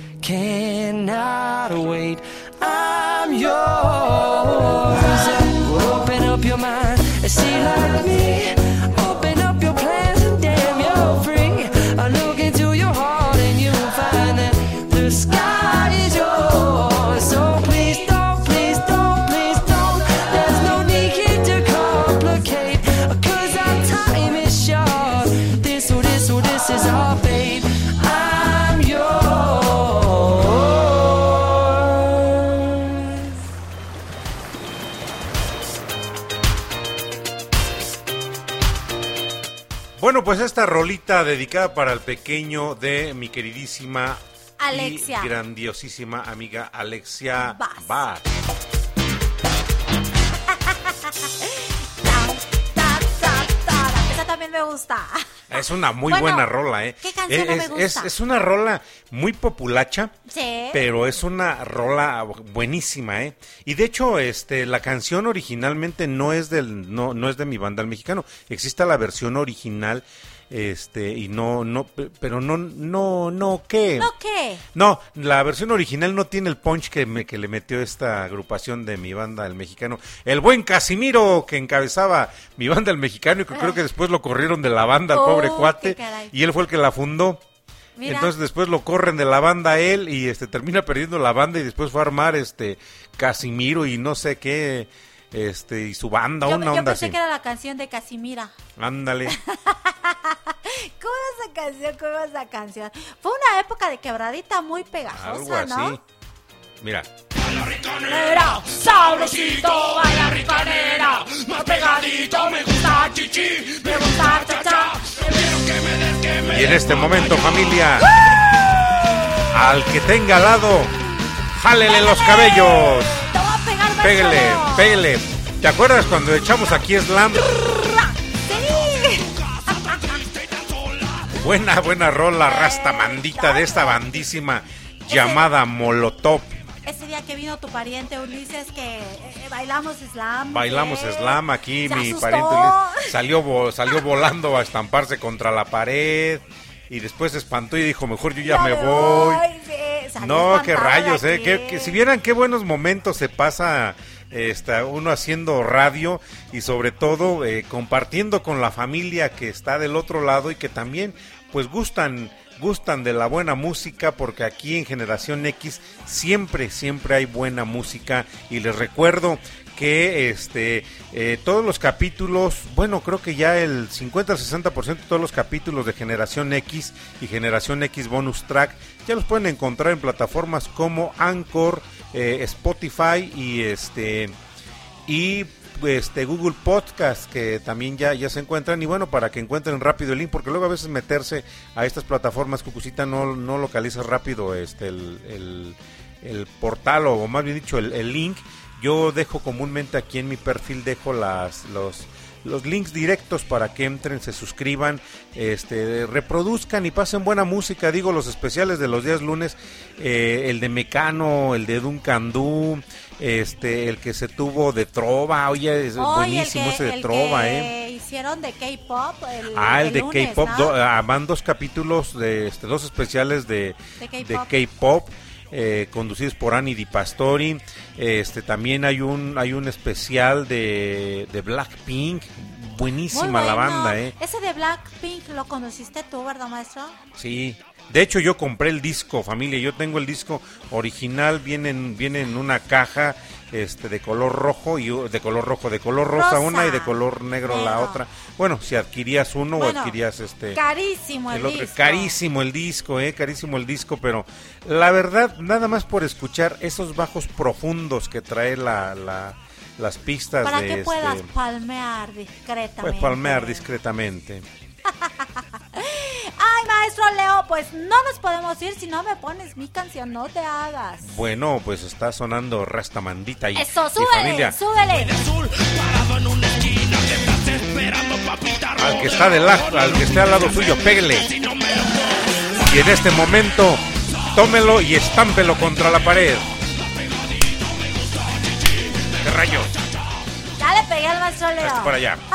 cannot wait. I'm yours. Open up your mind and see like me. Bueno, pues esta rolita dedicada para el pequeño de mi queridísima Alexia. y grandiosísima amiga Alexia Bass. Bass. Ta, ta, ta. Esa también me gusta. Es una muy Bueno, buena rola, ¿eh? ¿qué canción no es, me gusta? es- es una rola muy populacha, Sí. pero es una rola buenísima, ¿eh? Y de hecho, este, la canción originalmente no es del, no, no es de mi banda el mexicano. Existe la versión original, este, y no, no, pe- pero no, no, no, ¿qué? ¿No qué? No, la versión original no tiene el punch que, me, que le metió esta agrupación de mi banda, el mexicano. El buen Casimiro, que encabezaba mi banda, el mexicano, y que creo que después lo corrieron de la banda, el Oh, pobre cuate. Y él fue el que la fundó. Mira. Entonces después lo corren de la banda él y este termina perdiendo la banda y después fue a armar este Casimiro y no sé qué este y su banda, Yo, una yo onda pensé así. que era la canción de Casimira. Ándale. ¿Cómo era esa canción? ¿Cómo era esa canción? Fue una época de quebradita muy Algo pegajosa, así. ¿no? Mira. Ricanera, sabrosito, vaya ricanera, más pegadito, me gusta chichi, me gusta cha-cha, quiero que me des, que me Y en este momento, familia, al que tenga al lado, jálele los cabellos. Pégale, pégale. ¿Te acuerdas cuando echamos aquí Slam? Sí. Buena, buena rola, rasta mandita de esta bandísima llamada Molotov. ese día que vino tu pariente Ulises que eh, bailamos slam. Bailamos ¿qué? slam aquí, Se mi asustó. pariente Luis salió, salió volando a estamparse contra la pared y después se espantó y dijo, mejor yo ya, me voy. No, qué rayos, eh. que, que si vieran qué buenos momentos se pasa está uno haciendo radio y sobre todo eh, compartiendo con la familia que está del otro lado y que también pues gustan gustan de la buena música porque aquí en Generación X siempre siempre hay buena música y les recuerdo que este eh, todos los capítulos, bueno, creo que ya el 50 al 60% de todos los capítulos de Generación X y Generación X Bonus Track ya los pueden encontrar en plataformas como Anchor, eh, Spotify y este y este Google Podcast que también ya, ya se encuentran. Y bueno para que encuentren rápido el link porque luego a veces meterse a estas plataformas Cucucita no, no localiza rápido este el, el- el portal o más bien dicho el link yo dejo comúnmente aquí en mi perfil dejo las los los links directos para que entren, se suscriban, este, reproduzcan y pasen buena música. Digo, los especiales de los días lunes, eh, el de Mecano, el de Duncan Du, este, el que se tuvo de Trova, oye, es buenísimo que, ese de el Trova, que ¿eh? hicieron de K-pop. Ah, el, de K-pop, ¿no? do- ah, van dos capítulos, de este, dos especiales De de K-pop. Eh, conducidos por Annie Di Pastori este también hay un hay un especial de, de Blackpink buenísima la banda eh Ese de Blackpink lo conociste tú, ¿verdad, maestro? Sí. De hecho, yo compré el disco, familia. Yo tengo el disco original, viene en, viene en una caja este de color rojo y de color rojo, de color rosa, Rosa. una y de color negro, la otra. Bueno, si adquirías uno Bueno, o adquirías este Carísimo el, el otro. disco. Carísimo el disco, eh, carísimo el disco, pero la verdad, nada más por escuchar esos bajos profundos que trae la, la- las pistas Para de que este, puedas palmear discretamente. pues palmear discretamente. Ay, maestro Leo, pues no nos podemos ir si no me pones mi canción, no te hagas. Bueno, pues está sonando Rastamandita y, Eso, y súbele, familia. súbele. Al que está del lado, al que esté al lado suyo, pégale. Y en este momento, tómelo y estámpelo contra la pared. ¿Qué rayos? Ya le pegué al maestro Leo. Hazte para allá.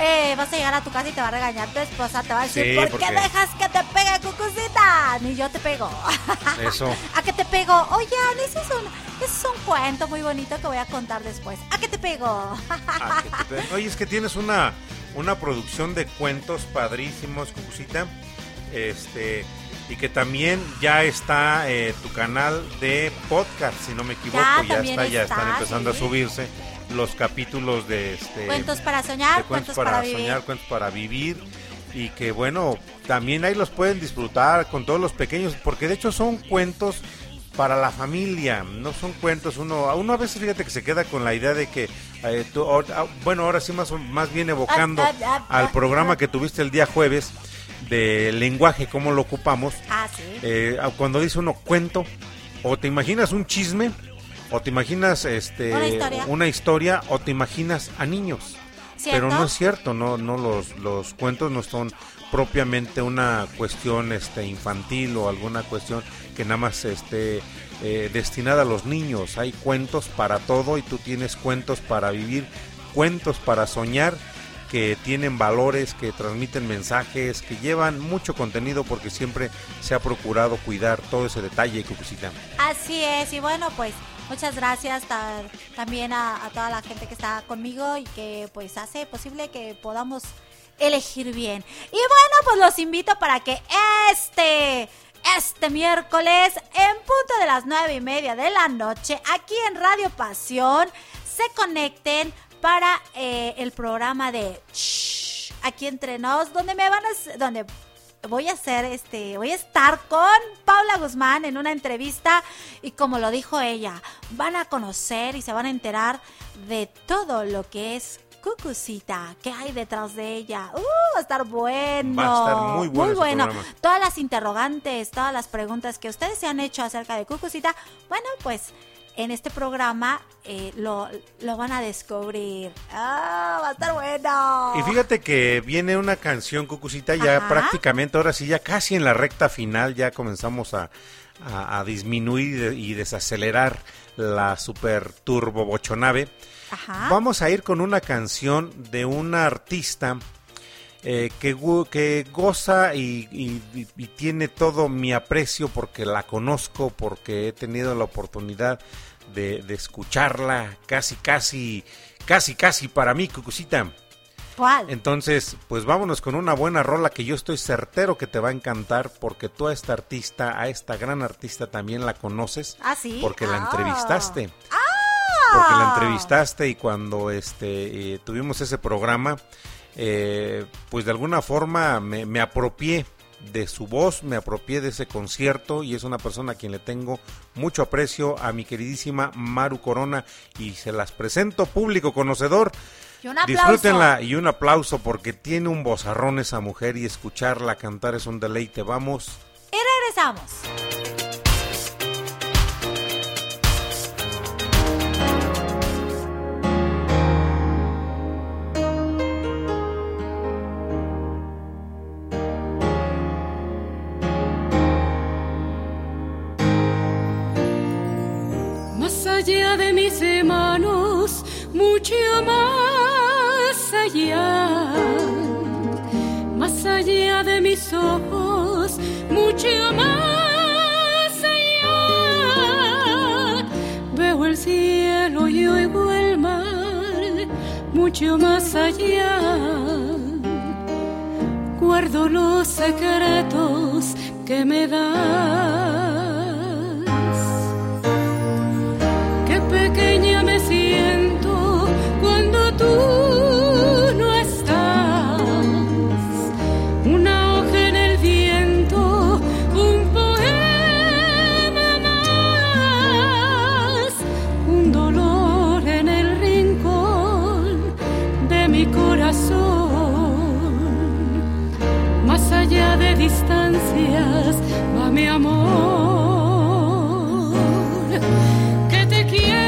Eh, vas a llegar a tu casa y te va a regañar tu esposa, te va a decir, Sí, ¿por qué porque- dejas que te pegue, cucucita? Ni yo te pego. Eso. ¿A qué te pego? Oigan, ese es un, ese es un cuento muy bonito que voy a contar después. ¿A qué te pego? Que te- Oye, es que tienes una, una producción de cuentos padrísimos, Cucucita. Este, y que también ya está eh, tu canal de podcast, si no me equivoco. Ya, está, ya está, están empezando sí. a subirse los capítulos de este Cuentos para soñar, cuentos para vivir. soñar, cuentos para vivir. Y que bueno, también ahí los pueden disfrutar con todos los pequeños, porque de hecho son cuentos para la familia, no son cuentos, uno, uno a veces fíjate que se queda con la idea de que, eh, tú- ah, bueno, ahora sí más, más bien evocando Ah, ah, al programa que tuviste el día jueves de lenguaje, cómo lo ocupamos, Ah, sí. eh, cuando dice uno cuento, o te imaginas un chisme, o te imaginas este Una historia. una historia, o te imaginas a niños. ¿Cierto? Pero no es cierto, no, no los, los cuentos no son propiamente una cuestión este infantil o alguna cuestión que nada más esté eh, destinada a los niños. Hay cuentos para todo y tú tienes cuentos para vivir, cuentos para soñar que tienen valores, que transmiten mensajes, que llevan mucho contenido porque siempre se ha procurado cuidar todo ese detalle, Cucucita. Así es, y bueno, pues muchas gracias ta- también a, a toda la gente que está conmigo y que pues hace posible que podamos elegir bien. Y bueno, pues los invito para que este, este miércoles, en punto de las nueve y media de la noche, aquí en Radio Pasión, se conecten para eh, el programa de Shh, aquí entre nos, donde me van a, donde voy a hacer este, voy a estar con Paula Guzmán en una entrevista y como lo dijo ella, van a conocer y se van a enterar de todo lo que es Cucucita, qué hay detrás de ella. Uh, va a estar bueno. Va a estar muy bueno ese bueno. programa. Todas las interrogantes, todas las preguntas que ustedes se han hecho acerca de Cucucita, bueno, pues en este programa eh, lo, lo van a descubrir. Ah, va a estar bueno. Y fíjate que viene una canción, Cucucita, ya Ajá. prácticamente, ahora sí, ya casi en la recta final, ya comenzamos a, a, a disminuir y de- y desacelerar la super turbo bochonave, Ajá. vamos a ir con una canción de una artista eh, que, que goza y, y- y- y tiene todo mi aprecio porque la conozco, porque he tenido la oportunidad de, de escucharla casi, casi, casi, casi para mí, Cucucita. ¿Cuál? Entonces, pues vámonos con una buena rola que yo estoy certero que te va a encantar porque tú a esta artista, a esta gran artista también la conoces. Ah, sí. Porque la Ah. entrevistaste. Ah. Porque la entrevistaste y cuando este eh, tuvimos ese programa, eh, pues de alguna forma me, me apropié de su voz, me apropié de ese concierto y es una persona a quien le tengo mucho aprecio a mi queridísima Maru Corona y se las presento público conocedor. Y un aplauso. Disfrútenla y un aplauso porque tiene un vozarrón esa mujer y escucarla cantar es un deleite. Vamos. Y regresamos. Allá de mis hermanos, mucho más allá. Más allá de mis ojos, mucho más allá. Veo el cielo y oigo el mar, mucho más allá. Guardo los secretos que me das. Pequeña me siento cuando tú no estás. Una hoja en el viento, un poema más, un dolor en el rincón de mi corazón. Más allá de distancias va mi amor. Que te quiero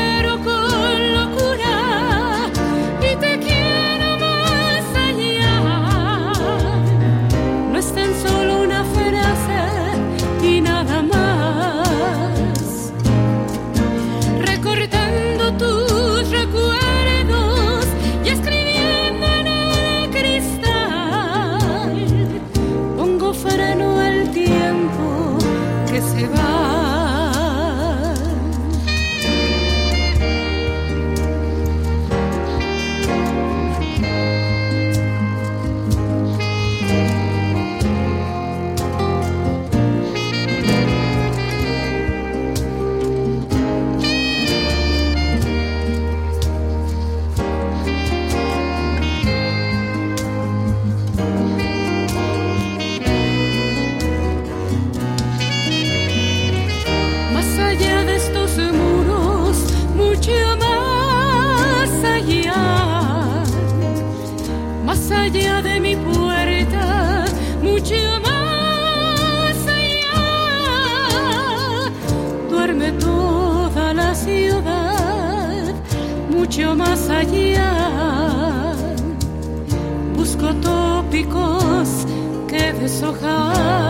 deshojar.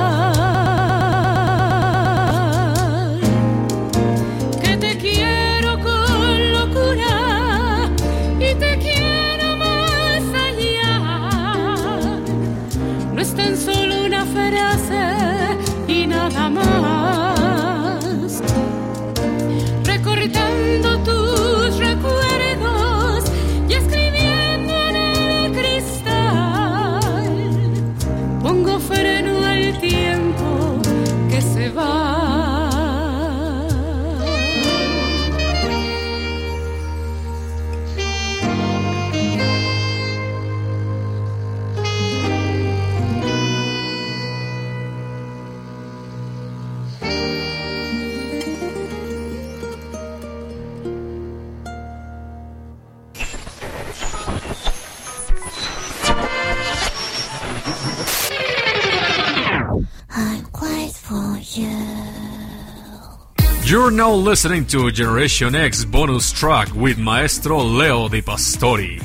You're now listening to Generation X bonus track with Maestro Leo Di Pastori.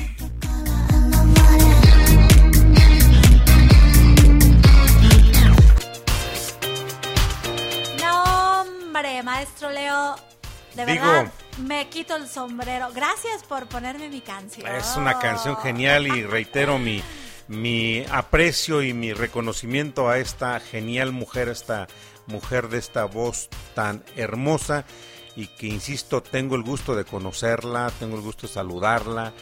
No maestro Leo, de Digo- verdad, me quito el sombrero. Gracias por ponerme mi canción. Es una canción genial y reitero mi, mi aprecio y mi reconocimiento a esta genial mujer, esta mujer de esta voz tan hermosa y que, insisto, tengo el gusto de conocerla, tengo el gusto de saludarla.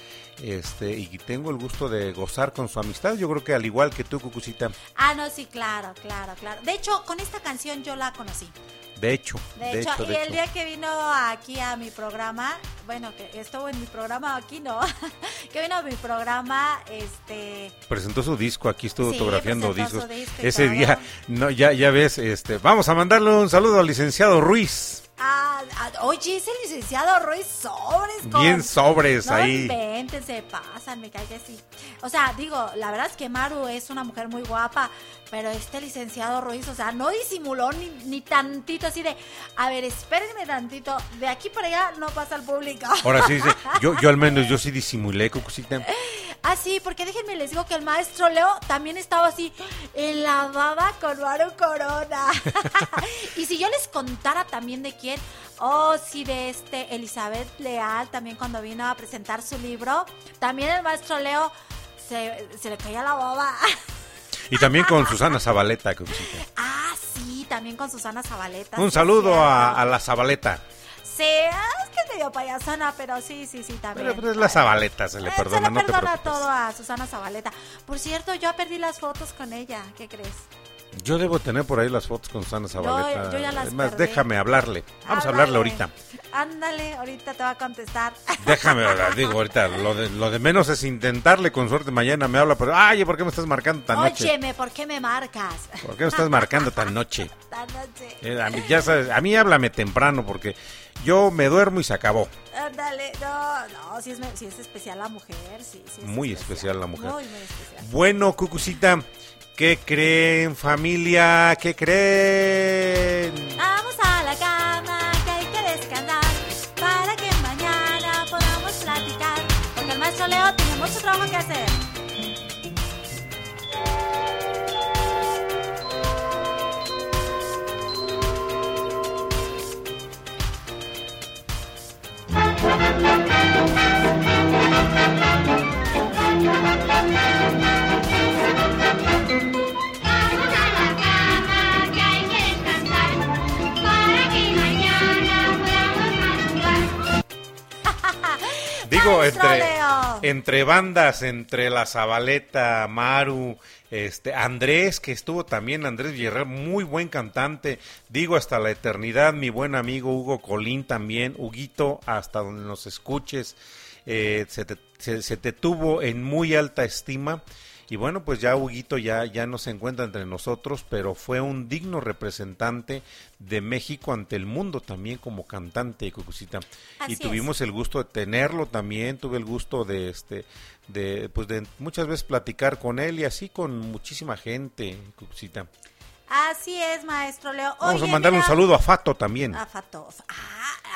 Este, y tengo el gusto de gozar con su amistad. Yo creo que al igual que tú, Cucucita, Ah, no, sí, claro, claro, claro. De hecho, con esta canción yo la conocí. de hecho, De, hecho, y el día que vino aquí a mi programa, bueno, que estuvo en mi programa aquí, no, que vino a mi programa, este, presentó su disco, aquí estuvo Sí, presentó discos. su disco Ese todo. día, no, ya, ya ves, este, vamos a mandarle un saludo al licenciado Ruiz. Ah, ah, oye, ese licenciado Ruiz Sobres. con- Bien sobres no ahí. inventen, se pasan, me cae que sí. O sea, digo, la verdad es que Maru es una mujer muy guapa, pero este licenciado Ruiz, o sea, no disimuló ni, ni tantito así de, a ver, espérenme tantito, de aquí para allá no pasa al público. Ahora sí, sí, yo, yo al menos yo sí disimulé, Cucucita. Ah, sí, porque déjenme les digo que el maestro Leo también estaba así en la baba con Maru Corona. y si yo les contara también de quién, oh, sí, de este Elizabeth Leal, también cuando vino a presentar su libro, también el maestro Leo se, se le caía la baba. Y también con Susana Zabaleta, ah, sí, también con Susana Zabaleta. Un sí, saludo a, a la Zabaleta. Sí, es que es medio payasona, pero sí, sí, sí, también. Pero, pero es la Zabaleta, se le Eh, perdona, se le no te perdona preocupes. todo a Susana Zabaleta. Por cierto, yo perdí las fotos con ella. ¿Qué crees? Yo debo tener por ahí las fotos con Susana Zabaleta. yo ya las Es más, perdí. déjame hablarle. Vamos a hablarle ahorita. Ándale, ahorita te va a contestar. Déjame, hablar, digo, ahorita, lo de, lo de menos es intentarle, con suerte mañana me habla, pero, ay, ¿por qué me estás marcando tan noche? Óyeme, ¿por qué me marcas? ¿Por qué me estás marcando tan noche? Tan noche. Eh, a mí, ya sabes, a mí háblame temprano, porque yo me duermo y se acabó. Ándale, no, no, si es, si es especial la mujer, sí, sí. es Muy especial la mujer. Muy, muy especial. Bueno, Cucucita, ¿qué creen, familia? ¿Qué creen? Vamos a la cama, que hay que descansar, para que mañana podamos platicar. Porque el maestro Leo tiene mucho trabajo que hacer. Digo, entre, entre bandas, entre la Zabaleta, Maru, este, Andrés, que estuvo también, Andrés Villarreal, muy buen cantante, digo, hasta la eternidad, mi buen amigo Hugo Colín también, Huguito, hasta donde nos escuches, eh, se, te, se- se te tuvo en muy alta estima. Y bueno, pues ya Huguito ya, ya no se encuentra entre nosotros, pero fue un digno representante de México ante el mundo también como cantante, Cucucita. Así y es. tuvimos el gusto de tenerlo también, tuve el gusto de este de pues de muchas veces platicar con él y así con muchísima gente, Cucucita. Así es, maestro Leo. Vamos Oye, a mandarle un mira- saludo a Fato también. A Fato.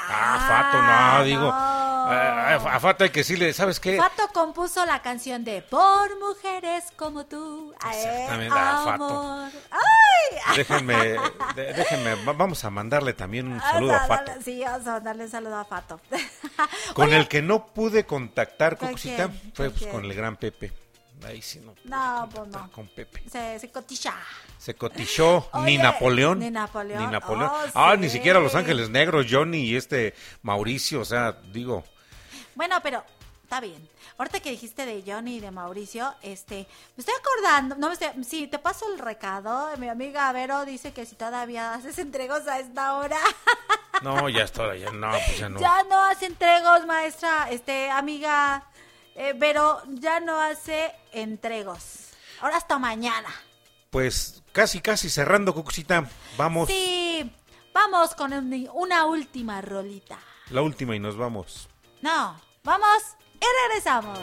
Ah, Fato, no, digo, no. eh, a Fato hay que decirle, ¿sabes qué? Fato compuso la canción de Por mujeres como tú. eh, Exactamente, ah, Fato. amor. ¡Ay! Déjenme, déjenme, va- vamos a mandarle también un Ah, saludo a dale, Fato. Sí, vamos a darle un saludo a Fato. Con el que no pude contactar, ¿Con Cucucita, fue ¿Con pues, con el gran Pepe. Ahí sí no, No, pues no. con Pepe. Se, se cotilla. Se cotizó ni Napoleón. ni Napoleón. Ni Napoleón. Oh, ah, sí. ni siquiera Los Ángeles Negros, Johnny y este Mauricio. O sea, digo, Bueno, pero está bien. Ahorita que dijiste de Johnny y de Mauricio, este, me estoy acordando, no me estoy, sí, te paso el recado. Mi amiga Vero dice que si todavía haces entregos a esta hora. no, ya estoy, ya no, pues ya no. Ya no hace entregos, maestra, este, amiga, eh, pero ya no hace entregos. Ahora hasta mañana. Pues casi, casi cerrando, Cucucita. Vamos, Sí, vamos con un- una última rolita. la última y nos vamos. No, vamos y regresamos.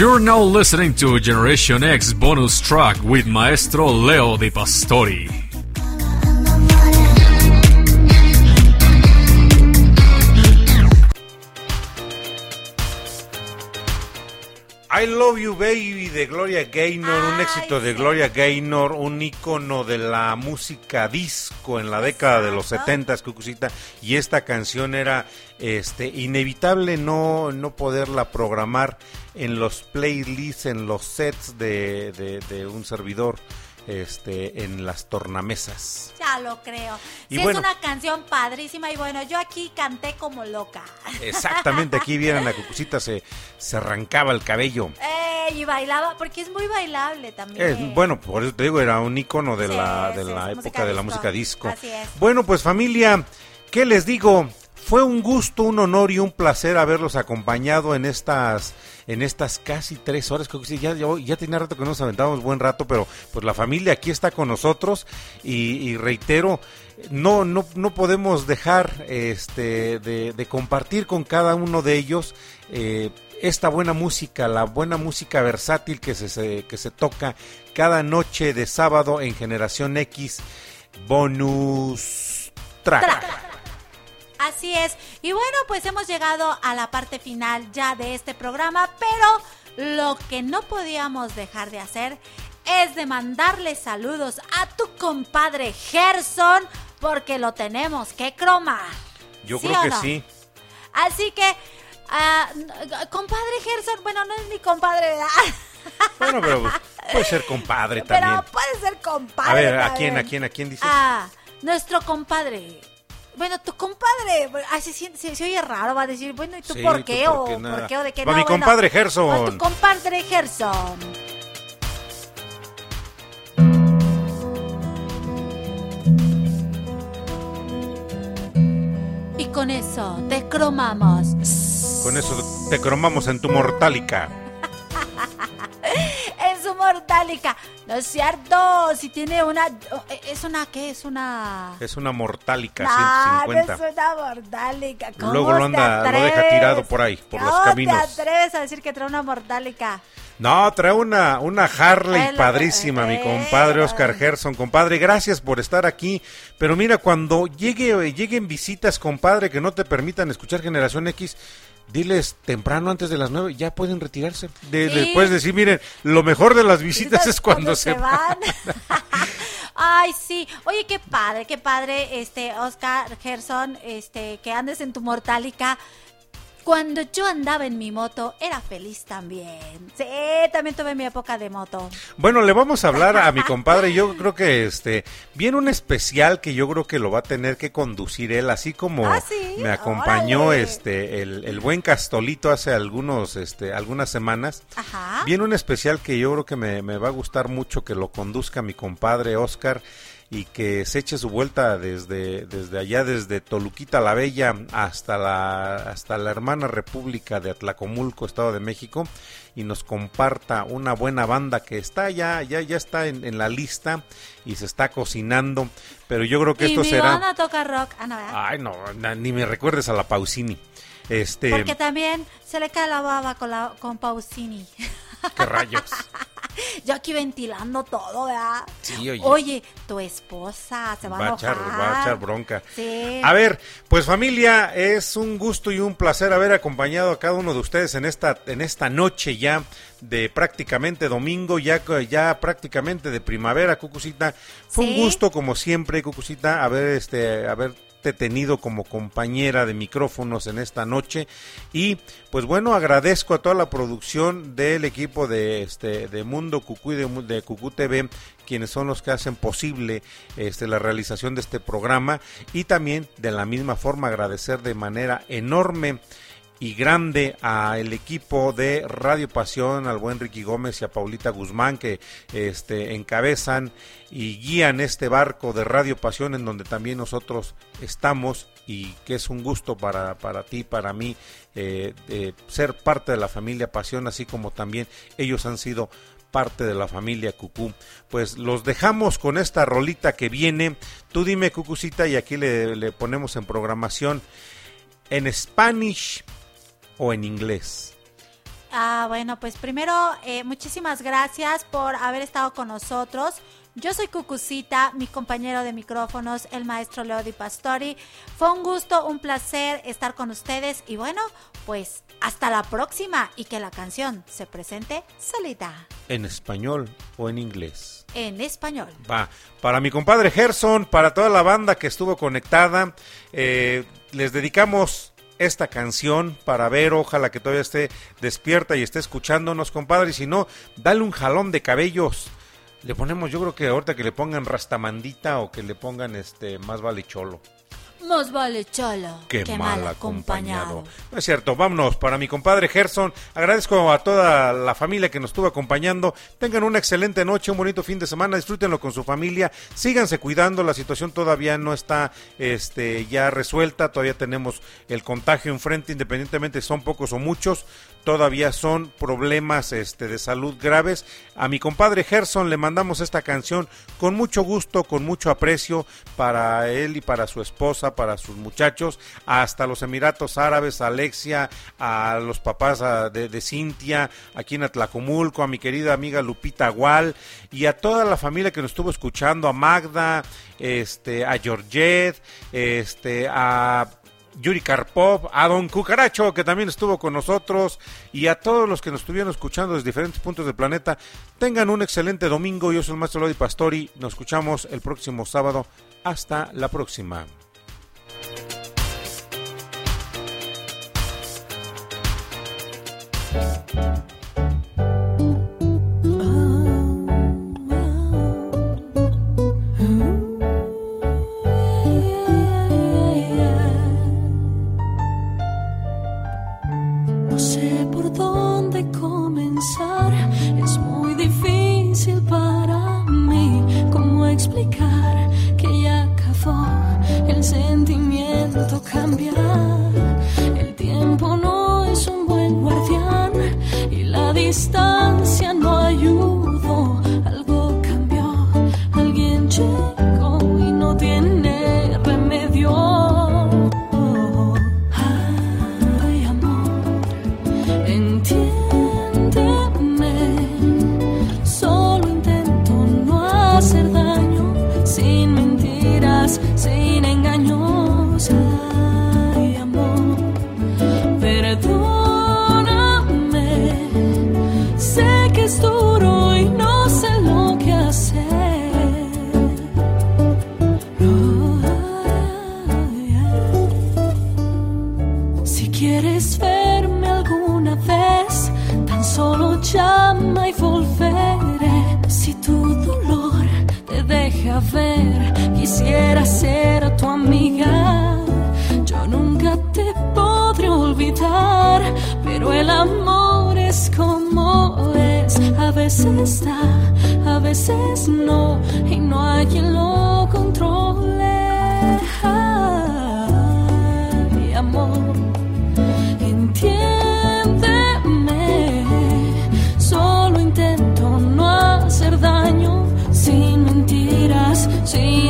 You're now listening to Generation X bonus track with Maestro Leo Di Pastori. I Love You Baby de Gloria Gaynor, un éxito de Gloria Gaynor, un ícono de la música disco en la década de los 70 Cucucita, y esta canción era este inevitable no, no poderla programar en los playlists, en los sets de, de- de un servidor este en las tornamesas. Ya lo creo. Y Sí, bueno. es una canción padrísima y bueno, yo aquí canté como loca. Exactamente, aquí vieron la Cucucita se, se arrancaba el cabello. Y bailaba, porque es muy bailable también. Eh, bueno, por eso te digo, era un icono de Sí, la, de sí, la época de la música disco. Así es. Bueno, pues familia, ¿qué les digo? Fue un gusto, un honor y un placer haberlos acompañado en estas en estas casi tres horas. Creo que sí, ya, ya, tenía rato que nos aventábamos buen rato, pero pues la familia aquí está con nosotros y, reitero, no, no, no podemos dejar este, de, compartir con cada uno de ellos eh, esta buena música, la buena música versátil que se, se- que se toca cada noche de sábado en Generación X Bonus Track. Así es. Y bueno, pues hemos llegado a la parte final ya de este programa, pero lo que no podíamos dejar de hacer es de mandarle saludos a tu compadre Gerson, porque lo tenemos que cromar. Yo ¿Sí creo que no? sí. Así que, ah, compadre Gerson, bueno, no es mi compadre, ¿verdad? Bueno, pero puede ser compadre pero también. puede ser compadre. A ver, ¿a también. quién, a quién, a quién dices? Ah, nuestro compadre. Bueno, tu compadre, ay, se, se, se oye raro, va a decir, bueno, ¿y tú Sí, por tú qué? por o qué nada. por qué o de qué Pa' no? mi Bueno, compadre Gerson. tu compadre Gerson. Y con eso te cromamos. Con eso te cromamos en tu mortálica. mortálica. No es cierto, si tiene una... ¿Es una qué? Es una... Es una mortálica No, 150. no es una mortálica. ¿Cómo Luego lo te anda, lo deja tirado por ahí, por los ¿Cómo caminos. te atreves a decir que trae una mortálica? No, trae una, una Harley Ay, padrísima, mi compadre Oscar Gerson. Compadre, gracias por estar aquí. Pero mira, cuando llegue, lleguen visitas, compadre, que no te permitan escuchar Generación X, diles temprano antes de las nueve, ya pueden retirarse. De, Sí. Les puedes decir, miren, lo mejor de las visitas es cuando, se van. Ay, sí. Oye, qué padre, qué padre, este, Oscar Gerson, este, que andes en tu mortálica. Cuando yo andaba en mi moto, era feliz también. Sí, también tuve mi época de moto. Bueno, le vamos a hablar a mi compadre. Yo creo que este viene un especial que yo creo que lo va a tener que conducir él, así como Ah, ¿sí? me acompañó Órale. este el, el buen Castolito hace algunos este algunas semanas. Ajá. Viene un especial que yo creo que me, me va a gustar mucho que lo conduzca mi compadre Oscar y que se eche su vuelta desde, desde allá, desde Toluquita la Bella hasta la, hasta la hermana República de Atlacomulco, Estado de México, y nos comparta una buena banda que está ya, ya, ya está en, en la lista y se está cocinando, pero yo creo que y esto mi será... banda toca rock. Ah, no. Ay, no, na- ni me recuerdes a la Pausini. Este, Porque también se le cae la baba con, la, con Pausini. qué rayos. Yo aquí ventilando todo, ¿verdad? Sí, oye. Oye, tu esposa se va, va a echar, va a echar bronca. Sí. A ver, pues familia, es un gusto y un placer haber acompañado a cada uno de ustedes en esta, en esta noche ya de prácticamente domingo, ya, ya prácticamente de primavera, Cucucita. Fue Sí. un gusto, como siempre, Cucucita, haber este, tenido como compañera de micrófonos en esta noche. Y pues bueno, agradezco a toda la producción del equipo de este de Mundo Cucú de, de Cucú TV, quienes son los que hacen posible este, la realización de este programa. Y también de la misma forma agradecer de manera enorme y grande al equipo de Radio Pasión, al buen Ricky Gómez y a Paulita Guzmán que este, encabezan y guían este barco de Radio Pasión en donde también nosotros estamos y que es un gusto para, para ti, para mí, eh, ser parte de la familia Pasión, así como también ellos han sido parte de la familia Cucú. Pues los dejamos con esta rolita que viene. Tú dime, Cucucita, y aquí le, le ponemos en programación en Spanish o en inglés. Ah, bueno, pues primero, eh, muchísimas gracias por haber estado con nosotros. Yo soy Cucucita, mi compañero de micrófonos, el maestro Leo Di Pastori. Fue un gusto, un placer estar con ustedes y bueno, pues hasta la próxima y que la canción se presente solita ¿En español o en inglés? en español. Va, para mi compadre Gerson, para toda la banda que estuvo conectada, eh, les dedicamos esta canción para ver, ojalá que todavía esté despierta y esté escuchándonos, compadre, y si no, dale un jalón de cabellos. Le ponemos, yo creo que ahorita que le pongan rastamandita o que le pongan este más vale cholo. Más vale cholo Qué, que mal mal acompañado. No es cierto, vámonos para mi compadre Gerson. Agradezco a toda la familia que nos estuvo acompañando. Tengan una excelente noche, un bonito fin de semana, disfrútenlo con su familia. Síganse cuidando, la situación todavía no está este, ya resuelta, todavía tenemos el contagio enfrente, independientemente si son pocos o muchos. Todavía son problemas este, de salud graves. A mi compadre Gerson le mandamos esta canción con mucho gusto, con mucho aprecio para él y para su esposa, para sus muchachos, hasta los Emiratos Árabes, a Alexia, a los papás de Cintia, aquí en Atlacomulco, a mi querida amiga Lupita Gual y a toda la familia que nos estuvo escuchando, a Magda, este, a Georgette, este, a Yuri Karpov, a Don Cucaracho, que también estuvo con nosotros, y a todos los que nos estuvieron escuchando desde diferentes puntos del planeta. Tengan un excelente domingo. Yo soy el maestro Lodi Pastori. Nos escuchamos el próximo sábado. Hasta la próxima. Sentimiento cambiar? El tiempo no es un buen guardián y la distancia deja ver, quisiera ser tu amiga. Yo nunca te podré olvidar, pero el amor es como es. A veces da, a veces no, y no hay quien lo controle. Ay, amor, mentiras, sin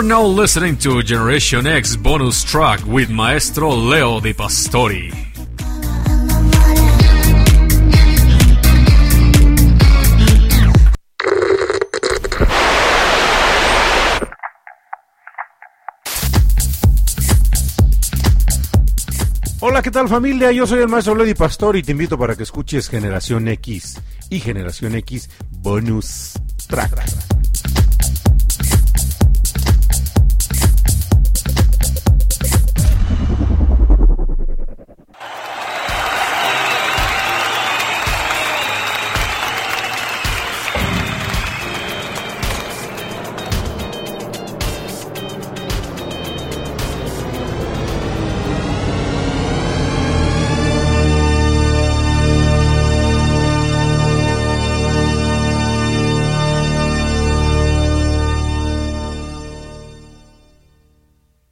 You're now listening to Generation X bonus track with Maestro Leo Di Pastori. Hola, ¿qué tal familia? Yo soy el maestro Lady Pastor y te invito para que escuches Generación X y Generación X Bonus Track.